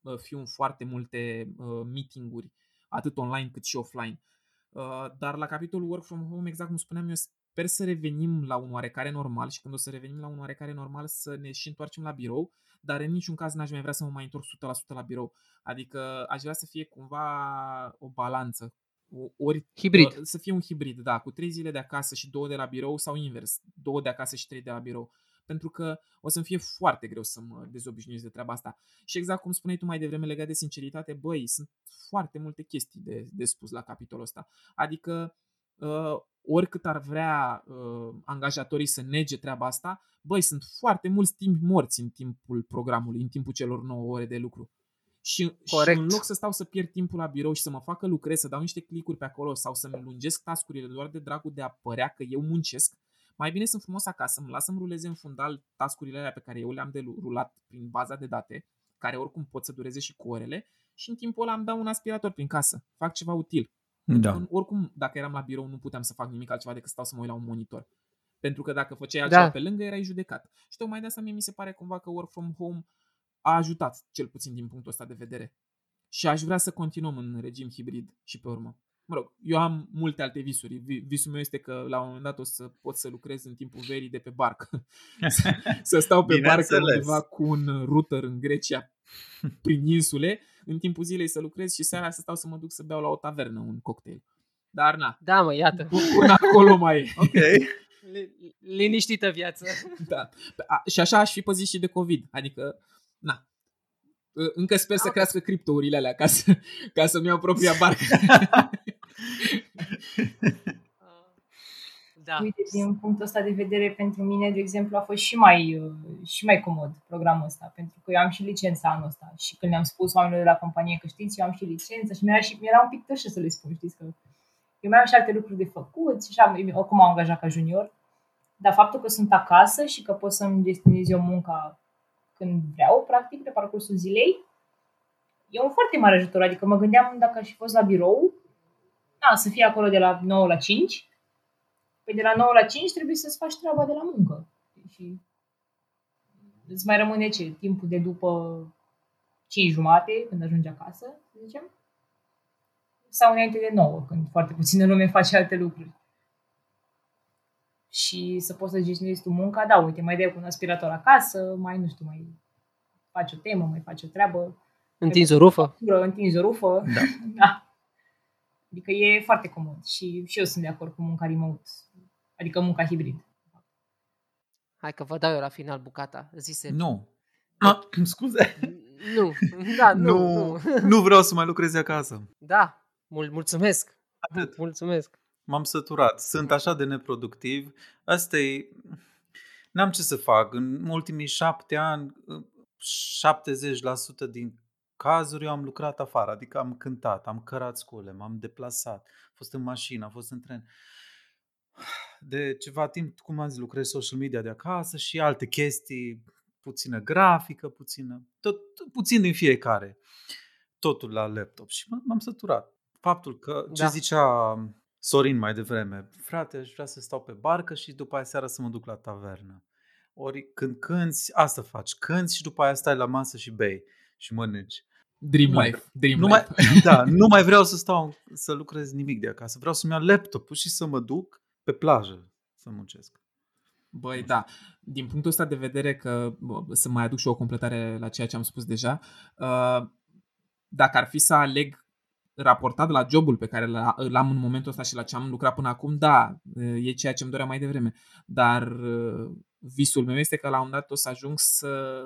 uh, fiu în foarte multe uh, meetinguri, atât online cât și offline. Uh, dar la capitolul work from home, exact cum spuneam, eu sper să revenim la un oarecare normal și când o să revenim la un oarecare normal să ne și întoarcem la birou, dar în niciun caz n-aș mai vrea să mă mai întorc 100% la birou. Adică aș vrea să fie cumva o balanță ori hibrid. Să fie un hibrid, da, cu trei zile de acasă și două de la birou sau invers, două de acasă și trei de la birou. Pentru că o să-mi fie foarte greu să mă dezobișnuiesc de treaba asta. Și exact cum spuneai tu mai devreme legat de sinceritate, băi, sunt foarte multe chestii de, de spus la capitolul ăsta. Adică uh, oricât ar vrea uh, angajatorii să nege treaba asta, băi, sunt foarte mulți timpi morți în timpul programului, în timpul celor 9 ore de lucru. Și, Corect. și în loc să stau să pierd timpul la birou și să mă facă lucrez, să dau niște clicuri pe acolo sau să-mi lungesc tascurile doar de dragul de a părea că eu muncesc, mai bine sunt frumos acasă, îmi las să-mi ruleze în fundal tascurile alea pe care eu le-am de rulat prin baza de date, care oricum pot să dureze și cu orele, și în timpul ăla îmi dau un aspirator prin casă, fac ceva util. Da. Oricum, dacă eram la birou, nu puteam să fac nimic altceva decât stau să mă uit la un monitor. Pentru că dacă făceai altceva da. pe lângă, erai judecat. Și tocmai de asta mie mi se pare cumva că work from home a ajutat, cel puțin din punctul ăsta de vedere. Și aș vrea să continuăm în regim hibrid și pe urmă. Mă rog, eu am multe alte visuri. Visul meu este că la un moment dat o să pot să lucrez în timpul verii de pe barcă. [laughs] să stau pe barcă undeva cu un router în Grecia, prin insule, în timpul zilei să lucrez și seara să stau să mă duc să beau la o tavernă un cocktail. Dar na. Da, mă, iată. Până acolo mai e. Ok. [laughs] Liniștită viață. Da. A, și așa aș fi păzit și de COVID. Adică na, încă sper să crească criptourile alea ca, să, ca să-mi iau propria barcă. [laughs] da. Uite, din punctul ăsta de vedere, pentru mine, de exemplu, a fost și mai, uh, și mai comod programul ăsta, pentru că eu am și licența anul ăsta și când le-am spus oamenilor de la companie că știți, eu am și licență și mi-era, și, mi-era un pic tășă să le spun, știți, că eu mai am și alte lucruri de făcut și așa, oricum am angajat ca junior, dar faptul că sunt acasă și că pot să-mi gestionez eu munca când vreau, practic, pe parcursul zilei, e un foarte mare ajutor. Adică mă gândeam dacă aș fi fost la birou, da, să fie acolo de la 9 la 5, păi de la 9 la 5 trebuie să-ți faci treaba de la muncă. Și îți mai rămâne ce? Timpul de după 5 jumate, când ajungi acasă, să zicem? Sau înainte de 9, când foarte puțină lume face alte lucruri și să poți să gestionezi tu munca, da, uite, mai dai cu un aspirator acasă, mai, nu știu, mai faci o temă, mai faci o treabă. Întinzi o rufă. Întinzi o rufă. Da. [laughs] da. Adică e foarte comod și, și eu sunt de acord cu munca remote, adică munca hibrid. Hai că vă dau eu la final bucata, zise. Nu. Ah, scuze. Nu, da, nu, nu, nu. Nu vreau să mai lucrez acasă. Da, mul- mulțumesc. Atât. Mulțumesc. M-am săturat. Sunt așa de neproductiv. Asta e... N-am ce să fac. În ultimii șapte ani, 70% din cazuri eu am lucrat afară. Adică am cântat, am cărat scule, m-am deplasat, am fost în mașină, am fost în tren. de ceva timp, cum am zis, lucrez social media de acasă și alte chestii, puțină grafică, puțină, tot, puțin din fiecare. Totul la laptop și m- m-am săturat. Faptul că, ce Da. zicea Sorin mai devreme, frate, aș vrea să stau pe barcă și după aia seara să mă duc la tavernă. Ori când cânti, asta faci, cânti și după aia stai la masă și bei și mănânci. Dream Nu mai- life. Dream Nu mai, life. [laughs] da, [laughs] nu mai vreau să stau să lucrez nimic de acasă. Vreau să-mi iau laptopul și să mă duc pe plajă să muncesc. Băi, da. Din punctul ăsta de vedere că bă, să mai aduc și o completare la ceea ce am spus deja, uh, dacă ar fi să aleg raportat la jobul pe care l- îl am în momentul ăsta și la ce am lucrat până acum, da, e ceea ce îmi doream mai devreme. Dar uh, visul meu este că la un moment dat o să ajung să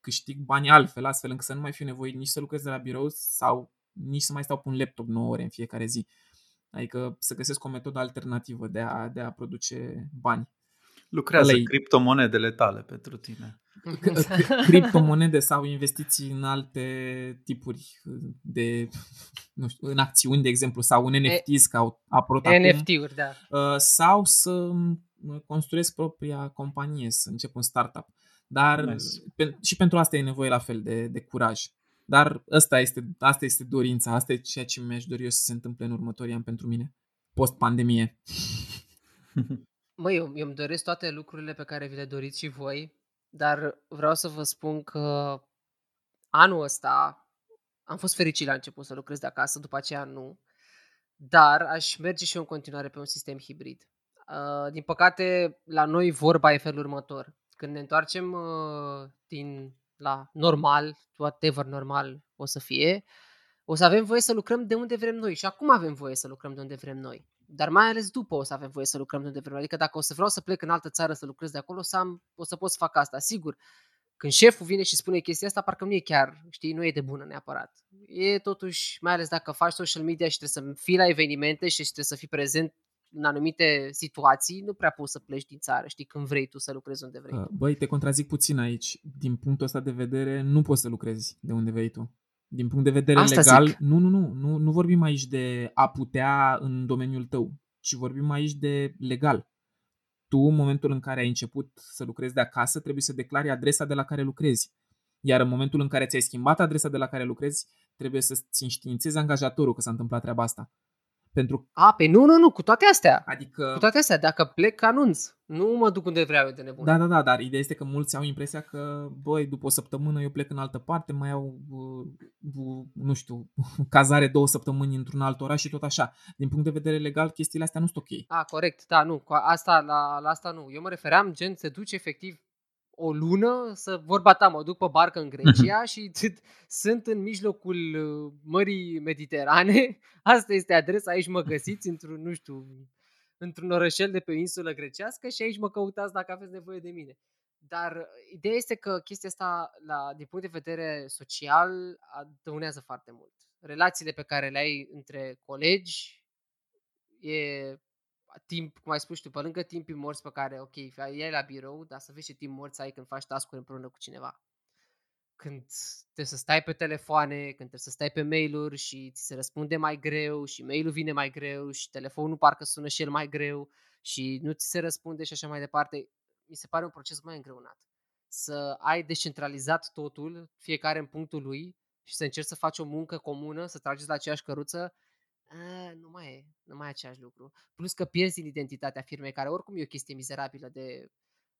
câștig bani altfel, astfel încât să nu mai fiu nevoit nici să lucrez de la birou sau nici să mai stau pe un laptop 9 ore în fiecare zi. Adică să găsesc o metodă alternativă de a, de a produce bani. Lucrează Ăla-i- criptomonedele tale pentru tine. C- criptomonede sau investiții în alte tipuri de, nu știu, în acțiuni, de exemplu, sau în NFTs, ca au apărut acum, NFT-uri, da. uh, sau să m- construiesc propria companie, să încep un startup. Dar Nice. pe, și pentru asta e nevoie la fel de, de curaj. Dar asta este, asta este dorința, asta e ceea ce mi-aș dori eu să se întâmple în următorii ani pentru mine, post-pandemie. [laughs] Măi, eu, eu îmi doresc toate lucrurile pe care vi le doriți și voi, dar vreau să vă spun că anul ăsta am fost fericit la început să lucrez de acasă, după aceea nu, dar aș merge și eu în continuare pe un sistem hibrid. Uh, din păcate, la noi vorba e în felul următor. Când ne întoarcem uh, din la normal, whatever normal o să fie, o să avem voie să lucrăm de unde vrem noi și acum avem voie să lucrăm de unde vrem noi. Dar mai ales după o să avem voie să lucrăm de unde vrem noi. Adică dacă o să vreau să plec în altă țară să lucrez de acolo, o să, am, o să pot să fac asta. Sigur, când șeful vine și spune chestia asta, parcă nu e chiar, știi, nu e de bună neapărat. E totuși, mai ales dacă faci social media și trebuie să fii la evenimente și trebuie să fii prezent în anumite situații, nu prea poți să pleci din țară, știi, când vrei tu să lucrezi unde vrei. Uh, Băi, te contrazic puțin aici. Din punctul ăsta de vedere, nu poți să lucrezi de unde vrei tu. Din punct de vedere Asta legal, zic. nu, nu, nu, nu, nu vorbim aici de a putea în domeniul tău, ci vorbim aici de legal. Tu, în momentul în care ai început să lucrezi de acasă, trebuie să declari adresa de la care lucrezi. Iar în momentul în care ți-ai schimbat adresa de la care lucrezi, trebuie să-ți înștiințezi angajatorul că s-a întâmplat treaba asta. Pentru A, pe nu, nu, nu, cu toate astea. adică Cu toate astea, dacă plec, anunț. Nu mă duc unde vreau eu de nebun. Da, da, da, dar ideea este că mulți au impresia că, băi, după o săptămână eu plec în altă parte, mai au, uh, uh, nu știu, [laughs] cazare două săptămâni într-un alt oraș și tot așa. Din punct de vedere legal, chestiile astea nu sunt ok. A, corect, da, nu, cu asta, la, la asta nu. Eu mă refeream, gen, se duce efectiv o lună să, vorba ta, mă duc pe barcă în Grecia și [laughs] t- sunt în mijlocul uh, Mării Mediterane. [laughs] Asta este adresa, aici mă găsiți într-un, nu știu, într-un orășel de pe o insulă grecească și aici mă căutați dacă aveți nevoie de mine. Dar uh, ideea este că chestia asta, la, din punct de vedere social, a- dăunează foarte mult. Relațiile pe care le ai între colegi e timp, cum ai spus tu, pe lângă timpii morți pe care, ok, ai la birou, dar să vezi ce timp morți ai când faci task-uri împreună cu cineva. Când trebuie să stai pe telefoane, când trebuie să stai pe mail-uri și ți se răspunde mai greu și mail-ul vine mai greu și telefonul parcă sună și el mai greu și nu ți se răspunde și așa mai departe, mi se pare un proces mai îngreunat. Să ai descentralizat totul, fiecare în punctul lui și să încerci să faci o muncă comună, să trageți la aceeași căruță, a, nu mai e, nu mai e același lucru. Plus că pierzi din identitatea firmei, care oricum e o chestie mizerabilă de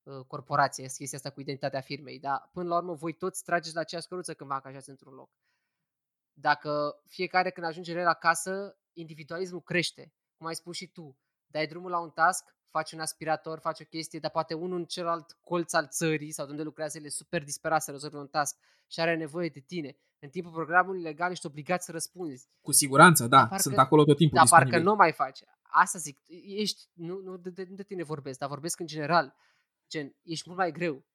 uh, corporație, chestia asta cu identitatea firmei, dar până la urmă voi toți trageți la aceeași căruță când vă angajați într-un loc. Dacă fiecare când ajunge el acasă, individualismul crește, cum ai spus și tu, dai drumul la un task, faci un aspirator, faci o chestie, dar poate unul în celălalt colț al țării sau de unde lucrează el e super disperat să rezolve un task și are nevoie de tine. În timpul programului legal ești obligat să răspunzi. Cu siguranță, da, parcă- sunt acolo tot timpul Dar parcă disponibil. nu mai faci. Asta zic, ești, nu, nu de, de, de tine vorbesc, dar vorbesc în general. Gen, ești mult mai greu.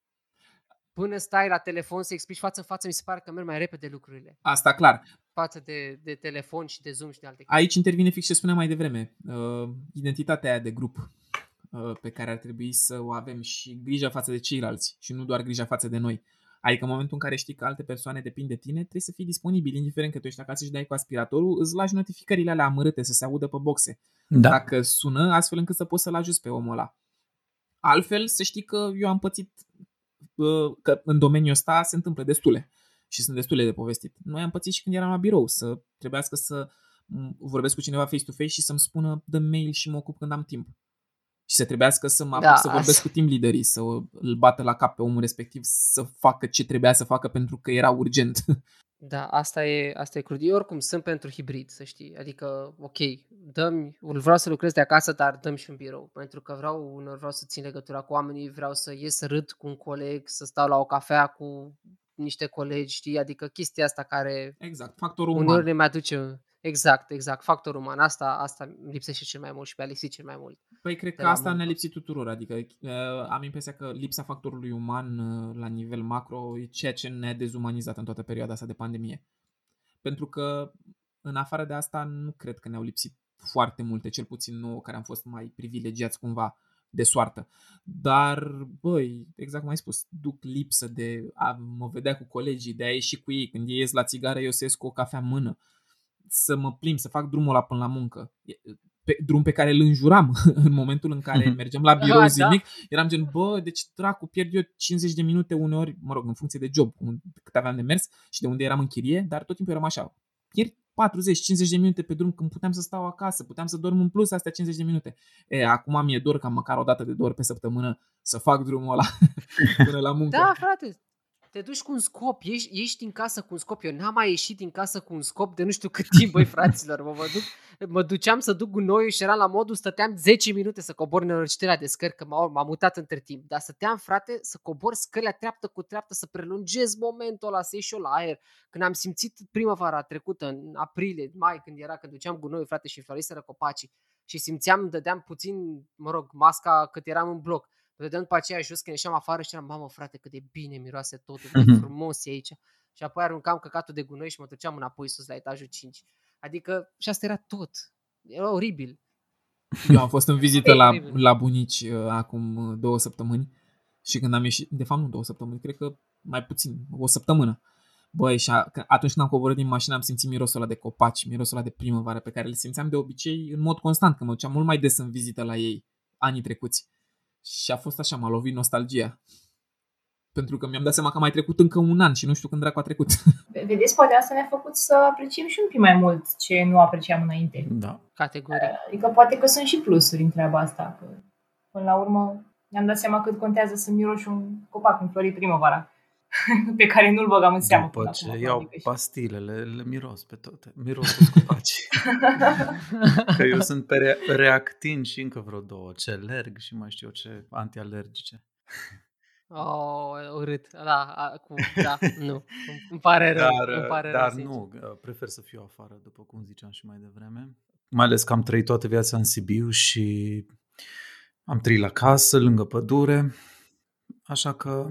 Până stai la telefon să explici față în față, mi se pare că merg mai repede lucrurile. Asta clar. Față de, de telefon și de Zoom și de alte chestii. Aici intervine fix ce spuneam mai devreme. Uh, identitatea aia de grup uh, pe care ar trebui să o avem și grija față de ceilalți și nu doar grija față de noi. Adică în momentul în care știi că alte persoane depind de tine, trebuie să fii disponibil, indiferent că tu ești acasă și dai cu aspiratorul, îți lași notificările alea amărâte să se audă pe boxe. Da. Dacă sună, astfel încât să poți să-l ajuți pe omul ăla. Altfel, să știi că eu am pățit uh, că în domeniul ăsta se întâmplă destule și sunt destule de povestit. Noi am pățit și când eram la birou, să trebuiască să m, vorbesc cu cineva face-to-face și să-mi spună dă mail și mă ocup când am timp. Și să trebuiască să mă apuc Da, să vorbesc asta- cu team leaderii, să îl bată la cap pe omul respectiv, să facă ce trebuia să facă pentru că era urgent. [laughs] Da, asta e, asta e crud. Eu oricum sunt pentru hibrid, să știi. Adică, ok, dăm, vreau să lucrez de acasă, dar dăm și în birou. Pentru că vreau, uneori vreau să țin legătura cu oamenii, vreau să ies să râd cu un coleg, să stau la o cafea cu niște colegi, știi? Adică chestia asta care Exact, factorul uneori uman. ne mai aduce... Exact, exact, factorul uman. Asta, asta îmi lipsește cel mai mult și pe a lipsit cel mai mult. Păi cred de că la asta ne-a muncă. lipsit tuturor, adică uh, am impresia că lipsa factorului uman uh, la nivel macro e ceea ce ne-a dezumanizat în toată perioada asta de pandemie. Pentru că în afară de asta nu cred că ne-au lipsit foarte multe, cel puțin nouă care am fost mai privilegiați cumva de soartă. Dar, băi, exact cum ai spus, duc lipsă de a mă vedea cu colegii, de a ieși cu ei. Când ei ies la țigară, eu să ies cu o cafea în mână. Să mă plimb, să fac drumul ăla până la muncă. E- Pe, drum pe care îl înjuram [laughs] în momentul în care Mhm. mergeam la [laughs] birou Ah, da. zilnic. Eram gen, bă, deci dracu, pierd eu 50 de minute uneori, mă rog, în funcție de job, un- cât aveam de mers și de unde eram în chirie, dar tot timpul eram așa. Pierd 40-50 de minute pe drum când puteam să stau acasă, puteam să dorm în plus astea 50 de minute. E, acum mi-e dor ca măcar o dată de două ori pe săptămână să fac drumul ăla [laughs] până la muncă. Da, frate, te duci cu un scop, ești, ești în casă cu un scop. Eu n-am mai ieșit din casă cu un scop de nu știu cât timp, băi, fraților. Mă, mă, duc, mă duceam să duc gunoiul și eram la modul, stăteam 10 minute să cobor nenorocirea de scări, că m-am, m-am mutat între timp. Dar stăteam, frate, să cobor scările treaptă cu treaptă, să prelungez momentul ăla, să ieși eu la aer. Când am simțit primăvara trecută, în aprilie, mai, când era, când duceam gunoiul, frate, și floriseră copacii, și simțeam, dădeam puțin, mă rog, masca cât eram în bloc. Mă dădeam după aceea jos când ieșeam afară și eram, mamă frate, cât de bine miroase totul, cât de Mhm. [laughs] frumos e aici. Și apoi aruncam căcatul de gunoi și mă duceam înapoi sus la etajul 5. Adică și asta era tot. Era oribil. Eu am fost în vizită la, Oribil. la bunici uh, acum uh, două săptămâni și când am ieșit, de fapt nu două săptămâni, cred că mai puțin, o săptămână. Băi, și a, că atunci când am coborât din mașină am simțit mirosul ăla de copaci, mirosul ăla de primăvară pe care le simțeam de obicei în mod constant, că mă duceam mult mai des în vizită la ei anii trecuți. Și a fost așa, m-a lovit nostalgia. Pentru că mi-am dat seama că a mai trecut încă un an și nu știu când dracu a trecut. [laughs] Vedeți, poate asta ne-a făcut să apreciem și un pic mai mult ce nu apreciam înainte. Da. Categoric. Adică poate că sunt și plusuri în treaba asta. Că până la urmă ne-am dat seama cât contează să miroși un copac în florii primăvara. [laughs] pe care nu-l băgam în seamă. După până ce acum, iau adică și- pastilele, le miros pe toate. Miros toți copacii. [laughs] că eu sunt pe re- reactin și încă vreo două. Ce alerg și mai știu eu ce antialergice. Oh, urât. Da, a, cu, da, nu. Îmi- Îmi pare rău. Dar, îmi pare dar rău, sincer. nu, uh, prefer să fiu afară, după cum ziceam și mai devreme. Mai ales că am trăit toată viața în Sibiu și am trăit la casă, lângă pădure, așa că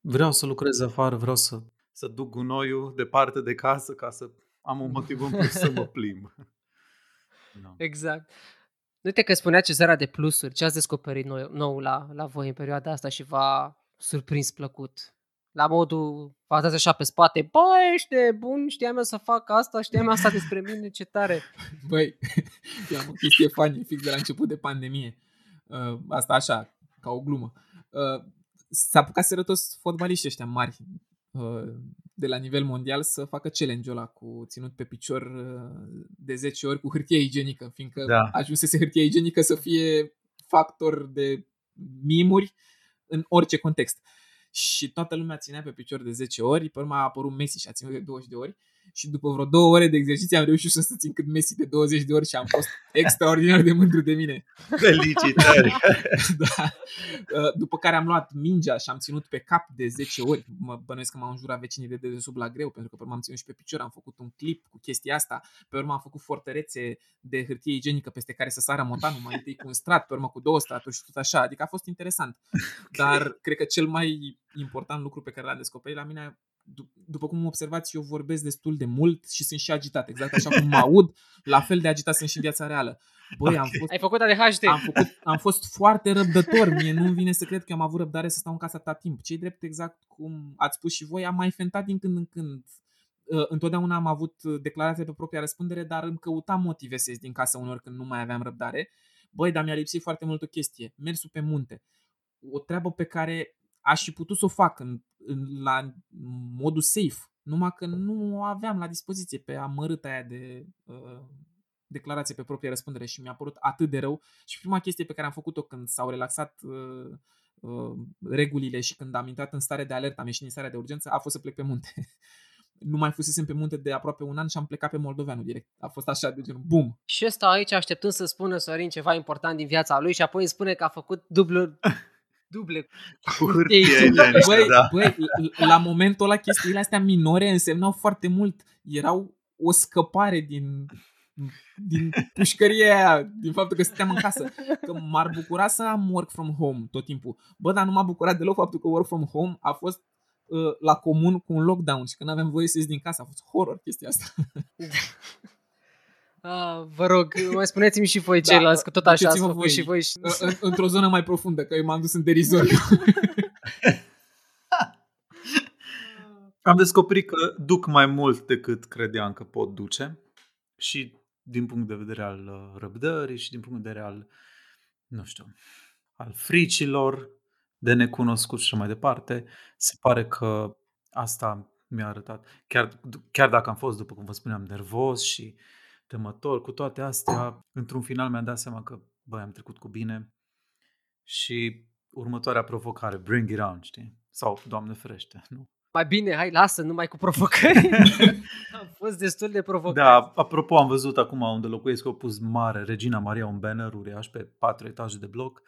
vreau să lucrez afară, vreau să, să duc gunoiul departe de casă ca să am un motiv în plus să mă plimb. [laughs] Da. Exact. Uite că spunea Cezara de plusuri. Ce ați descoperit nou, nou la, la voi în perioada asta și v-a surprins plăcut? La modul, v-ați dat așa pe spate, băi, ești bun, știam eu să fac asta, știam eu asta despre mine, ce tare. [laughs] Băi, eu am o chestie funny fix de la început de pandemie. Uh, asta așa, ca o glumă. Uh, s-a apucat să toți fotbaliștii ăștia mari uh, de la nivel mondial să facă challenge-ul ăla cu ținut pe picior uh, de 10 ori cu hârtie igienică, fiindcă Da. ajunsese hârtie igienică să fie factor de mimuri în orice context. Și toată lumea ținea pe picior de 10 ori, pe urmă a apărut Messi și a ținut de 20 de ori și după vreo două ore de exerciții am reușit și să țin cât Messi de 20 de ori și am fost extraordinar de mândru de mine. Felicitări! [laughs] da. Uh, După care am luat mingea și am ținut pe cap de 10 ori. Mă bănuiesc că m-au înjurat vecinii de dedesubt la greu, pentru că pe urmă am ținut și pe picior, am făcut un clip cu chestia asta, pe urmă am făcut fortărețe de hârtie igienică peste care să sară motanul, mai întâi cu un strat, pe urmă cu două straturi și tot așa. Adică a fost interesant. Dar cred că cel mai important lucru pe care l-am descoperit la mine dup- după cum observați, eu vorbesc destul de mult și sunt și agitat. Exact așa cum mă [laughs] aud, la fel de agitat sunt și în viața reală. Băi, am Ok. fost Ai făcut ADHD? am, făcut, am fost foarte răbdător. Mie nu vine să cred că am avut răbdare să stau în casa atâta timp. Cei drept exact cum ați spus și voi, am mai fentat din când în când. Uh, Întotdeauna am avut uh, declarație pe propria răspundere, dar îmi căutam motive să ies din casă uneori când nu mai aveam răbdare. Băi, dar mi-a lipsit foarte mult o chestie. Mersul pe munte. O treabă pe care aș fi putut să o fac în, în, la modul safe. Numai că nu o aveam la dispoziție pe amărâta aia de uh, declarație pe proprie răspundere și mi-a părut atât de rău. Și prima chestie pe care am făcut-o când s-au relaxat uh, uh, regulile și când am intrat în stare de alertă, am ieșit din starea de urgență, a fost să plec pe munte. [laughs] nu mai fusesem pe munte de aproape un an și am plecat pe Moldoveanu direct. A fost așa de genul, bum! Și eu stau aici așteptând să spună Sorin ceva important din viața lui și apoi îmi spune că a făcut dublu, [laughs] duble. Cu hârtie Ei, igienică, Băi, da. băi, la momentul ăla chestiile astea minore însemnau foarte mult. Erau o scăpare din din pușcăria aia, din faptul că stăteam în casă. Că m-ar bucura să am work from home tot timpul. Bă, dar nu m-a bucurat deloc faptul că work from home a fost uh, la comun cu un lockdown și că nu aveam voie să ies din casă. A fost horror chestia asta. Ah, vă rog, mai spuneți-mi și voi Da, ceilalți, că tot așa ați duceți-vă făcut voi. și voi. Și... În- în- Într-o zonă mai profundă, că eu m-am dus în derizoriu. Am descoperit că duc mai mult decât credeam că pot duce și din punct de vedere al uh, răbdării și din punct de vedere al, nu știu, al fricilor de necunoscut și așa mai departe. Se pare că asta mi-a arătat. Chiar, chiar dacă am fost, după cum vă spuneam, nervos și temător, cu toate astea, într-un final mi-am dat seama că, băi, am trecut cu bine și următoarea provocare, bring it on, știi? Sau, Doamne ferește, [laughs] nu? Mai bine, hai, lasă, numai cu provocări. [laughs] Am fost destul de provocat. Da, apropo, am văzut acum unde locuiesc, au pus mare, Regina Maria, un banner uriaș pe patru etaje de bloc.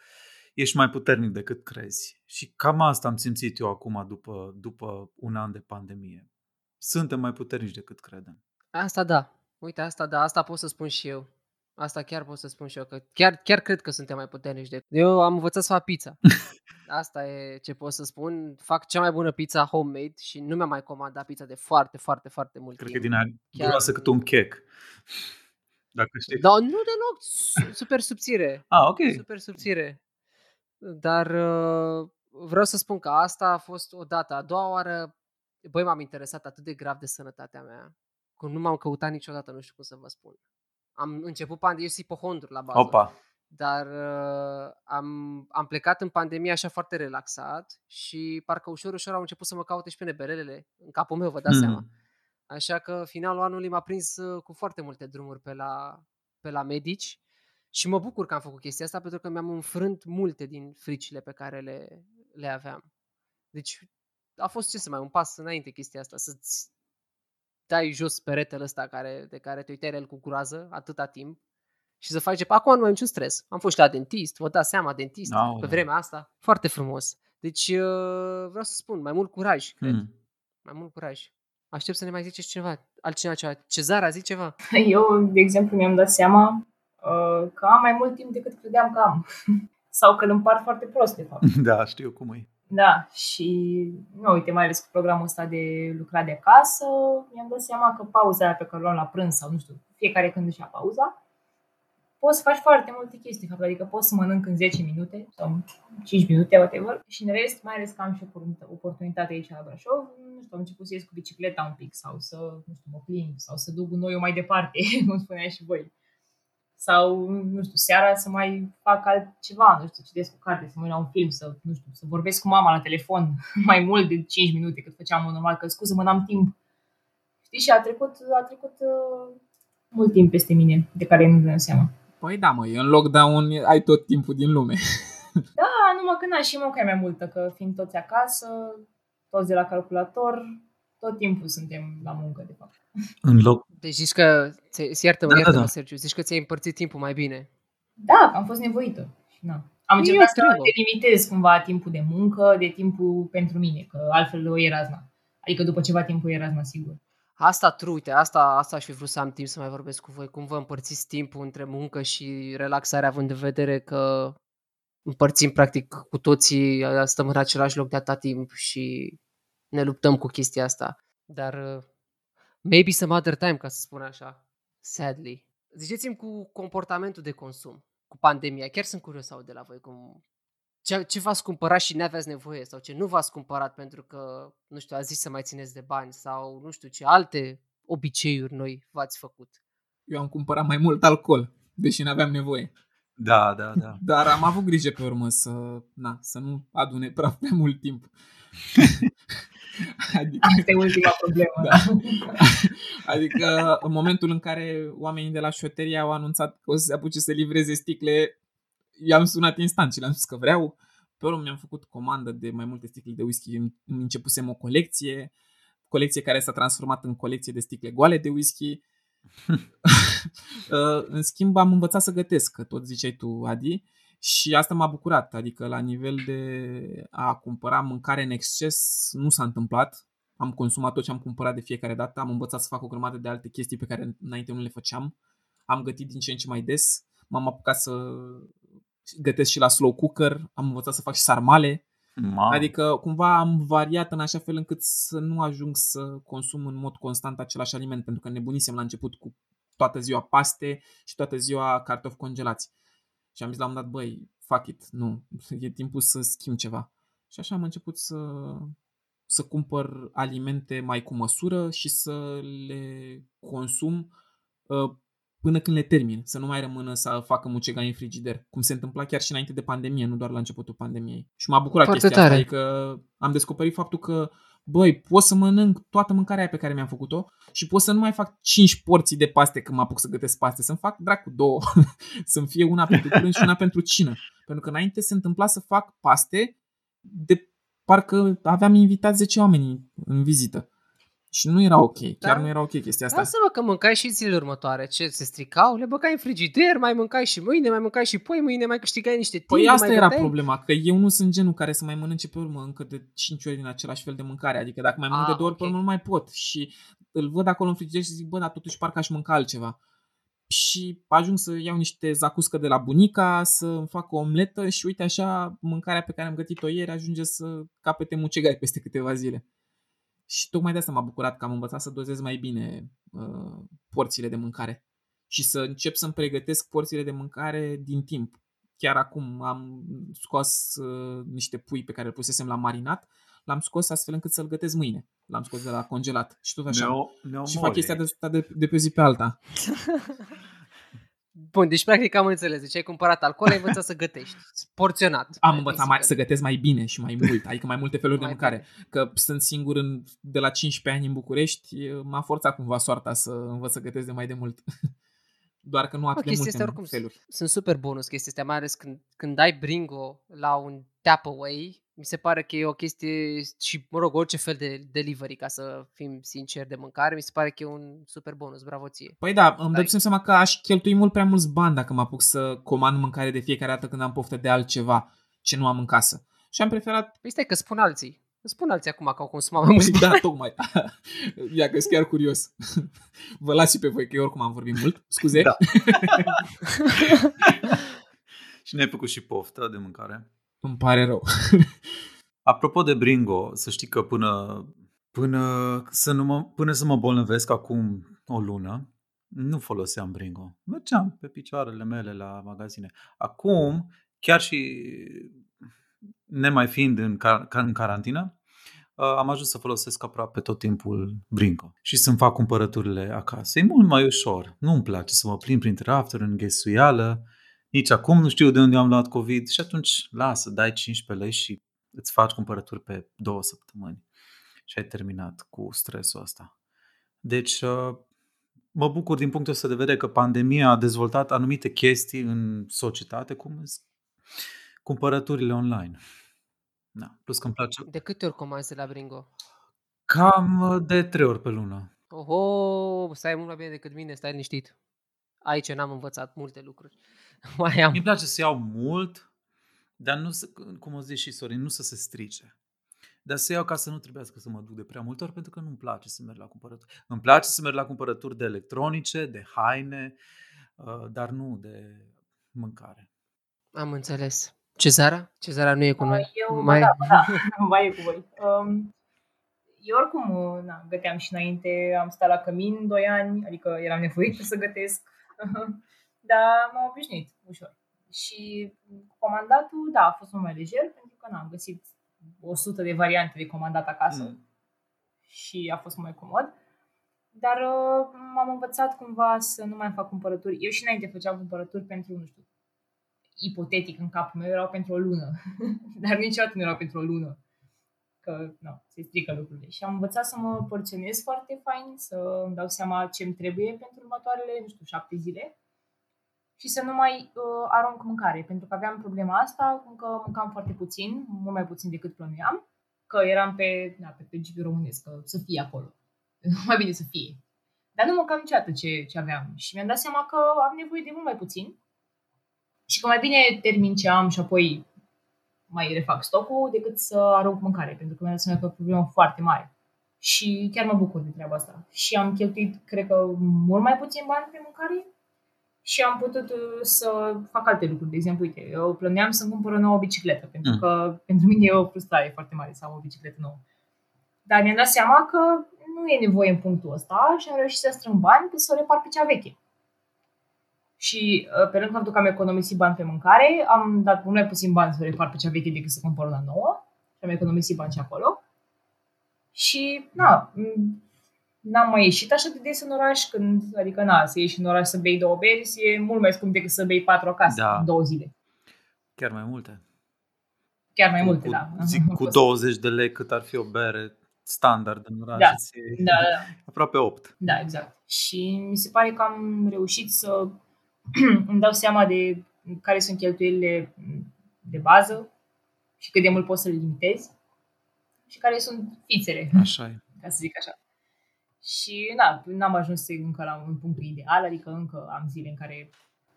Ești mai puternic decât crezi. Și cam asta am simțit eu acum după, după un an de pandemie. Suntem mai puternici decât credem. Asta da. Uite, asta da, asta pot să spun și eu. Asta chiar pot să spun și eu, că chiar, chiar cred că suntem mai puternici de... Eu am învățat să fac pizza. [laughs] Asta e ce pot să spun. Fac cea mai bună pizza homemade și nu mi-am mai comandat pizza de foarte, foarte, foarte mult Cred că e timp. din aia Chiar- groasă cât un chec. Dacă știi. Da, nu deloc, su- super subțire. Ah, ok. Super subțire. Dar uh, vreau să spun că asta a fost o dată. A doua oară, băi, m-am interesat atât de grav de sănătatea mea, că nu m-am căutat niciodată, nu știu cum să vă spun. Am început pandemia, eu sunt ipohondru la bază. Opa. Dar uh, am, am plecat în pandemie așa foarte relaxat și parcă ușor, ușor au început să mă caute și pe neberelele. În capul meu, vă dați Mm. seama. Așa că finalul anului m-a prins uh, cu foarte multe drumuri pe la, pe la medici și mă bucur că am făcut chestia asta pentru că mi-am înfrânt multe din fricile pe care le, le aveam. Deci a fost ce să mai un pas înainte chestia asta, să-ți dai jos peretele ăsta care, de care te uitai la el cu groază atâta timp și să faci, acum nu mai am niciun stres. Am fost și la dentist, vă dați seama, dentist, Aoleu. pe vremea asta. Foarte frumos. Deci uh, vreau să spun, mai mult curaj, cred. Mm. Mai mult curaj. Aștept să ne mai ziceți ceva, altcineva ceva. Cezara, zici ceva? [laughs] Eu, de exemplu, mi-am dat seama uh, că am mai mult timp decât credeam că am. [laughs] Sau că îl împart foarte prost, de fapt. [laughs] Da, știu cum e. Da, și nu, uite, mai ales cu programul ăsta de lucrat de acasă, mi-am dat seama că pauza aia pe care o luam la prânz sau nu știu, fiecare când își ia pauza, poți să faci foarte multe chestii, de fapt, adică poți să mănânc în 10 minute sau 5 minute, whatever, și în rest, mai ales că am și oportunitate- oportunitate aici la Brașov, nu știu, am început să ies cu bicicleta un pic sau să, nu știu, mă plimb sau să duc gunoiul mai departe, [laughs] cum spuneați și voi. Sau, nu știu, seara să mai fac altceva, nu știu, citesc o carte, să mă uit la un film, să, nu știu, să vorbesc cu mama la telefon [laughs] mai mult de 5 minute cât făceam în normal, că scuză-mă, n-am timp. Știi, și a trecut, a trecut uh, mult timp peste mine, de care nu dăm seama. Păi da, mă, în lockdown ai tot timpul din lume. [laughs] Da, numai că n și munca e mai multă, că fiind toți acasă, toți de la calculator, tot timpul suntem la muncă, de fapt. În loc... Deci zici că, ți- iartă-mă, Da, da, iartă-mă, da. Sergiu, zici că ți-ai împărțit timpul mai bine. Da, am fost nevoită. Și Na. Am E încercat o să treabă. delimitez cumva timpul de muncă de timpul pentru mine, că altfel o e razna. Adică după ceva timp o e razna, sigur. Asta true, uite, asta, asta aș fi vrut să am timp să mai vorbesc cu voi. Cum vă împărțiți timpul între muncă și relaxare, având în vedere că împărțim practic cu toții, stăm în același loc de atâta timp și ne luptăm cu chestia asta. Dar uh, maybe some other time, ca să spun așa. Sadly. ziceți-mi cu comportamentul de consum, cu pandemia. Chiar sunt curios să aud de la voi cum, ce, ce v-ați cumpărat și nu aveați nevoie sau ce nu v-ați cumpărat pentru că, nu știu, ați zis să mai țineți de bani sau nu știu ce alte obiceiuri noi v-ați făcut. Eu am cumpărat mai mult alcool, deși nu aveam nevoie. Da, da, da. [laughs] Dar am avut grijă pe urmă să, na, să nu adune prea, prea mult timp. [laughs] adică, Asta e ultima problemă. Da. adică în momentul în care oamenii de la șoterie au anunțat că o să se apuce să livreze sticle, i-am sunat instant și le-am spus că vreau. Pe urmă mi-am făcut comandă de mai multe sticle de whisky. Îmi începusem o colecție, colecție care s-a transformat în colecție de sticle goale de whisky. Uh, [laughs] [laughs] în schimb, am învățat să gătesc, că tot ziceai tu, Adi, și asta m-a bucurat. Adică, la nivel de a cumpăra mâncare în exces, nu s-a întâmplat. Am consumat tot ce am cumpărat de fiecare dată, am învățat să fac o grămadă de alte chestii pe care înainte nu le făceam. Am gătit din ce în ce mai des, m-am apucat să gătesc și la slow cooker, am învățat să fac și sarmale. Ma. Adică cumva am variat în așa fel încât să nu ajung să consum în mod constant același aliment, pentru că nebunisem la început cu toată ziua paste și toată ziua cartofi congelați. Și am zis la un dat, băi, fuck it, nu, e timpul să schimb ceva. Și așa am început să, să cumpăr alimente mai cu măsură și să le consum uh, până când le termin, să nu mai rămână să facă mucegai în frigider, cum se întâmpla chiar și înainte de pandemie, nu doar la începutul pandemiei. Și m-a bucurat Foarte chestia tare. asta, adică am descoperit faptul că băi, pot să mănânc toată mâncarea aia pe care mi-am făcut-o și pot să nu mai fac 5 porții de paste când mă apuc să gătesc paste, să-mi fac dracu două, [laughs] să-mi fie una pentru prânz și una pentru cină. Pentru că înainte se întâmpla să fac paste de parcă aveam invitat 10 oameni în vizită. Și nu era ok, chiar Da. nu era ok chestia asta. Lasă-mă că mâncai și zilele următoare. Ce, se stricau? Le băgai în frigider, mai mâncai și mâine, mai mâncai și poi mâine, mai câștigai niște timp. Păi asta mai era găteai. problema, că eu nu sunt genul care să mai mănânce pe urmă încă de 5 ori din același fel de mâncare. Adică dacă mai mănânc Ah, de două ori, pe ok. urmă nu mai pot. Și îl văd acolo în frigider și zic, bă, dar totuși parcă aș mânca altceva. Și ajung să iau niște zacuscă de la bunica, să îmi fac o omletă și uite așa, mâncarea pe care am gătit-o ieri ajunge să capete mucegai peste câteva zile. Și tocmai de asta m-a bucurat că am învățat să dozez mai bine uh, porțiile de mâncare și să încep să-mi pregătesc porțiile de mâncare din timp. Chiar acum am scos uh, niște pui pe care îl pusesem la marinat, l-am scos astfel încât să-l gătesc mâine. L-am scos de la congelat și tot așa. Ne-o, ne-o și fac mori. chestia de, asta de, de pe o zi pe alta. [laughs] Bun, deci practic am înțeles. Deci ai cumpărat alcool, ai învățat să gătești. Porționat. Am învățat mai, să gătesc mai bine și mai mult, adică mai multe feluri de Mai mâncare. Că sunt singur în, de la 15 ani în București, m-a forțat cumva soarta să învăț să gătesc de mai de mult. [laughs] Doar că nu atât de chestia multe asta oricum feluri. sunt super bonus chestia astea, mai ales când, când ai Bringo la un tap away, mi se pare că e o chestie și, mă rog, orice fel de delivery, ca să fim sinceri de mâncare, mi se pare că e un super bonus, bravo ție. Păi da, îmi Dai. dau seama că aș cheltui mult prea mulți bani dacă mă apuc să comand mâncare de fiecare dată când am poftă de altceva ce nu am în casă. Și am preferat, Păi stai că spun alții. Spun alții acum că au consumat mai mulți păi bani. da, tocmai. [laughs] Ia că sunt chiar curios. [laughs] Vă las și pe voi, că eu oricum am vorbit mult. Scuze. Da. [laughs] și ne-ai făcut și poftă de mâncare. Îmi pare rău. [laughs] Apropo de Bringo, să știi că până, până, să, nu mă, până să mă bolnăvesc acum o lună, nu foloseam Bringo. Mergeam pe picioarele mele la magazine. Acum, chiar și nemai fiind în, car- ca în carantină, uh, am ajuns să folosesc aproape tot timpul Bringo și să-mi fac cumpărăturile acasă. E mult mai ușor. Nu-mi place să mă plimb printre rafturi în ghesuială. Nici acum nu știu de unde am luat COVID și atunci lasă, dai 15 lei și îți faci cumpărături pe două săptămâni și ai terminat cu stresul ăsta. Deci, uh, mă bucur din punctul ăsta de vedere că pandemia a dezvoltat anumite chestii în societate, cum sunt cumpărăturile online. Da. Plus că îmi place De câte ori comanzi de la Bringo? cam uh, de trei ori pe lună. Oho, stai mult mai bine decât mine, stai liniștit. Aici n-am învățat multe lucruri. [laughs] Mai am. Mi place să iau mult, dar nu să, cum o zice și Sorin, nu să se strice. Dar să iau ca să nu trebuiască să mă duc de prea multe ori, pentru că nu-mi place să merg la cumpărături. Îmi place să merg la cumpărături de electronice, de haine, uh, dar nu de mâncare. Am înțeles. Cezara? Cezara nu e cu noi. Eu, mai... da, da, [laughs] [laughs] mai e cu voi. Um, eu oricum na, găteam și înainte, am stat la cămin 2 ani, adică eram nevoită să gătesc. Dar m-am obișnuit ușor. Și cu comandatul, da, a fost mult mai lejer, pentru că n-am găsit 100 de variante de comandat acasă Mm. și a fost mai comod. Dar uh, m-am învățat cumva să nu mai fac cumpărături. Eu și înainte făceam cumpărături pentru, nu știu, ipotetic în capul meu, erau pentru o lună. [laughs] Dar niciodată nu erau pentru o lună. Că, nu, se strică lucrurile. Și am învățat să mă porționez foarte fain, să îmi dau seama ce îmi trebuie pentru următoarele, nu știu, șapte zile. Și să nu mai uh, arunc mâncare, pentru că aveam problema asta, cum că mâncam foarte puțin, mult mai puțin decât plănuiam, că eram pe, da, pe principiul românesc, că să fie acolo. [laughs] mai bine să fie. Dar nu mâncam niciodată ce, ce aveam. Și mi-am dat seama că am nevoie de mult mai puțin și că mai bine termin ce am și apoi mai refac stocul decât să arunc mâncare, pentru că mi-am dat seama că e o problemă foarte mare. Și chiar mă bucur de treaba asta. Și am cheltuit, cred că, mult mai puțin bani pe mâncare și am putut uh, să fac alte lucruri. De exemplu, uite, eu plăneam să-mi cumpăr o nouă bicicletă, pentru Mm. că pentru mine e o frustrare foarte mare să am o bicicletă nouă. Dar mi-am dat seama că nu e nevoie în punctul ăsta și am reușit să strâng bani ca să o repar pe cea veche. Și uh, pe lângă faptul că am economisit bani pe mâncare, am dat mult mai puțin bani să o repar pe cea veche decât să cumpăr una nouă. Și am economisit bani și acolo. Și, na, m- n-am mai ieșit așa de des în oraș, când, adică, na, să ieși în oraș să bei două beri e mult mai scump decât să bei patru acasă Da. în două zile. Chiar mai multe. Chiar mai Cu- multe, cu, da. Zic, A cu fost- 20 de lei cât ar fi o bere standard în oraș. Da. îți iei Da, da, da. [laughs] Aproape 8. Da, exact. Și mi se pare că am reușit să [clears throat] îmi dau seama de care sunt cheltuielile de bază și cât de mult pot să le limitez și care sunt fițele, Așa e. ca să zic așa. Și na, n-am ajuns încă la un punct ideal, adică încă am zile în care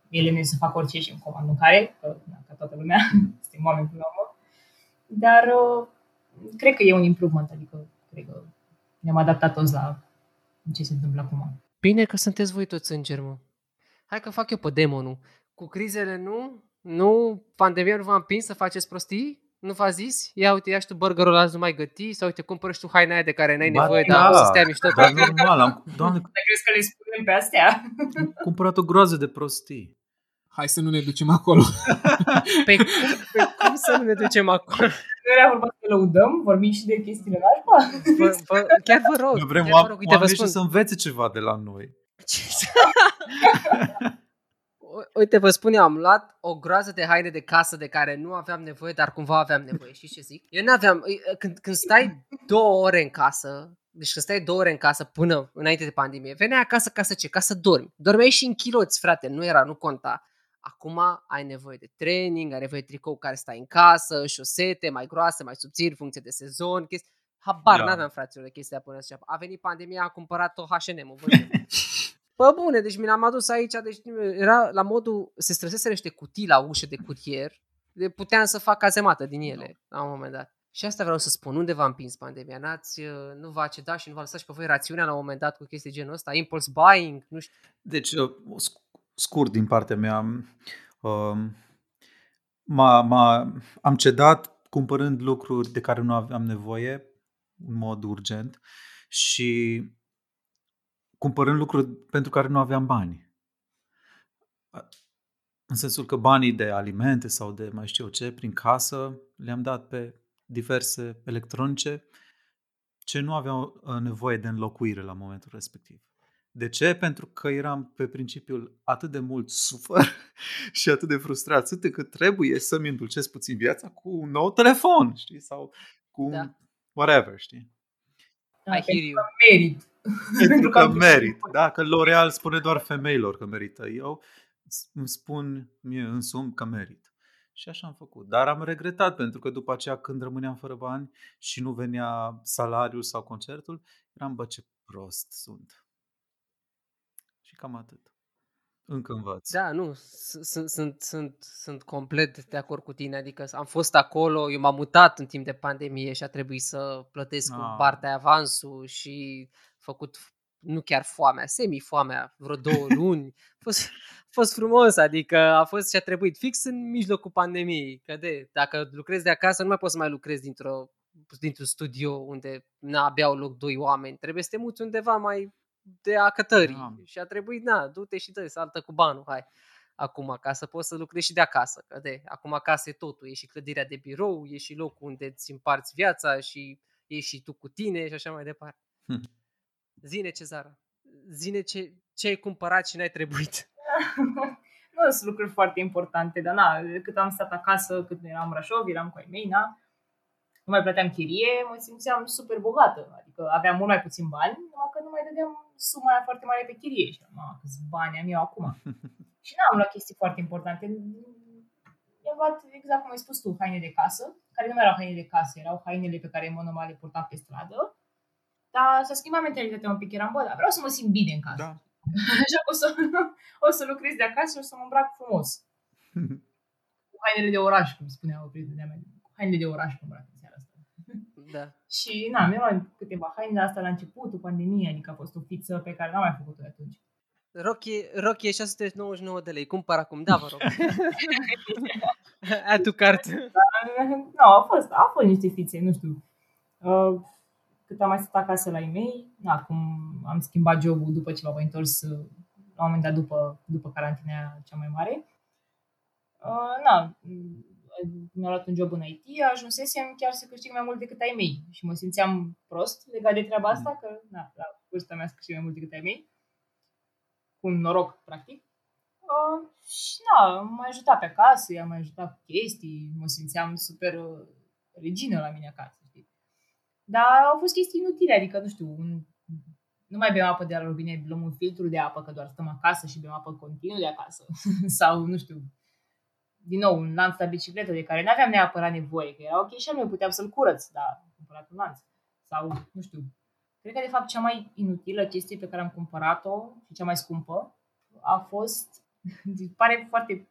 ele ne să fac orice și îmi comand mâncare, că, na, ca toată lumea, [laughs] suntem oameni până la urmă. Dar uh, cred că e un improvement, adică cred că ne-am adaptat toți la ce se întâmplă acum. Bine că sunteți voi toți îngeri, mă. Hai că fac eu pe demonul. Cu crizele nu? Nu? Pandemia nu v-a împins să faceți prostii? Nu v-a zis? Ia uite, ia și tu burgerul ăla, nu mai găti? Sau uite, cumpără și tu haina aia de care n-ai Ba nevoie, da, dar o să stea mișto. Dar normal, am, doamne, Dar crezi că le spunem pe astea? am cumpărat o groază de prostii. Hai să nu ne ducem acolo. Pe, pe cum să nu ne ducem acolo? Nu era vorba să lăudăm, vorbim și de chestiile nașpa? Vă, vă, chiar vă rog. Noi vrem chiar vă oam- rog, uite, vă oamenii spun. și să învețe ceva de la noi. [laughs] [laughs] Ce să- U- Uite, vă spun eu, am luat o groază de haine de casă de care nu aveam nevoie, dar cumva aveam nevoie. Știți ce zic? Eu n-aveam... Când, când stai două ore în casă, deci când stai două ore în casă până înainte de pandemie, veneai acasă ca să ce? Ca să dormi. Dormeai și în chiloți, frate, nu era, nu conta. Acum ai nevoie de training, ai nevoie de tricou care stai în casă, șosete mai groase, mai subțiri, funcție de sezon, chestii. Habar Da. n-aveam, fraților, de chestia până să A venit pandemia, am cumpărat o H&M, văd eu. [laughs] Bă, bune, deci mi l-am adus aici, deci era la modul, se străsese niște cutii la ușă de cutier, de puteam să fac cazemată din ele, la un moment dat. Și asta vreau să spun, unde v-a împins pandemia? N-ați, uh, nu v-a cedat și nu v-a lăsat și pe voi rațiunea la un moment dat cu chestii genul ăsta? Impulse buying? Nu știu. Deci, uh, sc- scurt din partea mea, um, m-a, m-a, am cedat cumpărând lucruri de care nu aveam nevoie în mod urgent și cumpărând lucruri pentru care nu aveam bani. În sensul că banii de alimente sau de mai știu eu ce, prin casă, le-am dat pe diverse electronice ce nu aveau uh, nevoie de înlocuire la momentul respectiv. De ce? Pentru că eram pe principiul atât de mult sufăr [laughs] și atât de frustrat, atât că trebuie să-mi îndulcesc puțin viața cu un nou telefon, știi? Sau cu un Da. whatever, știi? I hear you. merit. Pentru că am merit. Da, că L'Oreal spune doar femeilor că merită. Eu s- îmi spun mie însumi că merit. Și așa am făcut. Dar am regretat pentru că după aceea când rămâneam fără bani și nu venea salariul sau concertul, eram, bă, ce prost sunt. Și cam atât. Încă învăț. Da, nu, s- sunt, sunt, sunt, sunt complet de acord cu tine, adică am fost acolo, eu m-am mutat în timp de pandemie și a trebuit să plătesc cu Ah. partea avansul și făcut nu chiar foamea, semi-foamea, vreo două [laughs] luni. A fost, a fost frumos, adică a fost ce a trebuit fix în mijlocul pandemiei. Că de, dacă lucrezi de acasă, nu mai poți să mai lucrezi dintr-o, dintr-un studio unde na, abia au loc doi oameni. Trebuie să te muți undeva mai de a cătării. Da. Și a trebuit, na, du-te și dă saltă cu banul, hai. Acum, ca să poți să lucrezi și de acasă. Că de, acum acasă e totul, e și clădirea de birou, e și locul unde îți împarți viața și e și tu cu tine și așa mai departe. Hm. Zine, Cezara, zine ce, ce ai cumpărat și n-ai trebuit. [laughs] [laughs] nu sunt lucruri foarte importante, dar na, cât am stat acasă, cât eram în Brașov, eram cu ai mei, na, nu mai plăteam chirie, mă simțeam super bogată. Adică aveam mult mai puțin bani, numai că nu mai dădeam suma aia foarte mare pe chirie. Și am câți bani am eu acum. [laughs] și n-am luat chestii foarte importante. I-am luat, exact cum ai spus tu, haine de casă, care nu mai erau haine de casă, erau hainele pe care în mod normal le purtam pe stradă. Dar s-a schimbat mentalitatea un pic, eram, bă, dar vreau să mă simt bine în casă. Da. [laughs] Așa că o să, o să lucrez de acasă și o să mă îmbrac frumos. [laughs] Cu hainele de oraș, cum spunea o prietenă de-a mea. Cu hainele de oraș mă îmbrac în seara asta. [laughs] Da. Și, na, mi-am luat câteva haine de asta la începutul pandemiei, adică a fost o fiță pe care n-am mai făcut-o de atunci. Rochie, rochie 699 de lei. Cumpăr acum, da, vă rog. Add to cart. Nu, au fost, au fost niște fițe, nu știu. Uh, cât am mai stat acasă la ei mei, na, cum am schimbat jobul după ce m-am întors uh, la un moment dat după, după carantina cea mai mare. Uh, na, mi-am luat un job în IT, ajunsesem chiar să câștig mai mult decât ai mei și mă simțeam prost legat de treaba asta, că na, la vârsta mea să câștig mai mult decât ai mei. Cu un noroc, practic. Uh, și na, m-a ajutat pe acasă, i-am mai ajutat cu chestii, mă simțeam super uh, regină la mine acasă, știi? Dar au fost chestii inutile, adică, nu știu, un, nu mai bem apă de la robinet, luăm un filtru de apă, că doar stăm acasă și bem apă continuu de acasă. [laughs] Sau, nu știu, din nou, un lanț la bicicletă de care nu aveam neapărat nevoie, că era ok și nu puteam să-l curăț, dar am cumpărat un lanț. Sau, nu știu, cred că de fapt cea mai inutilă chestie pe care am cumpărat-o și cea mai scumpă a fost, [laughs] pare foarte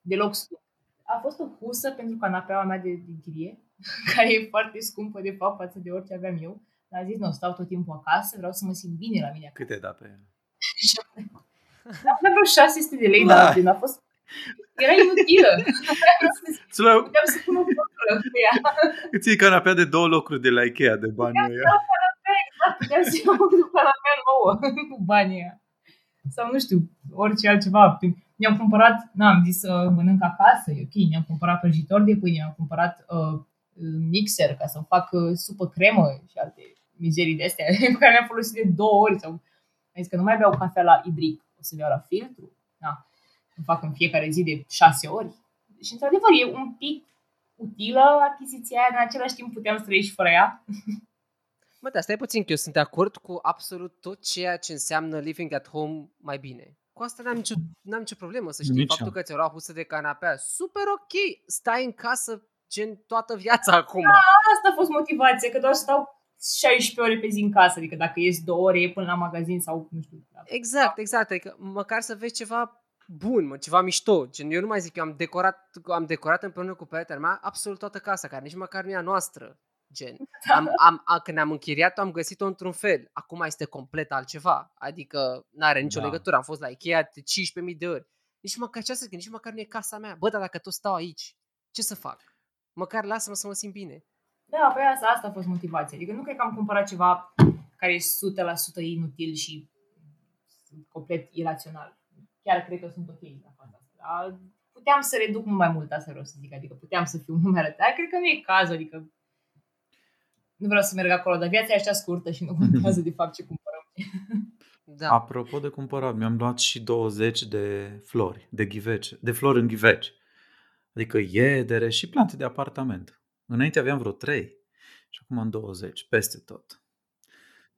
deloc scump, a fost o husă pentru canapeaua mea de, de chirie, [laughs] care e foarte scumpă de fapt față de orice aveam eu. Dar am zis, nu, stau tot timpul acasă, vreau să mă simt bine la mine acasă. Câte [laughs] da pe ea? Am vreo 600 de lei, Da. dar gen, a fost... Era inutilă. Îți luai- Puteam să pun o pătură cu ea. Îți iei canapea de două locuri de la Ikea de bani ăia. Puteam să iau o canapea nouă [laughs] cu banii ăia. Sau nu știu, orice altceva. Mi-am cumpărat, n-am zis să mănânc acasă, e ok, mi-am cumpărat prăjitor de pâine, mi-am cumpărat uh, mixer ca să fac uh, supă cremă și alte mizerii de astea [laughs] pe care le-am folosit de două ori. Sau am zis că nu mai beau cafea la ibric, o să beau la filtru. Da. Îmi fac în fiecare zi de șase ori. Și într-adevăr e un pic utilă achiziția aia, în același timp puteam să trăi și fără ea. [laughs] Mă, dar stai puțin că eu sunt de acord cu absolut tot ceea ce înseamnă living at home mai bine. Cu asta n-am nicio, n-am nicio problemă să știi. Nici Faptul eu. că ți-o luat husă de canapea, super ok. Stai în casă gen toată viața acum. Asta a fost motivația, că doar stau 16 ore pe zi în casă, adică dacă ies două ore până la magazin sau nu știu. Da. Exact, exact. Adică măcar să vezi ceva bun, mă, ceva mișto. Gen, eu nu mai zic, eu am decorat, am decorat împreună cu prietena mea absolut toată casa, care nici măcar nu e a noastră. Gen, am, am, a, când am închiriat-o, am găsit-o într-un fel. Acum este complet altceva. Adică nu are nicio Da. legătură. Am fost la Ikea de 15.000 de ori. Nici măcar ce să zic, nici măcar nu e casa mea. Bă, dar dacă tot stau aici, ce să fac? Măcar lasă-mă să mă simt bine. Da, pe asta, asta a fost motivația. Adică nu cred că am cumpărat ceva care e 100% inutil și complet irațional. Chiar cred că sunt ok la faza asta. Dar puteam să reduc mult mai mult, asta vreau să zic. Adică puteam să fiu mult mai arătat. Cred că nu e cazul, adică nu vreau să merg acolo, dar viața e așa scurtă și nu [laughs] contează de fapt ce cumpărăm. [laughs] Da. Apropo de cumpărat, mi-am luat și 20 de flori, de ghivece, de flori în ghiveci. Adică iedere și plante de apartament. Înainte aveam vreo 3 și acum am 20, peste tot.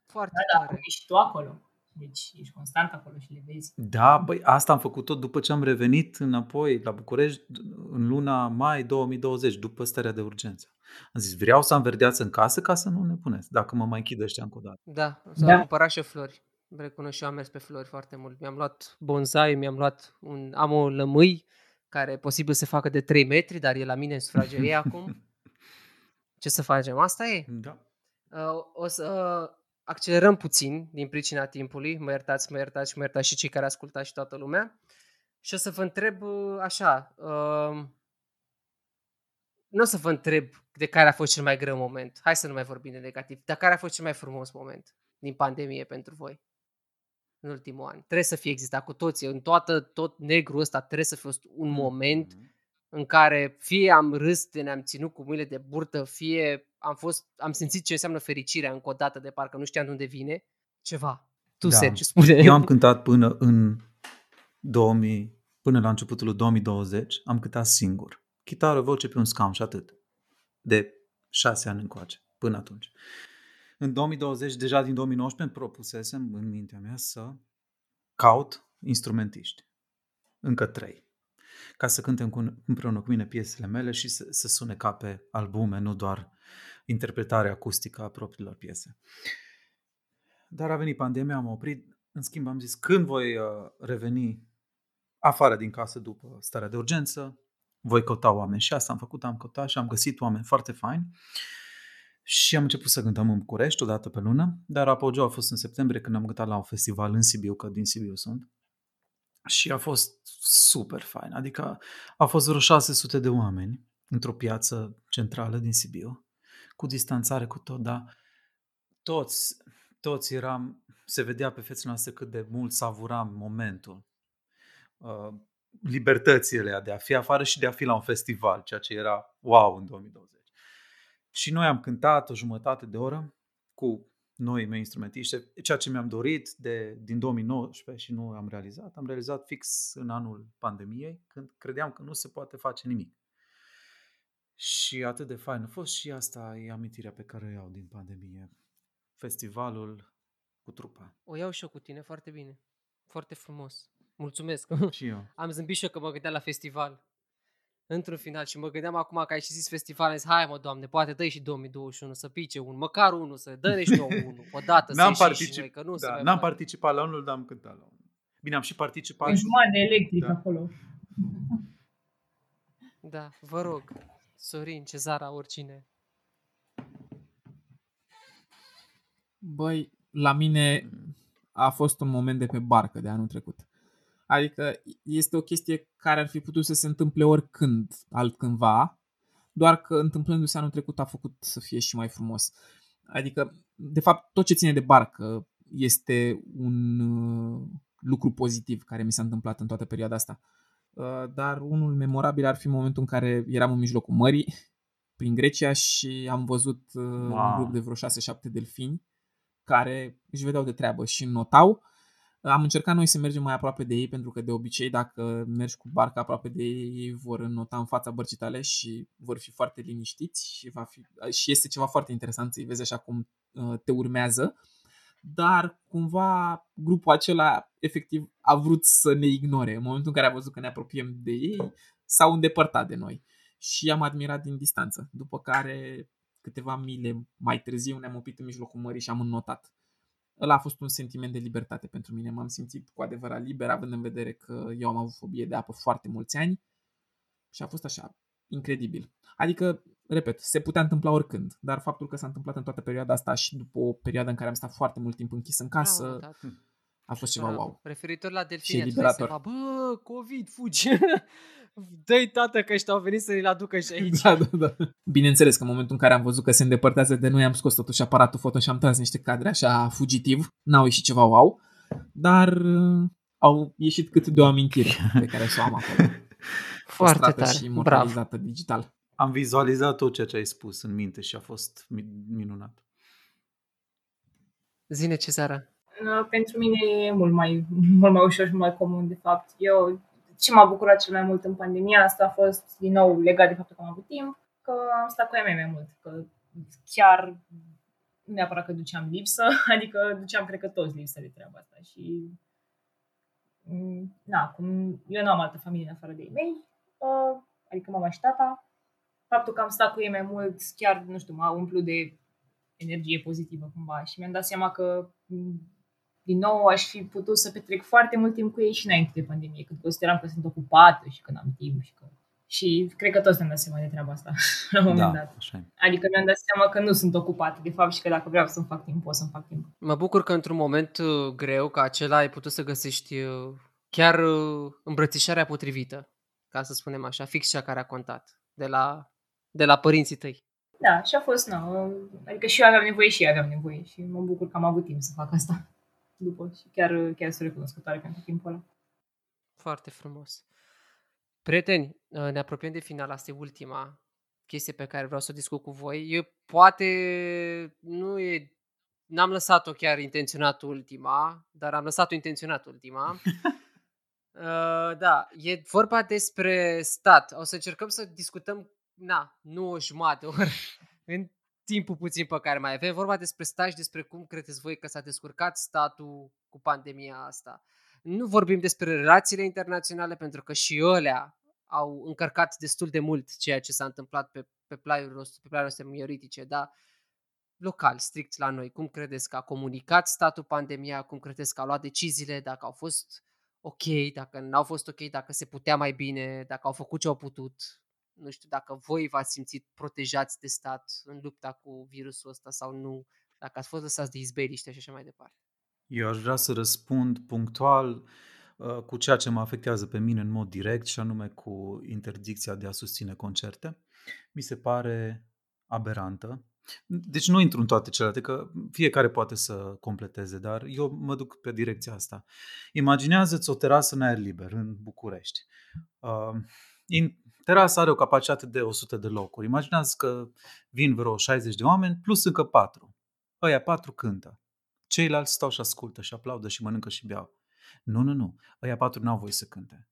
Foarte Da, da, tare. acum ești tu acolo. Deci ești constant acolo și le vezi. Da, băi, asta am făcut tot după ce am revenit înapoi la București în luna mai 2020, după starea de urgență. Am zis, vreau să am verdeață în casă ca să nu ne puneți, dacă mă mai închid ăștia încă o dată. Da, s-au Da. cumpărat și eu flori. Recunosc și eu am mers pe flori foarte mult. Mi-am luat bonsai, mi-am luat un, am o lămâi care e posibil să facă de 3 metri, dar e la mine în sufragerie [laughs] acum. Ce să facem? Asta e. Da. Uh, o să uh, accelerăm puțin din pricina timpului. Mă iertați, mă iertați și mă iertați și cei care ascultați și toată lumea. Și o să vă întreb uh, așa. Uh, nu o să vă întreb de care a fost cel mai greu moment. Hai să nu mai vorbim de negativ. Dar care a fost cel mai frumos moment din pandemie pentru voi? În ultimul an. Trebuie să fie existat cu toții. În toată, tot negru ăsta trebuie să fie un moment Mhm. în care fie am râs de ne-am ținut cu mâinile de burtă, fie am, fost, am simțit ce înseamnă fericirea încă o dată de parcă nu știam de unde vine. Ceva. Tu, Da. Sergiu, spune. Eu am cântat până în 2000, până la începutul lui 2020, am cântat singur. Chitară, voce pe un scaun și atât. De șase ani încoace, până atunci. În 2020, deja din 2019, îmi propusesem în mintea mea să caut instrumentiști. Încă trei. Ca să cântem cu, împreună cu mine piesele mele și să, să sune ca pe albume, nu doar interpretarea acustică a propriilor piese. Dar a venit pandemia, am oprit. În schimb, am zis, când voi uh, reveni afară din casă după starea de urgență, voi căuta oameni. Și asta am făcut, am căutat și am găsit oameni foarte faini. Și am început să cântăm în București o dată pe lună, dar apogeu a fost în septembrie când am cântat la un festival în Sibiu, că din Sibiu sunt. Și a fost super fain. Adică a fost vreo 600 de oameni într-o piață centrală din Sibiu, cu distanțare, cu tot, dar toți, toți eram, se vedea pe fețele noastre cât de mult savuram momentul. Uh, libertățile de a fi afară și de a fi la un festival, ceea ce era wow în 2020. Și noi am cântat o jumătate de oră cu noi mei instrumentiști, ceea ce mi-am dorit de, din 2019 și nu am realizat. Am realizat fix în anul pandemiei, când credeam că nu se poate face nimic. Și atât de fain a fost și asta e amintirea pe care o iau din pandemie. Festivalul cu trupa. O iau și eu cu tine foarte bine. Foarte frumos. Mulțumesc. Și eu. [laughs] Am zâmbit și eu că mă gândeam la festival. Într-un final și mă gândeam acum că ai și zis festival, am zis, hai mă, doamne, poate dă și 2021 să pice unul, măcar unul, să dă și nouă unul, odată N-am, să ieșim și particip... noi, că nu se da, mai n-am poate. participat la unul, dar am cântat la unul. Bine, am și participat. Un jumătate de electric Da. acolo. Da, vă rog, Sorin, Cezara, oricine. Băi, la mine a fost un moment de pe barcă de anul trecut. Adică este o chestie care ar fi putut să se întâmple oricând, altcândva, doar că întâmplându-se anul trecut a făcut să fie și mai frumos. Adică, de fapt, tot ce ține de barcă este un uh, lucru pozitiv care mi s-a întâmplat în toată perioada asta. Uh, Dar unul memorabil ar fi momentul în care eram în mijlocul mării, prin Grecia și am văzut uh, un Wow. grup de vreo 6-7 delfini care își vedeau de treabă și notau. Am încercat noi să mergem mai aproape de ei pentru că de obicei dacă mergi cu barca aproape de ei, ei vor nota în fața bărcii tale și vor fi foarte liniștiți și, va fi, și este ceva foarte interesant să-i vezi așa cum uh, te urmează. Dar cumva grupul acela efectiv a vrut să ne ignore. În momentul în care a văzut că ne apropiem de ei, s-au îndepărtat de noi și am admirat din distanță. După care câteva mile mai târziu ne-am oprit în mijlocul mării și am înnotat. Ăla a fost un sentiment de libertate pentru mine. M-am simțit cu adevărat liber, având în vedere că eu am avut fobie de apă foarte mulți ani și a fost așa, incredibil. Adică, repet, se putea întâmpla oricând, dar faptul că s-a întâmplat în toată perioada asta și după o perioadă în care am stat foarte mult timp închis în casă, Bravo, tată. A fost ceva Bravo. wow. Referitor la Și delfini, ați liberator. ceva, bă, COVID, fugi. [laughs] Dă-i tată că ăștia au venit să ne-l aducă și [laughs] aici. Da, da, da. Bineînțeles că în momentul în care am văzut că se îndepărtează de noi, am scos totuși aparatul foto și am tras niște cadre așa fugitiv. N-au ieșit ceva wow, dar uh, au ieșit cât de o amintire pe care să o am acolo. [laughs] Foarte Păstrată tare, și bravo. imortalizată digital. Am vizualizat tot ceea ce ai spus în minte și a fost mi- minunat. Zine, Cezara. Uh, Pentru mine e mult mai, [laughs] mult mai ușor și mult mai comun, de fapt. Eu, ce m-a bucurat cel mai mult în pandemia asta a fost, din nou, legat de faptul că am avut timp, că am stat cu ea mea mai mult, că chiar nu neapărat că duceam lipsă, [laughs] adică duceam, cred că toți lipsă de treaba asta și mm, na, cum eu nu am altă familie în afară de ei mei, uh, adică mama și tata, faptul că am stat cu ei mai mult, chiar, nu știu, m-a umplut de energie pozitivă cumva și mi-am dat seama că m, din nou aș fi putut să petrec foarte mult timp cu ei și înainte de pandemie, când consideram că sunt ocupată și că n-am timp și că... Și cred că toți ne-am dat seama de treaba asta [laughs] la un moment da, dat. așa e. Adică mi-am dat seama că nu sunt ocupată, de fapt, și că dacă vreau să-mi fac timp, pot să-mi fac timp. Mă bucur că într-un moment uh, greu ca acela ai putut să găsești uh, chiar uh, îmbrățișarea potrivită, ca să spunem așa, fix cea care a contat, de la, de la părinții tăi. Da, și a fost, na, adică și eu aveam nevoie și ei aveam nevoie și mă bucur că am avut timp să fac asta. După și chiar, chiar sunt recunoscătoare pentru timpul ăla. Foarte frumos. Prieteni, uh, ne apropiem de final, asta e ultima chestie pe care vreau să o discut cu voi. Eu poate nu e n-am lăsat-o chiar intenționat ultima, dar am lăsat-o intenționat ultima. [laughs] uh, da, e vorba despre stat. O să încercăm să discutăm, na, nu o jumătate, ori [laughs] în timpul puțin pe care mai avem. vorba despre stat și despre cum credeți voi că s-a descurcat statul cu pandemia asta. Nu vorbim despre relațiile internaționale, pentru că și alea au încărcat destul de mult ceea ce s-a întâmplat pe, pe plaiul nostru, pe plaiul nostru mioritice, dar local, strict la noi. Cum credeți că a comunicat statul pandemia, cum credeți că a luat deciziile, dacă au fost ok, dacă n-au fost ok, dacă se putea mai bine, dacă au făcut ce au putut. Nu știu dacă voi v-ați simțit protejați de stat în lupta cu virusul ăsta sau nu, dacă ați fost lăsați de izbeliște și așa mai departe. Eu aș vrea să răspund punctual uh, cu ceea ce mă afectează pe mine în mod direct și anume cu interdicția de a susține concerte. Mi se pare aberantă, deci nu intru în toate celelalte, că fiecare poate să completeze, dar eu mă duc pe direcția asta. Imaginează-ți o terasă în aer liber, în București. Uh, in, terasa are o capacitate de 100 de locuri. Imaginează că vin vreo 60 de oameni, plus încă 4. Ăia 4 cântă. Ceilalți stau și ascultă și aplaudă și mănâncă și beau. Nu, nu, nu. Ăia 4 n-au voie să cânte.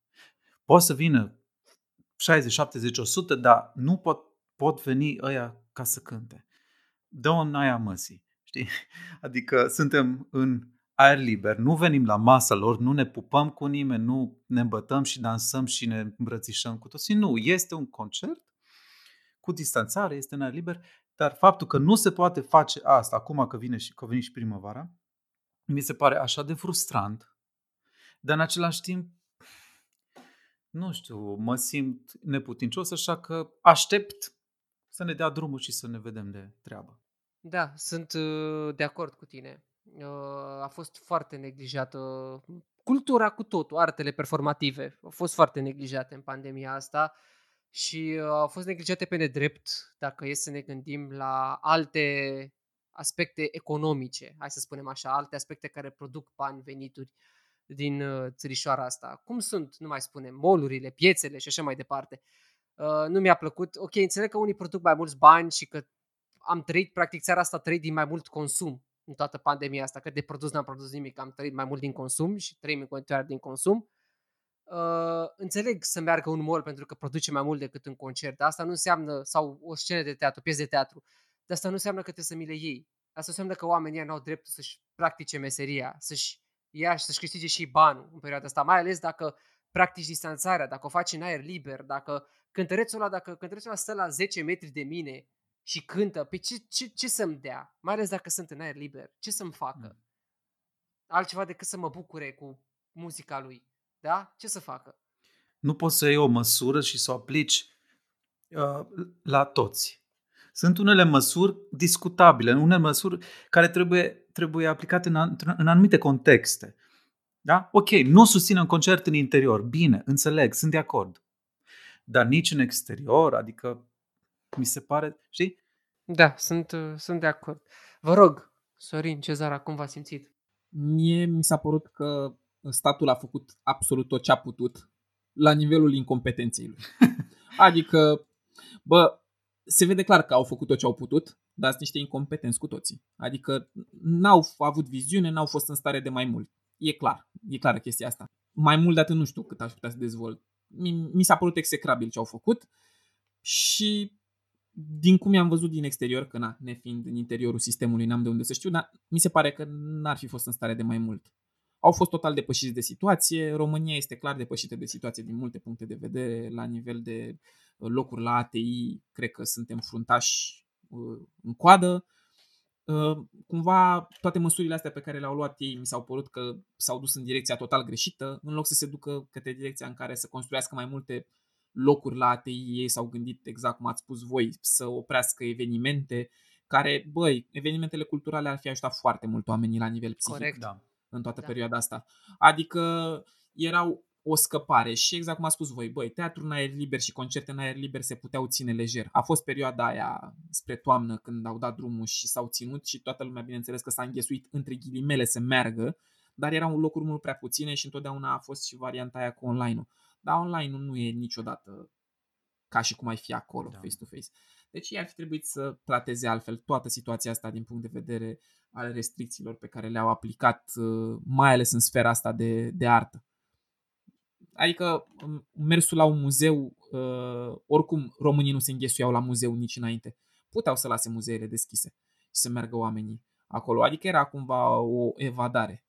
Poate să vină 60, 70, 100, dar nu pot, pot veni ăia ca să cânte dă-o în aia măsii. Știi? [laughs] Adică suntem în aer liber, nu venim la masa lor, nu ne pupăm cu nimeni, nu ne îmbătăm și dansăm și ne îmbrățișăm cu toții. Nu, este un concert cu distanțare, este în aer liber, dar faptul că nu se poate face asta acum că vine și, că vine și primăvara, mi se pare așa de frustrant, dar în același timp, nu știu, mă simt neputincios, așa că aștept să ne dea drumul și să ne vedem de treabă. Da, sunt uh, de acord cu tine. Uh, a fost foarte neglijată cultura cu totul, artele performative au fost foarte neglijate în pandemia asta și uh, au fost neglijate pe nedrept dacă e să ne gândim la alte aspecte economice, hai să spunem așa, alte aspecte care produc bani, venituri din țărișoara asta. Cum sunt, nu mai spunem, molurile, piețele și așa mai departe. Uh, nu mi-a plăcut. Ok, înțeleg că unii produc mai mulți bani și că am trăit, practic țara asta a trăit din mai mult consum în toată pandemia asta, că de produs n-am produs nimic, am trăit mai mult din consum și trăim în continuare din consum. Uh, înțeleg să meargă un mall pentru că produce mai mult decât un concert, dar asta nu înseamnă, sau o scenă de teatru, piesă de teatru, dar asta nu înseamnă că trebuie să mi le iei. Asta înseamnă că oamenii nu au dreptul să-și practice meseria, să-și ia și să-și câștige și banul în perioada asta, mai ales dacă practici distanțarea, dacă o faci în aer liber, dacă cântărețul ăla, dacă cântărețul ăla stă la 10 metri de mine și cântă, pe ce, ce, ce să-mi dea? Mai ales dacă sunt în aer liber. Ce să-mi facă? Mm. Altceva decât să mă bucure cu muzica lui. Da? Ce să facă? Nu poți să iei o măsură și să o aplici uh, la toți. Sunt unele măsuri discutabile, unele măsuri care trebuie, trebuie aplicate în, în anumite contexte. Da? Ok, nu susțin un concert în interior. Bine, înțeleg, sunt de acord. Dar nici în exterior, adică mi se pare, știi? Da, sunt, uh, sunt de acord. Vă rog, Sorin, Cezara, cum v-a simțit? Mie mi s-a părut că statul a făcut absolut tot ce a putut la nivelul incompetenței lui. [laughs] adică, bă, se vede clar că au făcut tot ce au putut, dar sunt niște incompetenți cu toții. Adică n-au avut viziune, n-au fost în stare de mai mult. E clar, e clară chestia asta. Mai mult de atât nu știu cât aș putea să dezvolt. Mi, mi s-a părut execrabil ce au făcut și din cum i-am văzut din exterior, că na, nefiind în interiorul sistemului, n-am de unde să știu, dar mi se pare că n-ar fi fost în stare de mai mult. Au fost total depășiți de situație, România este clar depășită de situație din multe puncte de vedere, la nivel de uh, locuri la ATI, cred că suntem fruntași uh, în coadă. Uh, cumva toate măsurile astea pe care le-au luat ei mi s-au părut că s-au dus în direcția total greșită, în loc să se ducă către direcția în care să construiască mai multe locuri la ATI, ei s-au gândit exact cum ați spus voi, să oprească evenimente care, băi, evenimentele culturale ar fi ajutat foarte mult oamenii la nivel psihic Corect. Da. în toată da. perioada asta. Adică erau o scăpare și exact cum a spus voi, băi, teatru în aer liber și concerte în aer liber se puteau ține lejer. A fost perioada aia spre toamnă când au dat drumul și s-au ținut și toată lumea, bineînțeles că s-a înghesuit între ghilimele să meargă, dar erau locuri mult prea puține și întotdeauna a fost și varianta aia cu online-ul. Dar online-ul nu e niciodată ca și cum ai fi acolo, Da. face-to-face. Deci ei ar fi trebuit să trateze altfel toată situația asta din punct de vedere al restricțiilor pe care le-au aplicat, uh, mai ales în sfera asta de, de artă. Adică m- mersul la un muzeu, uh, oricum românii nu se înghesuiau la muzeu nici înainte. Puteau să lase muzeele deschise și să meargă oamenii acolo. Adică era cumva o evadare.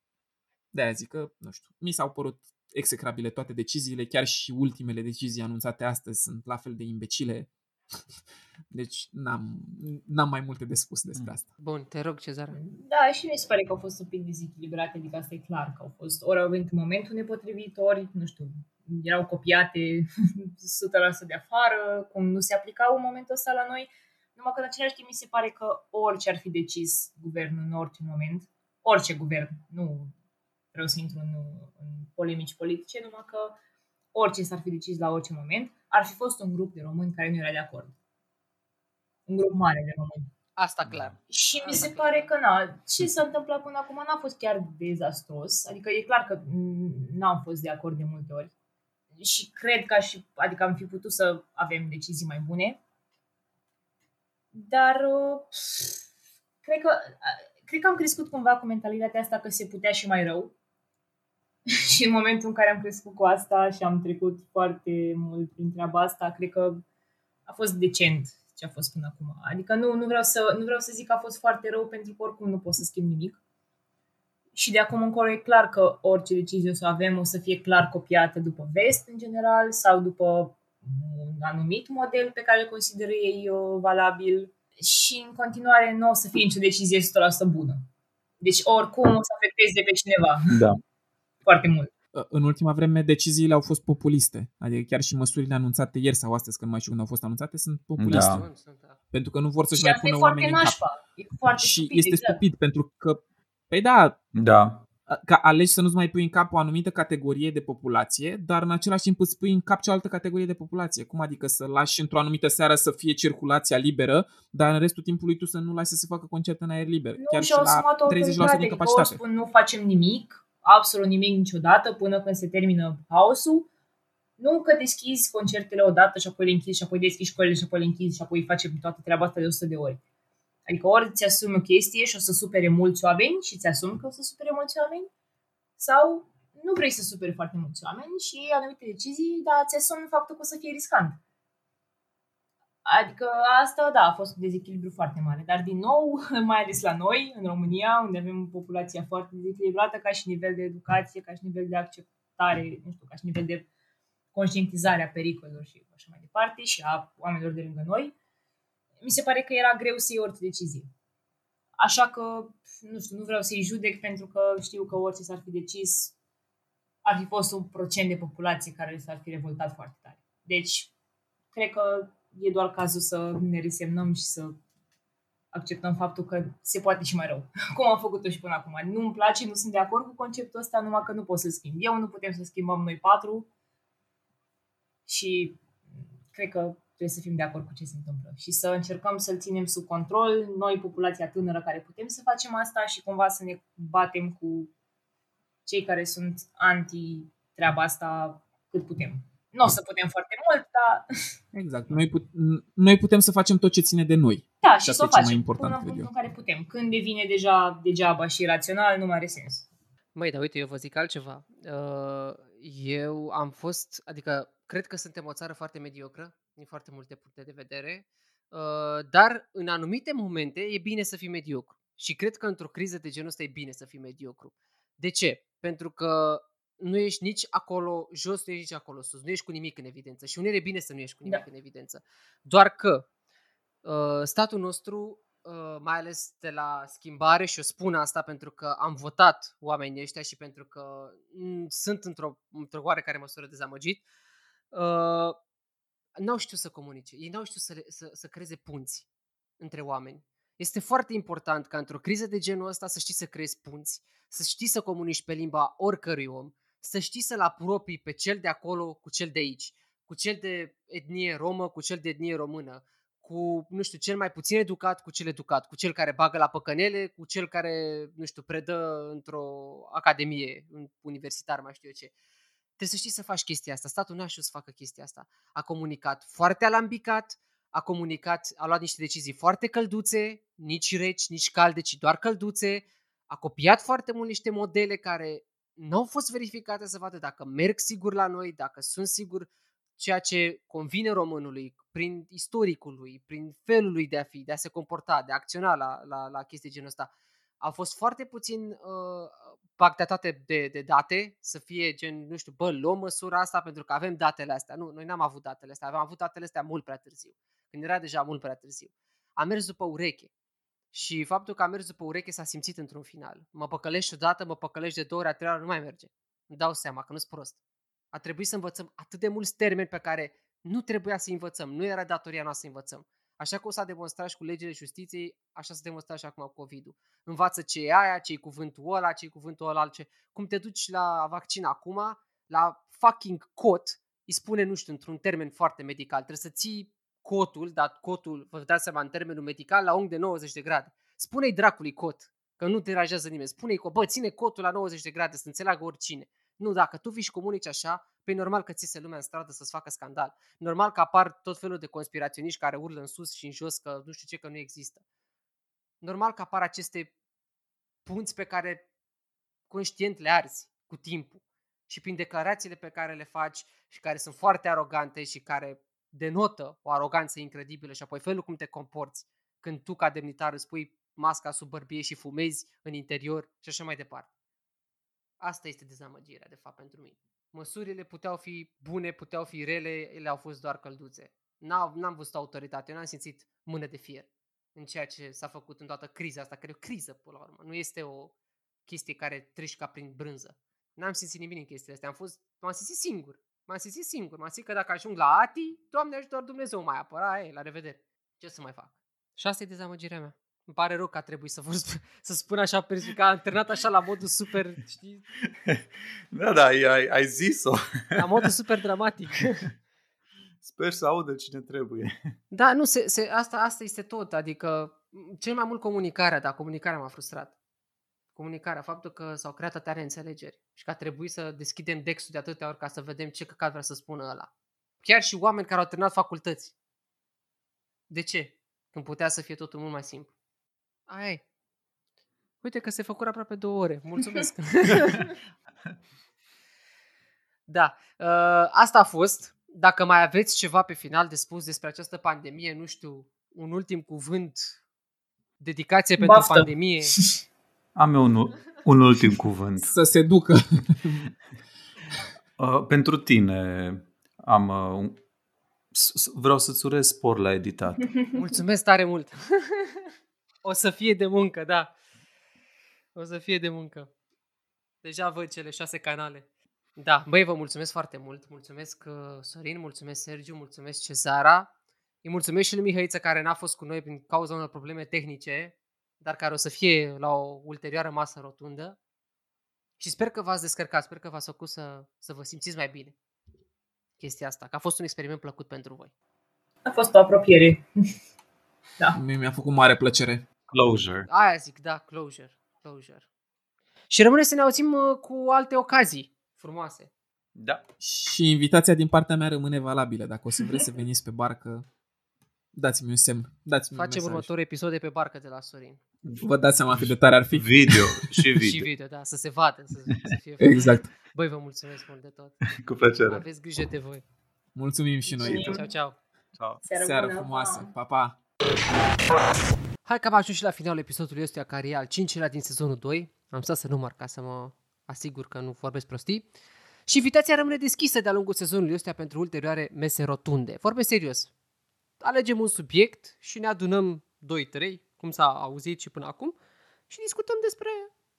De-aia zic că, nu știu, mi s-au părut execrabile toate deciziile, chiar și ultimele decizii anunțate astăzi sunt la fel de imbecile. [laughs] Deci n-am, n-am mai multe de spus despre asta. Bun, te rog, Cezara. Da, și mi se pare că au fost un pic dezechilibrate, adică asta e clar, că au fost ori au venit în momentul nepotrivit, ori, nu știu, erau copiate [laughs] 100% de afară, cum nu se aplicau în momentul ăsta la noi. Numai că în același timp mi se pare că orice ar fi decis guvernul în orice moment, orice guvern, nu vreau să intru în, în polemici politice, numai că orice s-ar fi decis la orice moment, ar fi fost un grup de români care nu era de acord. Un grup mare de români. Asta clar. Și mi Asta se clar. pare că na, ce s-a întâmplat până acum n-a fost chiar dezastros. Adică e clar că mm, n-am fost de acord de multe ori. Și cred că aș, adică am fi putut să avem decizii mai bune. Dar uh, cred că, cred că am crescut cumva cu mentalitatea asta că se putea și mai rău. [laughs] și în momentul în care am crescut cu asta și am trecut foarte mult prin treaba asta, cred că a fost decent ce a fost până acum. Adică nu, nu, vreau să, nu vreau să zic că a fost foarte rău pentru că oricum nu pot să schimb nimic. Și de acum încolo e clar că orice decizie o să avem o să fie clar copiată după vest în general sau după un anumit model pe care îl consideră ei uh, valabil și în continuare nu o să fie nicio decizie 100% bună. Deci oricum o să afecteze pe cineva Da. Foarte mult. În ultima vreme deciziile au fost populiste. Adică chiar și măsurile anunțate ieri sau astăzi, că nu mai știu când au fost anunțate, sunt populiste. Da. Sunt, sunt, da. Pentru că nu vor să-și Și mai asta e pună foarte oamenii în cap. nașpa. E foarte Și stupid, este exact. stupid pentru că, păi da, Da. că alegi să nu-ți mai pui în cap o anumită categorie de populație, dar în același timp îți pui în cap cealaltă categorie de populație. Cum adică să lași într-o anumită seară să fie circulația liberă, dar în restul timpului tu să nu lași să se facă concerte în aer liber, Nu, chiar și și au la asumat o 30% autoritate, din adică o capacitate. spun nu facem nimic, absolut nimic niciodată până când se termină haosul. Nu că deschizi concertele odată și apoi le închizi și apoi deschizi școlile și apoi le închizi și apoi facem toată treaba asta de 100 de ori. Adică ori ți asumi o chestie și o să supere mulți oameni și ți asumi că o să supere mulți oameni sau nu vrei să supere foarte mulți oameni și iei anumite decizii, dar ți asumi faptul că o să fie riscant. Adică asta, da, a fost un dezechilibru foarte mare. Dar, din nou, [laughs] mai ales la noi, în România, unde avem populația foarte dezechilibrată ca și nivel de educație, ca și nivel de acceptare, nu știu, ca și nivel de conștientizare a pericolelor și așa mai departe și a oamenilor de lângă noi, mi se pare că era greu să iei orice decizie. Așa că, nu știu, nu vreau să-i judec pentru că știu că orice s-ar fi decis ar fi fost un procent de populație care s-ar fi revoltat foarte tare. Deci, cred că e doar cazul să ne resemnăm și să acceptăm faptul că se poate și mai rău. [laughs] Cum am făcut-o și până acum. Nu-mi place, nu sunt de acord cu conceptul ăsta, numai că nu pot să schimb. Eu nu putem să schimbăm noi patru și cred că trebuie să fim de acord cu ce se întâmplă și să încercăm să-l ținem sub control, noi, populația tânără care putem să facem asta și cumva să ne batem cu cei care sunt anti-treaba asta cât putem. Nu o să putem foarte mult, dar Exact. Noi, put- noi putem să facem tot ce ține de noi. da, Și și asta să o e cel mai facem important, până în cred punctul în care putem. Când devine deja degeaba și irațional, nu mai are sens. Măi, dar uite, eu vă zic altceva. Uh, Eu am fost, adică, cred că suntem o țară foarte mediocră, din foarte multe puncte de vedere, uh, dar în anumite momente e bine să fii mediocru. Și cred că într-o criză de genul ăsta e bine să fii mediocru. De ce? Pentru că nu ești nici acolo jos, nu ești nici acolo sus, nu ești cu nimic în evidență. Și uneori e bine să nu ești cu nimic Da. în evidență. Doar că uh, statul nostru, uh, mai ales de la schimbare, și eu spun asta pentru că am votat oamenii ăștia și pentru că mm, sunt într-o, într-o oarecare măsură dezamăgit, uh, n-au știut să comunice. Ei n-au știut să, le- să, să creeze punți între oameni. Este foarte important ca într-o criză de genul ăsta să știi să creezi punți, să știi să comunici pe limba oricărui om, să știi să-l apropii pe cel de acolo cu cel de aici, cu cel de etnie romă, cu cel de etnie română, cu, nu știu, cel mai puțin educat, cu cel educat, cu cel care bagă la păcănele, cu cel care, nu știu, predă într-o academie în universitar, mai știu eu ce. Trebuie să știi să faci chestia asta. Statul n-a știut să facă chestia asta. A comunicat foarte alambicat, a comunicat, a luat niște decizii foarte călduțe, nici reci, nici calde, ci doar călduțe, a copiat foarte mult niște modele care nu au fost verificate să vadă dacă merg sigur la noi, dacă sunt sigur ceea ce convine românului prin istoricul lui, prin felul lui de a fi, de a se comporta, de a acționa la, la, la chestii genul ăsta. Au fost foarte puțin uh, pactatate de, de date, să fie gen, nu știu, bă, luăm măsura asta pentru că avem datele astea. Nu, noi n-am avut datele astea, am avut datele astea mult prea târziu, când era deja mult prea târziu. Am mers după ureche. Și faptul că am mers după ureche s-a simțit într-un final. Mă păcălești odată, mă păcălești de două ori, a treia ori nu mai merge. Îmi dau seama că nu sunt prost. A trebuit să învățăm atât de mulți termeni pe care nu trebuia să învățăm, nu era datoria noastră să învățăm. Așa cum s-a demonstrat și cu legile justiției, așa s-a demonstrat și acum cu COVID-ul. Învață ce e aia, ce e cuvântul ăla, ce e cuvântul ăla, ce. Cum te duci la vaccin acum, la fucking cot, îi spune, nu știu, într-un termen foarte medical. Trebuie să ții cotul, dar cotul, vă dați seama, în termenul medical, la unghi de 90 de grade. Spune-i dracului cot, că nu deranjează nimeni. Spune-i că, bă, ține cotul la 90 de grade, să înțeleagă oricine. Nu, dacă tu vii și comunici așa, pe normal că ți se lumea în stradă să-ți facă scandal. Normal că apar tot felul de conspiraționiști care urlă în sus și în jos că nu știu ce, că nu există. Normal că apar aceste punți pe care conștient le arzi cu timpul și prin declarațiile pe care le faci și care sunt foarte arogante și care denotă o aroganță incredibilă și apoi felul cum te comporți când tu ca demnitar îți pui masca sub bărbie și fumezi în interior și așa mai departe. Asta este dezamăgirea, de fapt, pentru mine. Măsurile puteau fi bune, puteau fi rele, ele au fost doar călduțe. N-am, n-am văzut autoritate, eu n-am simțit mână de fier în ceea ce s-a făcut în toată criza asta, care e o criză, până la urmă. Nu este o chestie care treci ca prin brânză. N-am simțit nimic în chestiile astea. Am fost, m-am simțit singur. M-am simțit singur. M-am simțit că dacă ajung la ATI, Doamne ajutor Dumnezeu mai apăra, ei, la revedere. Ce să mai fac? Și asta e dezamăgirea mea. Îmi pare rău că a trebuit să, fost, [laughs] să spun așa, pentru că a antrenat așa la modul super, știi? [laughs] Da, da, ai, ai zis-o. La modul [laughs] super dramatic. Sper să audă cine trebuie. Da, nu, se, se, asta, asta este tot. Adică, cel mai mult comunicarea, da, comunicarea m-a frustrat. Comunicarea, faptul că s-au creat atâtea înțelegeri și că a trebuit să deschidem dexul de atâtea ori ca să vedem ce căcat vrea să spună ăla. Chiar și oameni care au terminat facultăți. De ce? Când putea să fie totul mult mai simplu. Ai. Uite că se făcură aproape două ore. Mulțumesc. [laughs] da, uh, asta a fost. Dacă mai aveți ceva pe final de spus despre această pandemie, nu știu, un ultim cuvânt, dedicație pentru Baftă. pandemie. [laughs] Am eu un, un ultim cuvânt. Să se ducă. [laughs] Uh, pentru tine am... Uh, un- s- s- vreau să-ți urez spor la editat. [laughs] Mulțumesc tare mult. [laughs] o să fie de muncă, da. O să fie de muncă. Deja văd cele șase canale. Da, băi, vă mulțumesc foarte mult. Mulțumesc uh, Sorin, mulțumesc Sergiu, mulțumesc Cezara. Îi mulțumesc și lui Mihăiță care n-a fost cu noi din cauza unor probleme tehnice, dar care o să fie la o ulterioară masă rotundă. Și sper că v-ați descărcat, sper că v-ați făcut să, să vă simțiți mai bine chestia asta, că a fost un experiment plăcut pentru voi. A fost o apropiere. [laughs] Da. Mie mi-a făcut mare plăcere. Closure. Aia zic, da, closure, closure. Și rămâne să ne auzim uh, cu alte ocazii frumoase. Da. Și invitația din partea mea rămâne valabilă. Dacă o să vreți să veniți pe barcă, dați-mi un semn. Dați-mi un Facem mesaj. următorul episod de pe barcă de la Sorin. Vă dați seama cât de tare ar fi. Video și [laughs] Și video. video, da, să se vadă, să, să fie Exact. Băi, vă mulțumesc mult de tot. Cu plăcere. Aveți grijă de voi. Mulțumim și noi. Mulțumim. Ciao, ciao. Ciao. Seară, Seară bună, frumoasă. pa! Pa, pa! Hai că am ajuns și la finalul episodului ăstuia, care e al cincilea din sezonul 2. Am stat să număr ca să mă asigur că nu vorbesc prostii. Și invitația rămâne deschisă de-a lungul sezonului ăstuia pentru ulterioare mese rotunde. Vorbesc serios. Alegem un subiect și ne adunăm 2-3, cum s-a auzit și până acum, și discutăm despre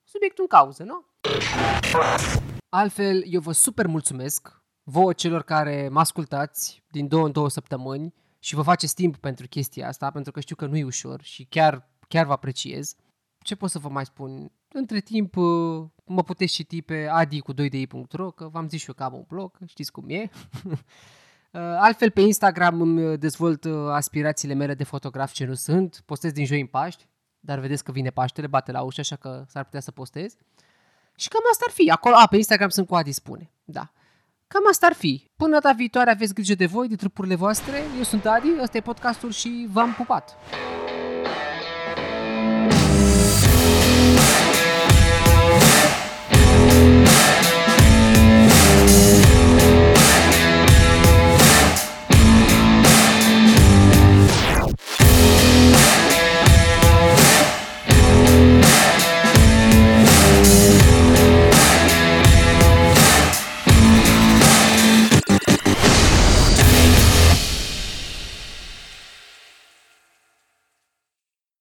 subiectul în cauză, nu? Altfel, eu vă super mulțumesc vouă celor care mă ascultați din două în două săptămâni și vă faceți timp pentru chestia asta, pentru că știu că nu e ușor și chiar, chiar vă apreciez. Ce pot să vă mai spun? Între timp, uh, mă puteți citi pe adi cu 2 că v-am zis și eu că am un blog, știți cum e. [laughs] Uh, Altfel pe Instagram îmi dezvolt uh, aspirațiile mele de fotograf ce nu sunt, postez din joi în Paști, dar vedeți că vine Paștele, bate la ușă, așa că s-ar putea să postez. Și cam asta ar fi. Acolo, a, pe Instagram sunt cu Adi Spune. Da. Cam asta ar fi. Până data viitoare aveți grijă de voi, de trupurile voastre. Eu sunt Adi, ăsta e podcastul și v-am pupat.